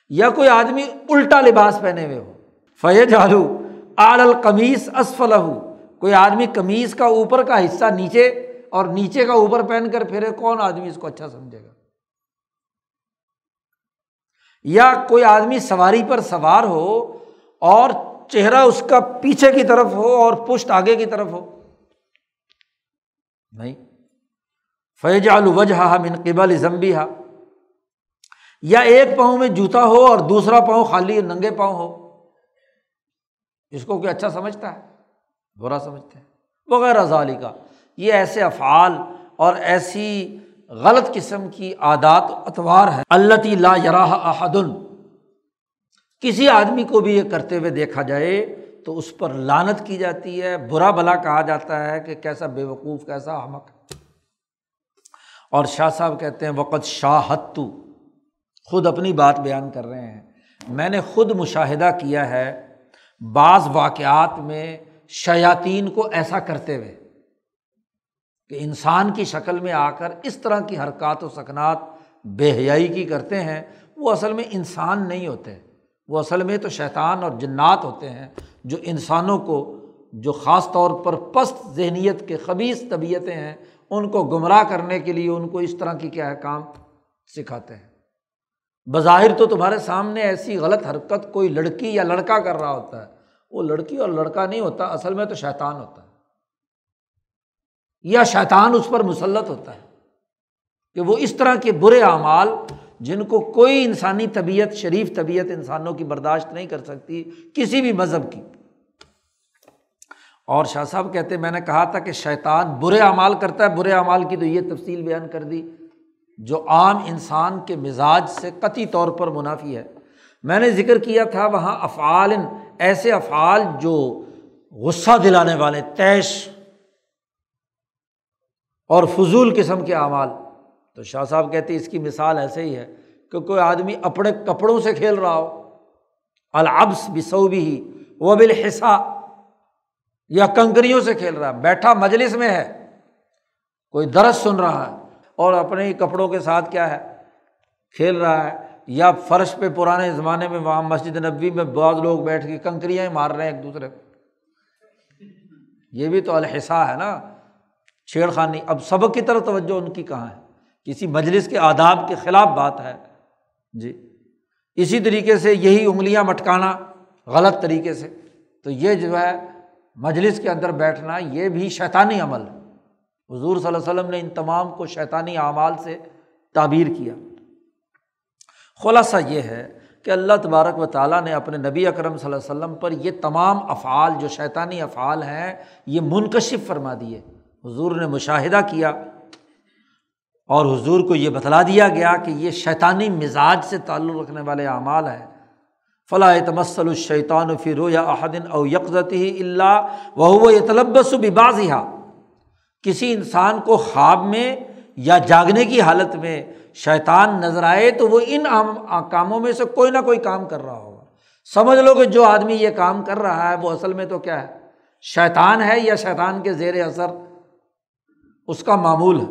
یا کوئی آدمی الٹا لباس پہنے ہوئے ہو۔ فیج آلو آل القمیس اسفل کوئی آدمی کمیز کا اوپر کا حصہ نیچے اور نیچے کا اوپر پہن کر پھرے، کون آدمی اس کو اچھا سمجھے گا؟ یا کوئی آدمی سواری پر سوار ہو اور چہرہ اس کا پیچھے کی طرف ہو اور پشت آگے کی طرف ہو؟ نہیں۔ فیج الوجہ من قبل زمبی ہا یا ایک پاؤں میں جوتا ہو اور دوسرا پاؤں خالی ننگے پاؤں ہو۔ اس کو کوئی اچھا سمجھتا ہے؟ برا سمجھتا ہے وغیرہ ظالی کا یہ ایسے افعال اور ایسی غلط قسم کی عادات و اتوار ہے اللہ لا یراہ احدن۔ کسی آدمی کو بھی یہ کرتے ہوئے دیکھا جائے تو اس پر لانت کی جاتی ہے۔ برا بلا کہا جاتا ہے کہ کیسا بے وقوف، کیسا احمق۔ اور شاہ صاحب کہتے ہیں وقت شاہت تو خود اپنی بات بیان کر رہے ہیں۔ میں نے خود مشاہدہ کیا ہے بعض واقعات میں شیاطین کو ایسا کرتے ہوئے کہ انسان کی شکل میں آ کر اس طرح کی حرکات و سکنات بے حیائی کی کرتے ہیں، وہ اصل میں انسان نہیں ہوتے۔ وہ اصل میں تو شیطان اور جنات ہوتے ہیں جو انسانوں کو، جو خاص طور پر پست ذہنیت کے خبیص طبیعتیں ہیں، ان کو گمراہ کرنے کے لیے ان کو اس طرح کی کیا ہے، کام سکھاتے ہیں۔ بظاہر تو تمہارے سامنے ایسی غلط حرکت کوئی لڑکی یا لڑکا کر رہا ہوتا ہے۔ وہ لڑکی اور لڑکا نہیں ہوتا، اصل میں تو شیطان ہوتا ہے۔ یا شیطان اس پر مسلط ہوتا ہے کہ وہ اس طرح کے برے اعمال جن کو کوئی انسانی طبیعت، شریف طبیعت انسانوں کی برداشت نہیں کر سکتی، کسی بھی مذہب کی۔ اور شاہ صاحب کہتے، میں نے کہا تھا کہ شیطان برے اعمال کرتا ہے، برے اعمال کی تو یہ تفصیل بیان کر دی۔ جو عام انسان کے مزاج سے قطعی طور پر منافی ہے۔ میں نے ذکر کیا تھا وہاں افعال ایسے افعال جو غصہ دلانے والے، تیش اور فضول قسم کے اعمال۔ تو شاہ صاحب کہتے اس کی مثال ایسے ہی ہے کہ کوئی آدمی اپنے کپڑوں سے کھیل رہا ہو، العبس بسو بھی وہ بالحصہ یا کنکریوں سے کھیل رہا ہے، بیٹھا مجلس میں ہے، کوئی درس سن رہا ہے اور اپنے ہی کپڑوں کے ساتھ کیا ہے، کھیل رہا ہے۔ یا فرش پہ پرانے زمانے میں وہاں مسجد نبی میں بعض لوگ بیٹھ کے کنکریاں ہی مار رہے ہیں ایک دوسرے کو۔ یہ بھی تو الحصہ ہے نا۔ چھیڑ خانی، اب سبق کی طرف توجہ ان کی کہاں ہے؟ کسی مجلس کے آداب کے خلاف بات ہے۔ جی۔ اسی طریقے سے یہی انگلیاں مٹکانا غلط طریقے سے۔ تو یہ جو ہے، مجلس کے اندر بیٹھنا، یہ بھی شیطانی عمل۔ ہے حضور صلی اللہ علیہ وسلم نے ان تمام کو شیطانی اعمال سے تعبیر کیا۔ خلاصہ یہ ہے کہ اللہ تبارک و تعالیٰ نے اپنے نبی اکرم صلی اللہ علیہ وسلم پر یہ تمام افعال، جو شیطانی افعال ہیں، یہ منکشف فرما دیے۔ حضور نے مشاہدہ کیا اور حضور کو یہ بتلا دیا گیا کہ یہ شیطانی مزاج سے تعلق رکھنے والے اعمال ہیں۔ فلاح تمسل الشیطان فرو یا احدن او یکزت ہی اللہ وہ یتلبس بازیہ کسی انسان کو خواب میں یا جاگنے کی حالت میں شیطان نظر آئے تو وہ ان کاموں میں سے کوئی نہ کوئی کام کر رہا ہوگا۔ سمجھ لو کہ جو آدمی یہ کام کر رہا ہے وہ اصل میں تو کیا ہے؟ شیطان ہے یا شیطان کے زیر اثر اس کا معمول ہے۔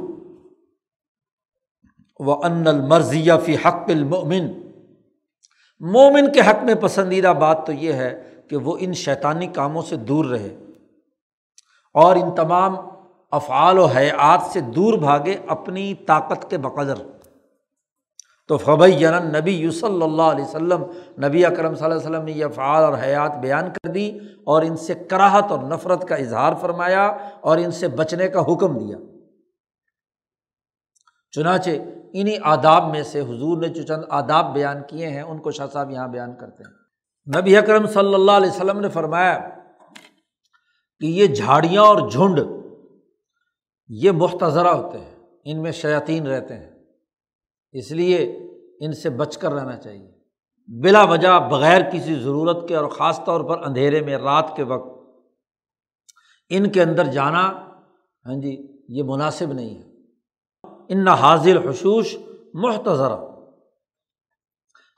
وہ ان المرضیہ فی حق المومن مومن کے حق میں پسندیدہ بات تو یہ ہے کہ وہ ان شیطانی کاموں سے دور رہے اور ان تمام افعال و حیات سے دور بھاگے اپنی طاقت کے بقدر۔ تو فبئی نبی یو صلی اللہ علیہ وسلم، نبی اکرم صلی اللہ علیہ وسلم نے یہ افعال اور حیات بیان کر دی اور ان سے کراہت اور نفرت کا اظہار فرمایا اور ان سے بچنے کا حکم دیا۔ چنانچہ انہیں آداب میں سے حضور نے جو چند آداب بیان کیے ہیں، ان کو شاہ صاحب یہاں بیان کرتے ہیں۔ نبی اکرم صلی اللہ علیہ وسلم نے فرمایا کہ یہ جھاڑیاں اور جھنڈ یہ مختصرہ ہوتے ہیں، ان میں شیاطین رہتے ہیں۔ اس لیے ان سے بچ کر رہنا چاہیے۔ بلا وجہ بغیر کسی ضرورت کے اور خاص طور پر اندھیرے میں رات کے وقت ان کے اندر جانا ہاں جی یہ مناسب نہیں ہے۔ ان حاضر حشوش محتضرہ۔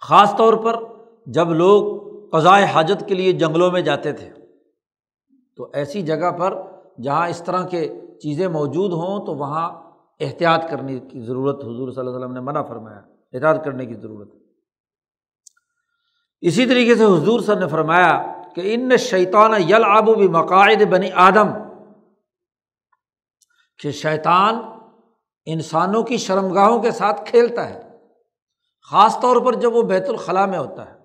خاص طور پر جب لوگ قضائے حاجت کے لیے جنگلوں میں جاتے تھے، تو ایسی جگہ پر جہاں اس طرح کے چیزیں موجود ہوں تو وہاں احتیاط کرنے کی ضرورت حضور صلی اللہ علیہ وسلم نے منع فرمایا احتیاط کرنے کی ضرورت اسی طریقے سے حضور صاحب نے فرمایا کہ ان شیطان یل آب و بھی مقاعد بنی آدم، کہ شیطان انسانوں کی شرمگاہوں کے ساتھ کھیلتا ہے۔ خاص طور پر جب وہ بیت الخلاء میں ہوتا ہے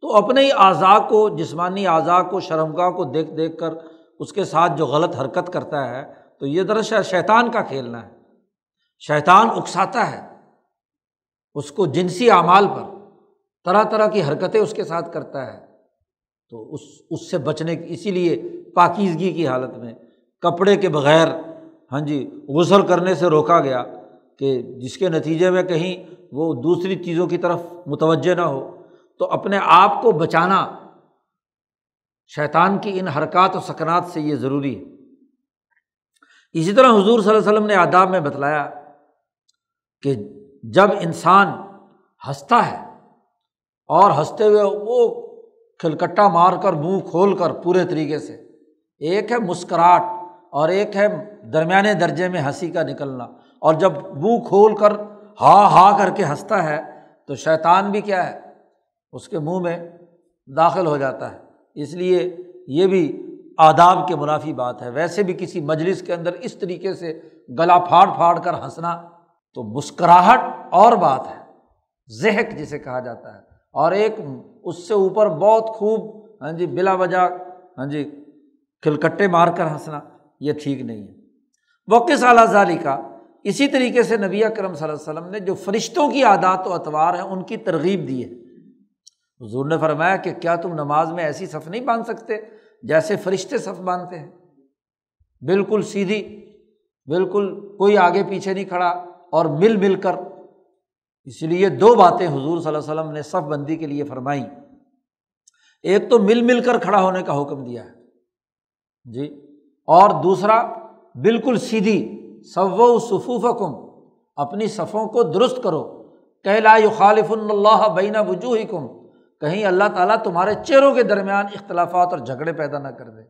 تو اپنے ہی اعضاء کو، جسمانی اعضاء کو، شرمگاہ کو دیکھ دیکھ کر اس کے ساتھ جو غلط حرکت کرتا ہے تو یہ دراصل شیطان کا کھیلنا ہے۔ شیطان اکساتا ہے اس کو جنسی اعمال پر۔ طرح طرح کی حرکتیں اس کے ساتھ کرتا ہے۔ تو اس اس سے بچنے کی، اسی لیے پاکیزگی کی حالت میں کپڑے کے بغیر ہاں جی غسل کرنے سے روکا گیا کہ جس کے نتیجے میں کہیں وہ دوسری چیزوں کی طرف متوجہ نہ ہو۔ تو اپنے آپ کو بچانا شیطان کی ان حرکات و سکنات سے یہ ضروری ہے۔ اسی طرح حضور صلی اللہ علیہ وسلم نے آداب میں بتلایا کہ جب انسان ہنستا ہے اور ہنستے ہوئے وہ کھلکٹا مار کر منہ کھول کر پورے طریقے سے، ایک ہے مسکراہٹ اور ایک ہے درمیانے درجے میں ہنسی کا نکلنا، اور جب منہ کھول کر ہا ہا کر کے ہنستا ہے تو شیطان بھی کیا ہے، اس کے منہ میں داخل ہو جاتا ہے۔ اس لیے یہ بھی آداب کے منافی بات ہے۔ ویسے بھی کسی مجلس کے اندر اس طریقے سے گلا پھاڑ پھاڑ کر ہنسنا تو مسکراہٹ اور بات ہے۔ زہک جسے کہا جاتا ہے۔ اور ایک اس سے اوپر بہت خوب ہاں جی بلا وجہ ہاں جی کھلکٹے مار کر ہنسنا، یہ ٹھیک نہیں ہے۔ وہ اعلیٰ ظالی کا اسی طریقے سے نبی کرم صلی اللہ علیہ وسلم نے جو فرشتوں کی عادات و اطوار ہیں، ان کی ترغیب دی ہے۔ حضور نے فرمایا کہ کیا تم نماز میں ایسی صف نہیں باندھ سکتے؟ جیسے فرشتے صف باندھتے ہیں۔ بالکل سیدھی، بالکل کوئی آگے پیچھے نہیں کھڑا اور مل مل کر۔ اس لیے دو باتیں حضور صلی اللہ علیہ وسلم نے صف بندی کے لیے فرمائی ایک تو مل مل کر کھڑا ہونے کا حکم دیا ہے۔ جی اور دوسرا، بالکل سیدھی سو صفوف کم اپنی صفوں کو درست کرو۔ کہ لا خالف اللہ بین وجوہ کم کہیں اللہ تعالیٰ تمہارے چہروں کے درمیان اختلافات اور جھگڑے پیدا نہ کر دے۔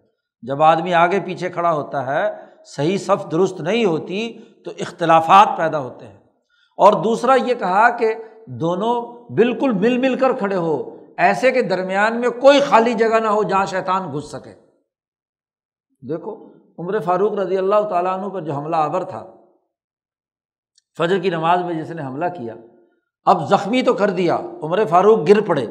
جب آدمی آگے پیچھے کھڑا ہوتا ہے، صحیح صف درست نہیں ہوتی، تو اختلافات پیدا ہوتے ہیں۔ اور دوسرا یہ کہا کہ دونوں بالکل مل مل کر کھڑے ہو، ایسے کے درمیان میں کوئی خالی جگہ نہ ہو جہاں شیطان گھس سکے۔ دیکھو، عمر فاروق رضی اللہ تعالیٰ عنہ پر جو حملہ آور تھا، فجر کی نماز میں جس نے حملہ کیا، اب زخمی تو کر دیا، عمر فاروق گر پڑے۔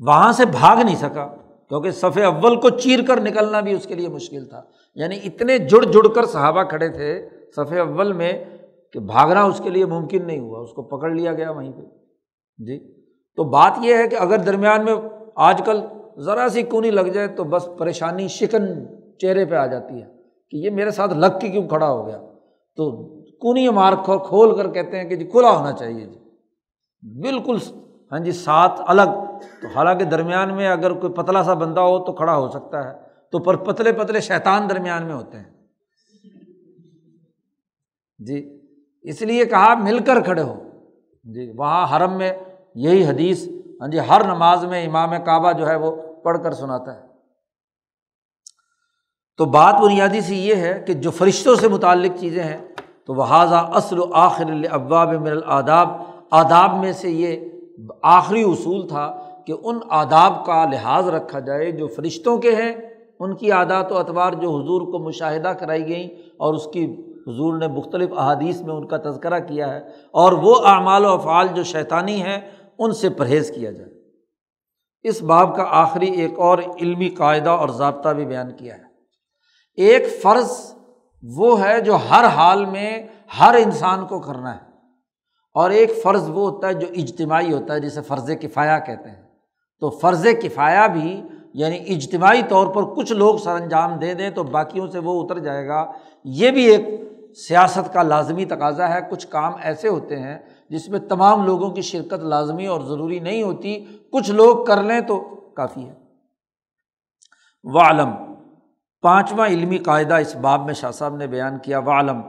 وہاں سے بھاگ نہیں سکا، کیونکہ صفح اول کو چیر کر نکلنا بھی اس کے لیے مشکل تھا۔ یعنی اتنے جڑ جڑ کر صحابہ کھڑے تھے صفح اول میں کہ بھاگنا اس کے لیے ممکن نہیں ہوا، اس کو پکڑ لیا گیا وہیں پہ۔ جی تو بات یہ ہے کہ اگر درمیان میں آج کل ذرا سی کونی لگ جائے تو بس پریشانی شکن چہرے پہ آ جاتی ہے کہ یہ میرے ساتھ لگ کے کیوں کھڑا ہو گیا۔ تو کونی مار کھول کر کہتے ہیں کہ جی کھلا ہونا چاہیے جی۔ بالکل ہاں جی ساتھ الگ۔ تو حالانکہ درمیان میں اگر کوئی پتلا سا بندہ ہو تو کھڑا ہو سکتا ہے۔ تو پر پتلے پتلے شیطان درمیان میں ہوتے ہیں۔ جی اس لیے کہا مل کر کھڑے ہو۔ جی وہاں حرم میں یہی حدیث ہاں جی ہر نماز میں امام کعبہ جو ہے وہ پڑھ کر سناتا ہے۔ تو بات بنیادی سی یہ ہے کہ جو فرشتوں سے متعلق چیزیں ہیں، تو وہ اصل و آخر اباب من الآداب۔ آداب میں سے یہ آخری اصول تھا کہ ان آداب کا لحاظ رکھا جائے جو فرشتوں کے ہیں، ان کی عادات و اطوار جو حضور کو مشاہدہ کرائی گئیں اور اس کی حضور نے مختلف احادیث میں ان کا تذکرہ کیا ہے اور وہ اعمال و افعال جو شیطانی ہیں، ان سے پرہیز کیا جائے۔ اس باب کا آخری ایک اور علمی قاعدہ اور ضابطہ بھی بیان کیا ہے۔ ایک فرض وہ ہے جو ہر حال میں ہر انسان کو کرنا ہے۔ اور ایک فرض وہ ہوتا ہے جو اجتماعی ہوتا ہے، جسے فرض کفایا کہتے ہیں۔ تو فرض کفایا بھی یعنی اجتماعی طور پر کچھ لوگ سر انجام دے دیں تو باقیوں سے وہ اتر جائے گا۔ یہ بھی ایک سیاست کا لازمی تقاضا ہے۔ کچھ کام ایسے ہوتے ہیں جس میں تمام لوگوں کی شرکت لازمی اور ضروری نہیں ہوتی۔ کچھ لوگ کر لیں تو کافی ہے۔ عالم پانچواں علمی قاعدہ اس باب میں شاہ صاحب نے بیان کیا۔ عالم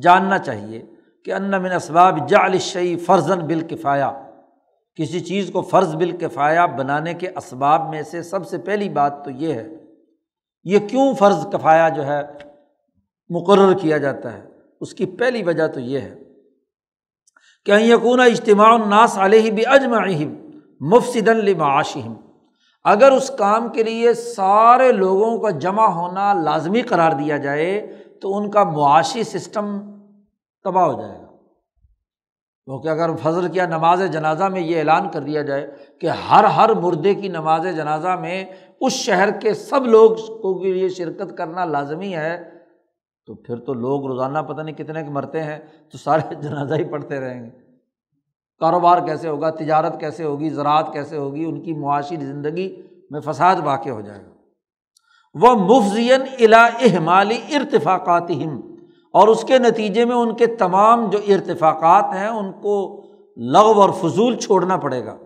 جاننا چاہیے۔ کہ ان من اسباب جا الشعی فرزن بالکفایا کسی چیز کو فرض بالکفایا بنانے کے اسباب میں سے سب سے پہلی بات تو یہ ہے، یہ کیوں فرض کفایا جو ہے مقرر کیا جاتا ہے؟ اس کی پہلی وجہ تو یہ ہے کہ یقون اجتماع الناس علیہ بھی اجم مفصد المعاشم اگر اس کام کے لیے سارے لوگوں کا جمع ہونا لازمی قرار دیا جائے، تو ان کا معاشی سسٹم تباہ ہو جائے گا۔ کیونکہ اگر فضل کیا نماز جنازہ میں یہ اعلان کر دیا جائے کہ ہر ہر مردے کی نماز جنازہ میں اس شہر کے سب لوگ کو کے لیے شرکت کرنا لازمی ہے، تو پھر تو لوگ روزانہ پتہ نہیں کتنے کے مرتے ہیں، تو سارے جنازہ ہی پڑھتے رہیں گے۔ کاروبار کیسے ہوگا، تجارت کیسے ہوگی، زراعت کیسے ہوگی، ان کی معاشی زندگی میں فساد واقع ہو جائے گا۔ وہ مفزین الا احمالی ارتفاقات اور اس کے نتیجے میں ان کے تمام جو ارتفاقات ہیں، ان کو لغو اور فضول چھوڑنا پڑے گا۔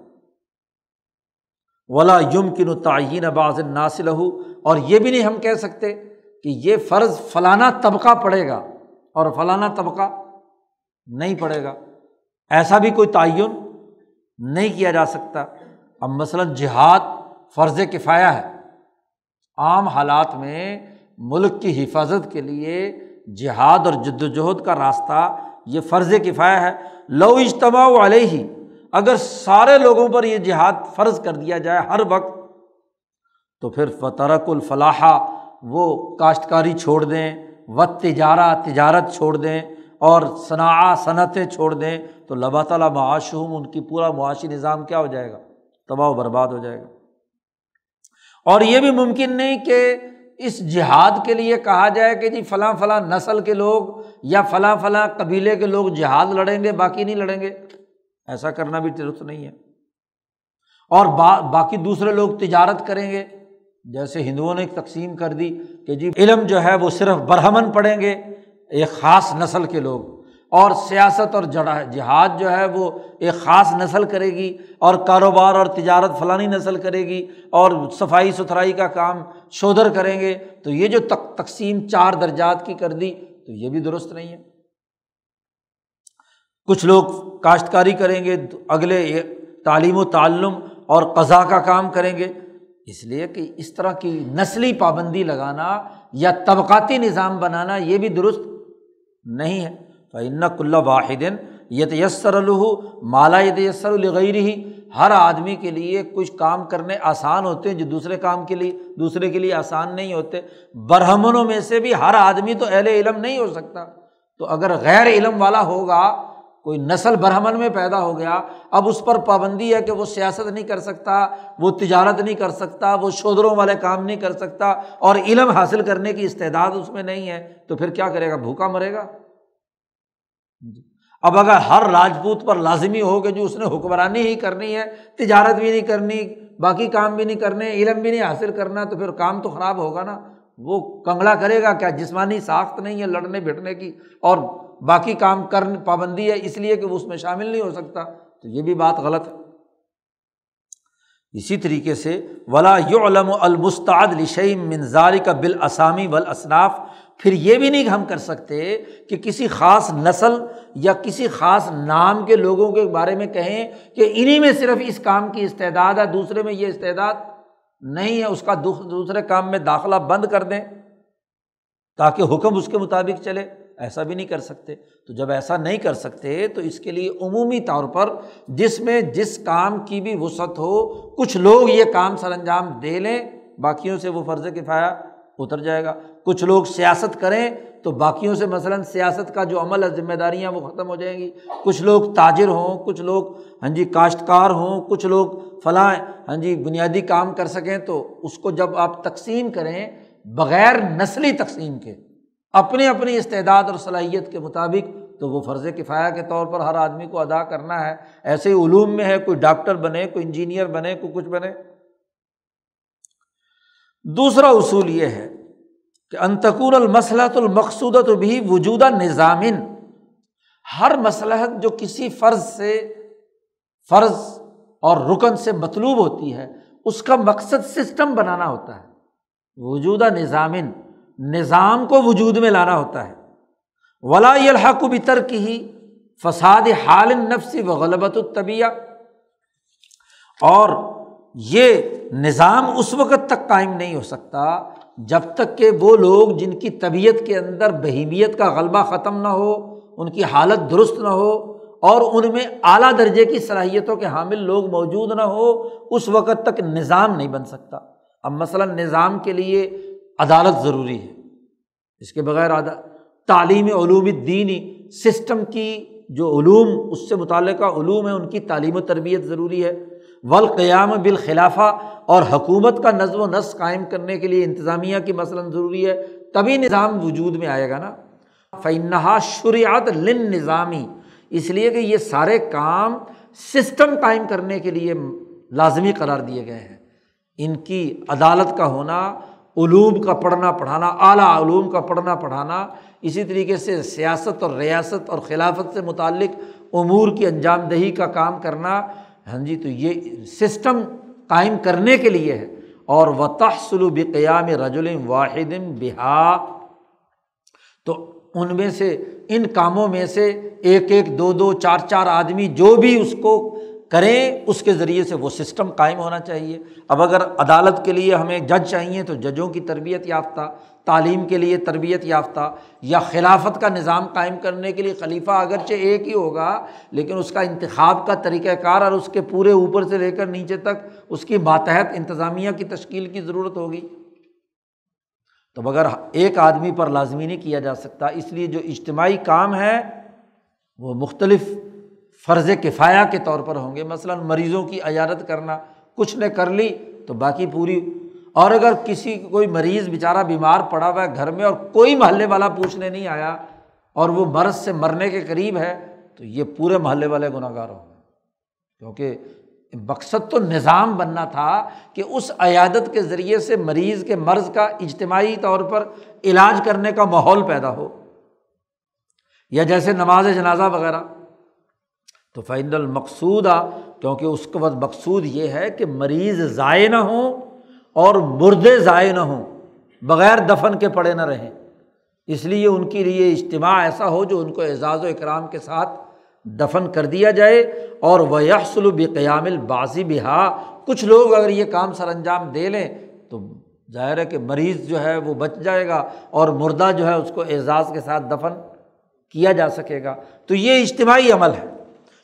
ولا یم کن تعین باز ناصل ہو اور یہ بھی نہیں ہم کہہ سکتے کہ یہ فرض فلانا طبقہ پڑے گا اور فلانا طبقہ نہیں پڑے گا۔ ایسا بھی کوئی تعین نہیں کیا جا سکتا۔ اب مثلاً جہاد فرض کفایا ہے۔ عام حالات میں ملک کی حفاظت کے لیے جہاد اور جد وجہد کا راستہ یہ فرض کفایا ہے۔ لو اجتماع علیہ ہی اگر سارے لوگوں پر یہ جہاد فرض کر دیا جائے ہر وقت، تو پھر فترک الفلاح، وہ کاشتکاری چھوڑ دیں و تجارہ تجارت چھوڑ دیں اور صنع صنعتیں چھوڑ دیں، تو لبا تعالیٰ معاشم ان کی پورا معاشی نظام کیا ہو جائے گا؟ تباہ و برباد ہو جائے گا۔ اور یہ بھی ممکن نہیں کہ اس جہاد کے لیے کہا جائے کہ جی فلاں فلاں نسل کے لوگ یا فلاں فلاں قبیلے کے لوگ جہاد لڑیں گے، باقی نہیں لڑیں گے۔ ایسا کرنا بھی درست نہیں ہے۔ اور با، باقی دوسرے لوگ تجارت کریں گے۔ جیسے ہندوؤں نے ایک تقسیم کر دی کہ جی علم جو ہے وہ صرف برہمن پڑھیں گے، ایک خاص نسل کے لوگ۔ اور سیاست اور جڑا جہاد جو ہے وہ ایک خاص نسل کرے گی اور کاروبار اور تجارت فلانی نسل کرے گی اور صفائی ستھرائی کا کام شودر کریں گے۔ تو یہ جو تک تقسیم چار درجات کی کر دی، تو یہ بھی درست نہیں ہے۔ کچھ لوگ کاشتکاری کریں گے، اگلے تعلیم و تعلم اور قضا کا کام کریں گے۔ اس لیے کہ اس طرح کی نسلی پابندی لگانا یا طبقاتی نظام بنانا یہ بھی درست نہیں ہے۔ فعن کل واحد یہ تیسر الح مالا یہ تیسر الغیر ہی ہر آدمی کے لیے کچھ کام کرنے آسان ہوتے ہیں جو دوسرے کام کے لیے، دوسرے کے لیے آسان نہیں ہوتے۔ برہمنوں میں سے بھی ہر آدمی تو اہل علم نہیں ہو سکتا۔ تو اگر غیر علم والا ہوگا، کوئی نسل برہمن میں پیدا ہو گیا، اب اس پر پابندی ہے کہ وہ سیاست نہیں کر سکتا، وہ تجارت نہیں کر سکتا، وہ شودروں والے کام نہیں کر سکتا اور علم حاصل کرنے کی استعداد اس میں نہیں ہے، تو پھر کیا کرے گا؟ بھوکا مرے گا؟ جی۔ اب اگر ہر راجپوت پر لازمی ہو کہ جو اس نے حکمرانی ہی کرنی ہے، تجارت بھی نہیں کرنی، باقی کام بھی نہیں کرنے، علم بھی نہیں حاصل کرنا، تو پھر کام تو خراب ہوگا نا۔ وہ کنگڑا کرے گا کیا؟ جسمانی ساخت نہیں ہے لڑنے بھٹنے کی، اور باقی کام کر پابندی ہے اس لیے کہ وہ اس میں شامل نہیں ہو سکتا۔ تو یہ بھی بات غلط ہے۔ اسی طریقے سے ولا یو علم المستعد لشیم منظاری کا بال اسامی اصناف پھر یہ بھی نہیں ہم کر سکتے کہ کسی خاص نسل یا کسی خاص نام کے لوگوں کے بارے میں کہیں کہ انہیں میں صرف اس کام کی استعداد ہے، دوسرے میں یہ استعداد نہیں ہے، اس کا دوسرے کام میں داخلہ بند کر دیں تاکہ حکم اس کے مطابق چلے۔ ایسا بھی نہیں کر سکتے۔ تو جب ایسا نہیں کر سکتے تو اس کے لیے عمومی طور پر جس میں جس کام کی بھی وسعت ہو، کچھ لوگ یہ کام سر انجام دے لیں، باقیوں سے وہ فرض کفایا اتر جائے گا۔ کچھ لوگ سیاست کریں تو باقیوں سے مثلاً سیاست کا جو عمل ہے، ذمہ داریاں وہ ختم ہو جائیں گی۔ کچھ لوگ تاجر ہوں، کچھ لوگ ہاں جی کاشتکار ہوں، کچھ لوگ فلاں ہاں جی بنیادی کام کر سکیں تو اس کو جب آپ تقسیم کریں، بغیر نسلی تقسیم کے، اپنی اپنی استعداد اور صلاحیت کے مطابق، تو وہ فرض کفایہ کے طور پر ہر آدمی کو ادا کرنا ہے۔ ایسے ہی علوم میں ہے، کوئی ڈاکٹر بنے، کوئی انجینئر بنے، کوئی کچھ بنے۔ دوسرا اصول یہ ہے کہ انتقور المسلحت المقصودت بھی وجودہ نظامن ہر مسلحت جو کسی فرض سے، فرض اور رکن سے مطلوب ہوتی ہے، اس کا مقصد سسٹم بنانا ہوتا ہے۔ وجودہ نظامن نظام کو وجود میں لانا ہوتا ہے۔ ولا الحق و بتر کی ہی فساد حال نفسی و غلبت الطبیہ اور یہ نظام اس وقت تک قائم نہیں ہو سکتا جب تک کہ وہ لوگ جن کی طبیعت کے اندر بہیمیت کا غلبہ ختم نہ ہو، ان کی حالت درست نہ ہو اور ان میں اعلیٰ درجے کی صلاحیتوں کے حامل لوگ موجود نہ ہو، اس وقت تک نظام نہیں بن سکتا۔ اب مثلاً نظام کے لیے عدالت ضروری ہے۔ اس کے بغیر تعلیم علوم دینی سسٹم کی جو علوم، اس سے متعلقہ علوم ہے ان کی تعلیم و تربیت ضروری ہے۔ ولقیام بالخلافہ اور حکومت کا نظم و نسق قائم کرنے کے لیے انتظامیہ کی مثلاً ضروری ہے، تبھی نظام وجود میں آئے گا نا۔ فنحا شریعت لن نظامی اس لیے کہ یہ سارے کام سسٹم قائم کرنے کے لیے لازمی قرار دیے گئے ہیں۔ ان کی عدالت کا ہونا، علوم کا پڑھنا، پڑھانا، اعلیٰ علوم کا پڑھنا، پڑھانا، اسی طریقے سے سیاست اور ریاست اور خلافت سے متعلق امور کی انجام دہی کا کام کرنا۔ ہاں جی تو یہ سسٹم قائم کرنے کے لیے ہے۔ اور و تحسل بقیام رجل واحد بہا تو ان میں سے، ان کاموں میں سے ایک ایک، دو دو، چار چار آدمی جو بھی اس کو کریں، اس کے ذریعے سے وہ سسٹم قائم ہونا چاہیے۔ اب اگر عدالت کے لیے ہمیں جج چاہیے تو ججوں کی تربیت یافتہ، تعلیم کے لیے تربیت یافتہ یا خلافت کا نظام قائم کرنے کے لیے خلیفہ اگرچہ ایک ہی ہوگا، لیکن اس کا انتخاب کا طریقۂ کار اور اس کے پورے اوپر سے لے کر نیچے تک اس کی ماتحت، انتظامیہ کی تشکیل کی ضرورت ہوگی۔ تو مگر ایک آدمی پر لازمی نہیں کیا جا سکتا، اس لیے جو اجتماعی کام ہے وہ مختلف فرض کفایہ کے طور پر ہوں گے۔ مثلاً مریضوں کی عیادت کرنا کچھ نے کر لی تو باقی پوری۔ اور اگر کسی کوئی مریض بیچارہ بیمار پڑا ہوا ہے گھر میں اور کوئی محلے والا پوچھنے نہیں آیا اور وہ مرض سے مرنے کے قریب ہے تو یہ پورے محلے والے گناہ گار ہوں گے۔ کیونکہ مقصد تو نظام بننا تھا کہ اس عیادت کے ذریعے سے مریض کے مرض کا اجتماعی طور پر علاج کرنے کا ماحول پیدا ہو۔ یا جیسے نماز جنازہ وغیرہ۔ تو فائن المقصود آ کیونکہ اس کے بعد مقصود یہ ہے کہ مریض ضائع نہ ہوں اور مردے ضائع نہ ہوں، بغیر دفن کے پڑے نہ رہیں۔ اس لیے ان کے لیے اجتماع ایسا ہو جو ان کو اعزاز و اکرام کے ساتھ دفن کر دیا جائے۔ اور وہ یکسل قیام الباضی بہا کچھ لوگ اگر یہ کام سر انجام دے لیں تو ظاہر ہے کہ مریض جو ہے وہ بچ جائے گا اور مردہ جو ہے اس کو اعزاز کے ساتھ دفن کیا جا سکے گا۔ تو یہ اجتماعی عمل ہے۔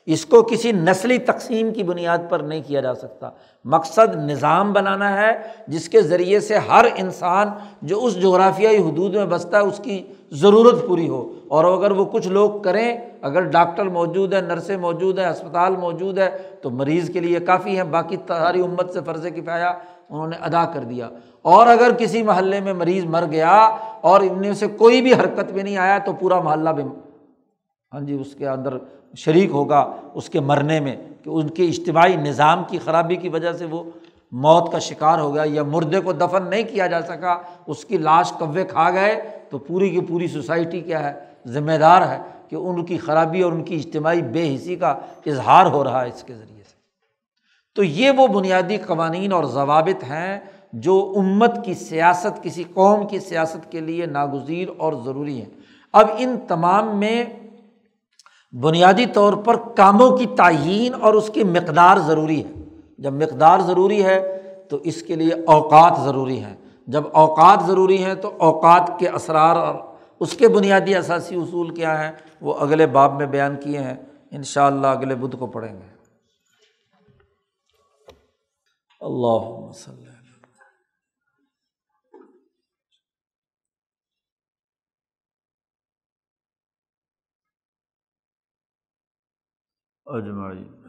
اس کو کسی نسلی تقسیم کی بنیاد پر نہیں کیا جا سکتا۔ مقصد نظام بنانا ہے، جس کے ذریعے سے ہر انسان جو اس جغرافیائی حدود میں بستا ہے، اس کی ضرورت پوری ہو۔ اور اگر وہ کچھ لوگ کریں، اگر ڈاکٹر موجود ہے نرسیں موجود ہیں، اسپتال موجود ہے تو مریض کے لیے کافی ہیں، باقی ساری امت سے فرض کفایا انہوں نے ادا کر دیا۔ اور اگر کسی محلے میں مریض مر گیا اور ان میں سے کوئی بھی حرکت میں نہیں آیا، تو پورا محلہ بھی ہاں جی اس کے اندر شریک ہوگا اس کے مرنے میں کہ ان کے اجتماعی نظام کی خرابی کی وجہ سے وہ موت کا شکار ہو گیا یا مردے کو دفن نہیں کیا جا سکا، اس کی لاش کوے کھا گئے تو پوری کی پوری سوسائٹی کیا ہے، ذمہ دار ہے کہ ان کی خرابی اور ان کی اجتماعی بے حصی کا اظہار ہو رہا ہے اس کے ذریعے سے۔ تو یہ وہ بنیادی قوانین اور ضوابط ہیں جو امت کی سیاست، کسی قوم کی سیاست کے لیے ناگزیر اور ضروری ہیں۔ اب ان تمام میں بنیادی طور پر کاموں کی تعین اور اس کی مقدار ضروری ہے۔ جب مقدار ضروری ہے تو اس کے لیے اوقات ضروری ہیں۔ جب اوقات ضروری ہیں تو اوقات کے اسرار اور اس کے بنیادی اثاثی اصول کیا ہیں وہ اگلے باب میں بیان کیے ہیں۔ ان شاء اللہ اگلے بدھ کو پڑھیں گے۔ اللہ وسلم اجمعین۔